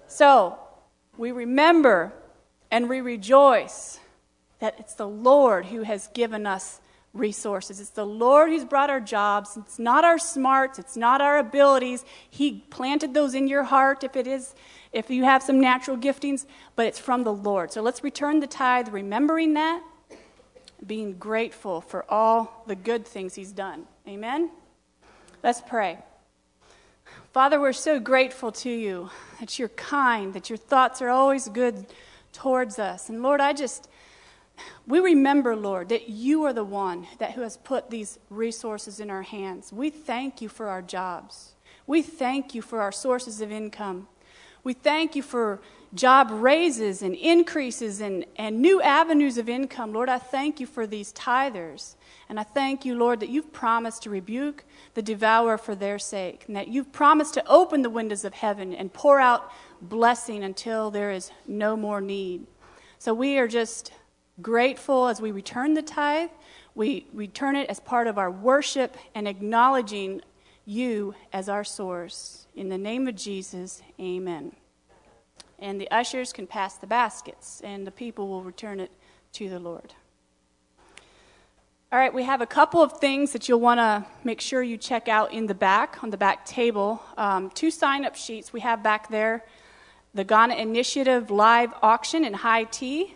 So we remember and we rejoice that it's the Lord who has given us resources. It's the Lord who's brought our jobs. It's not our smarts, it's not our abilities. He planted those in your heart if it is if you have some natural giftings, but it's from the Lord. So let's return the tithe remembering that, being grateful for all the good things he's done. Amen. Let's pray. Father, we're so grateful to you that you're kind, that your thoughts are always good towards us. And Lord, I just, we remember, Lord, that you are the one that who has put these resources in our hands. We thank you for our jobs. We thank you for our sources of income. We thank you for job raises and increases and, and new avenues of income. Lord, I thank you for these tithers. And I thank you, Lord, that you've promised to rebuke the devourer for their sake, and that you've promised to open the windows of heaven and pour out blessing until there is no more need. So we are just grateful as we return the tithe. We return it as part of our worship and acknowledging you as our source. In the name of Jesus, amen. And the ushers can pass the baskets, and the people will return it to the Lord. All right, we have a couple of things that you'll want to make sure you check out in the back, on the back table. Um, two sign up sheets we have back there the Ghana Initiative live auction in high tea.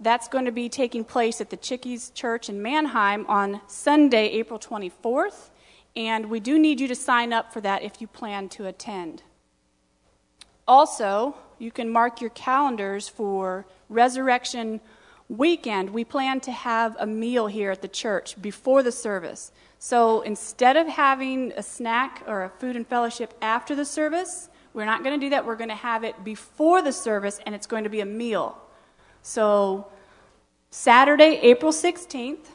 That's going to be taking place at the Chiques Church in Manheim on Sunday, April 24th. And we do need you to sign up for that if you plan to attend. Also, you can mark your calendars for Resurrection Weekend. We plan to have a meal here at the church before the service. So instead of having a snack or a food and fellowship after the service, we're not going to do that. We're going to have it before the service, and it's going to be a meal. So Saturday, April 16th,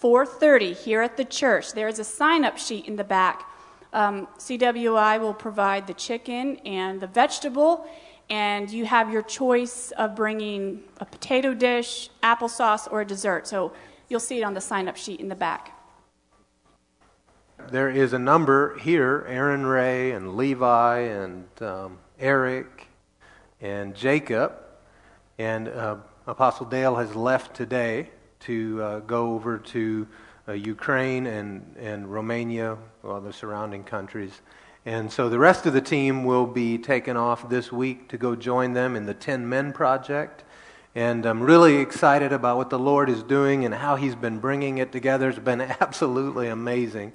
4:30 here at the church. There is a sign-up sheet in the back. Um, CWI will provide the chicken and the vegetable, and you have your choice of bringing a potato dish, applesauce, or a dessert. So you'll see it on the sign-up sheet in the back. There is a number here Aaron Ray and Levi and um, Eric and Jacob. And uh, Apostle Dale has left today to uh, go over to uh, Ukraine and, and Romania, well, the surrounding countries. And so the rest of the team will be taken off this week to go join them in the 10 Men Project. And I'm really excited about what the Lord is doing and how He's been bringing it together. It's been <laughs> absolutely amazing.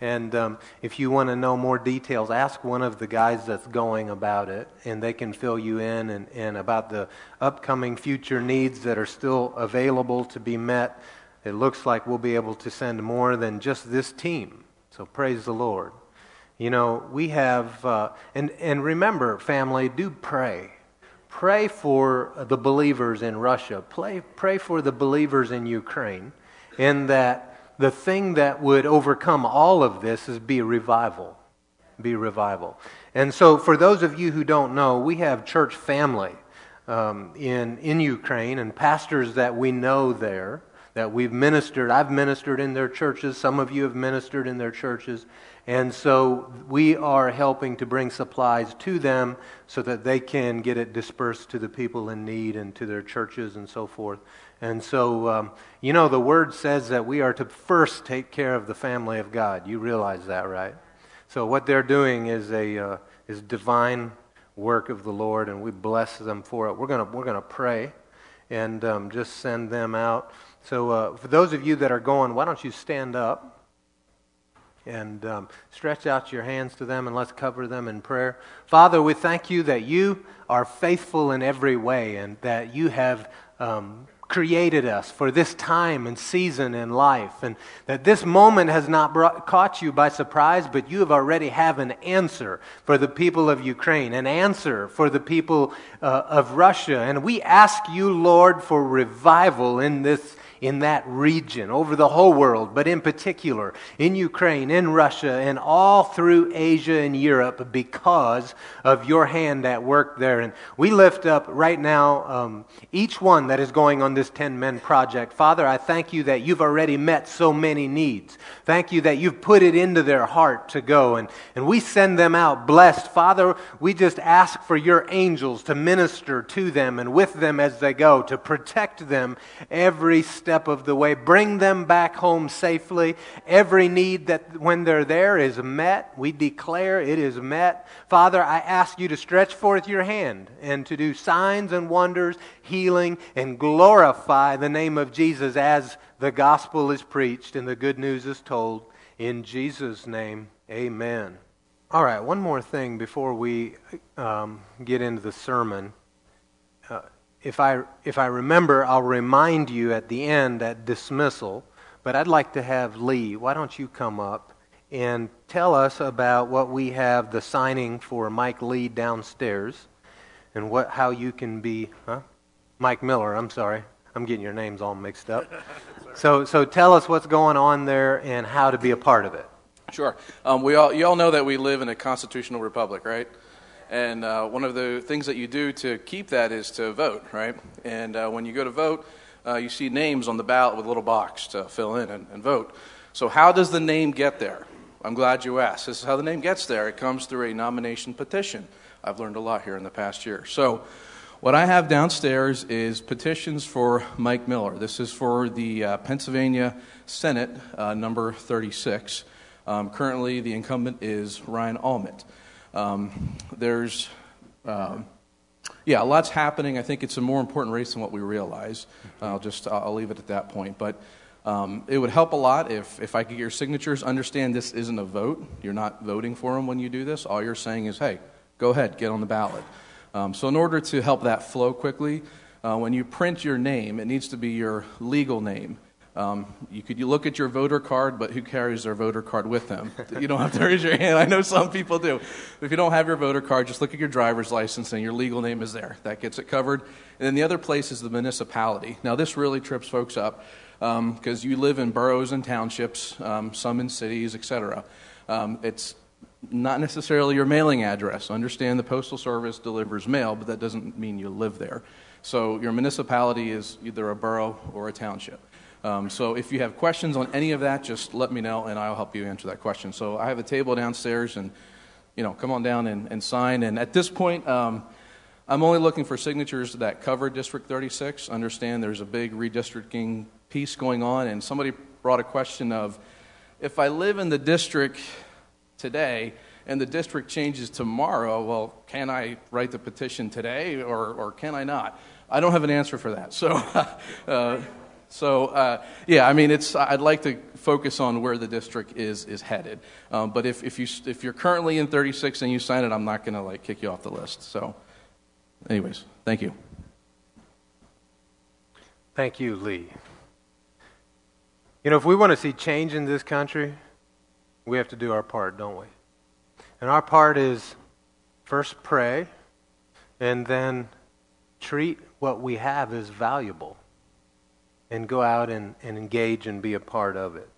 And um, if you want to know more details, ask one of the guys that's going about it, and they can fill you in and, and about the upcoming future needs that are still available to be met. It looks like we'll be able to send more than just this team. So praise the Lord. You know, we have, uh, and, and remember, family, do pray. Pray for the believers in Russia. Pray, pray for the believers in Ukraine, in that the thing that would overcome all of this is be revival. Be revival. And so, for those of you who don't know, we have church family um, in, in Ukraine and pastors that we know there that we've ministered. I've ministered in their churches. Some of you have ministered in their churches. And so we are helping to bring supplies to them so that they can get it dispersed to the people in need and to their churches and so forth. And so, um, you know, the word says that we are to first take care of the family of God. You realize that, right? So, what they're doing is a uh, is divine work of the Lord, and we bless them for it. We're gonna we're gonna pray, and um, just send them out. So, uh, for those of you that are going, why don't you stand up? And um, stretch out your hands to them and let's cover them in prayer. Father, we thank you that you are faithful in every way and that you have um, created us for this time and season in life, and that this moment has not brought, caught you by surprise, but you have already have an answer for the people of Ukraine, an answer for the people uh, of Russia, and we ask you, Lord, for revival in this in that region, over the whole world, but in particular in Ukraine, in Russia, and all through Asia and Europe because of your hand at work there. And we lift up right now um, each one that is going on this 10 Men project. Father, I thank you that you've already met so many needs. Thank you that you've put it into their heart to go. And, and we send them out blessed. Father, we just ask for your angels to minister to them and with them as they go, to protect them every step step of the way. Bring them back home safely. Every need that when they're there is met. We declare it is met. Father, I ask you to stretch forth your hand and to do signs and wonders, healing, and glorify the name of Jesus as the gospel is preached and the good news is told. In Jesus' name, amen. All right, one more thing before we um, get into the sermon. If I, if I remember, I'll remind you at the end at dismissal. But I'd like to have Lee. Why don't you come up and tell us about what we have the signing for Mike Lee downstairs? and what, how you can be, huh? Mike Miller, I'm sorry. I'm getting your names all mixed up. <laughs> So, so tell us what's going on there and how to be a part of it. Sure. Um, we all, you all know that we live in a constitutional republic, right? And uh, one of the things that you do to keep that is to vote, right? And uh, when you go to vote, uh, you see names on the ballot with a little box to fill in and, and vote. So, how does the name get there? I'm glad you asked. This is how the name gets there. It comes through a nomination petition. I've learned a lot here in the past year. So, what I have downstairs is petitions for Mike Miller. This is for the uh, Pennsylvania Senate, uh, number 36. Um, currently, the incumbent is Ryan Aument. Um, there's, um, yeah, a lots happening. I think it's a more important race than what we realize. I'll just, I'll leave it at that point. But um, it would help a lot if, if I could get your signatures. Understand this isn't a vote. You're not voting for them when you do this. All you're saying is, hey, go ahead, get on the ballot. Um, so, in order to help that flow quickly, uh, when you print your name, it needs to be your legal name. Um, you could you look at your voter card, but who carries their voter card with them? You don't have to raise your hand. I know some people do. If you don't have your voter card, just look at your driver's license and your legal name is there. That gets it covered. And then the other place is the municipality. Now, this really trips folks up because um, you live in boroughs and townships, um, some in cities, etc. Um, it's not necessarily your mailing address. Understand the Postal Service delivers mail, but that doesn't mean you live there. So your municipality is either a borough or a township. Um, so if you have questions on any of that, just let me know and I'll help you answer that question. So I have a table downstairs and, you know, come on down and, and sign. And at this point, um, I'm only looking for signatures that cover District 36. Understand there's a big redistricting piece going on, and somebody brought a question of if I live in the district today and the district changes tomorrow, well, can I write the petition today or, or can I not? I don't have an answer for that. So, <laughs> uh, so uh, yeah, I mean, it's, I'd like to focus on where the district is, is headed. Um, but if, if, you, if you're currently in 36 and you sign it, I'm not going to like kick you off the list. So, anyways, thank you. Thank you, Lee. You know, if we want to see change in this country, we have to do our part, don't we? And our part is first pray and then treat what we have as valuable and go out and, and engage and be a part of it.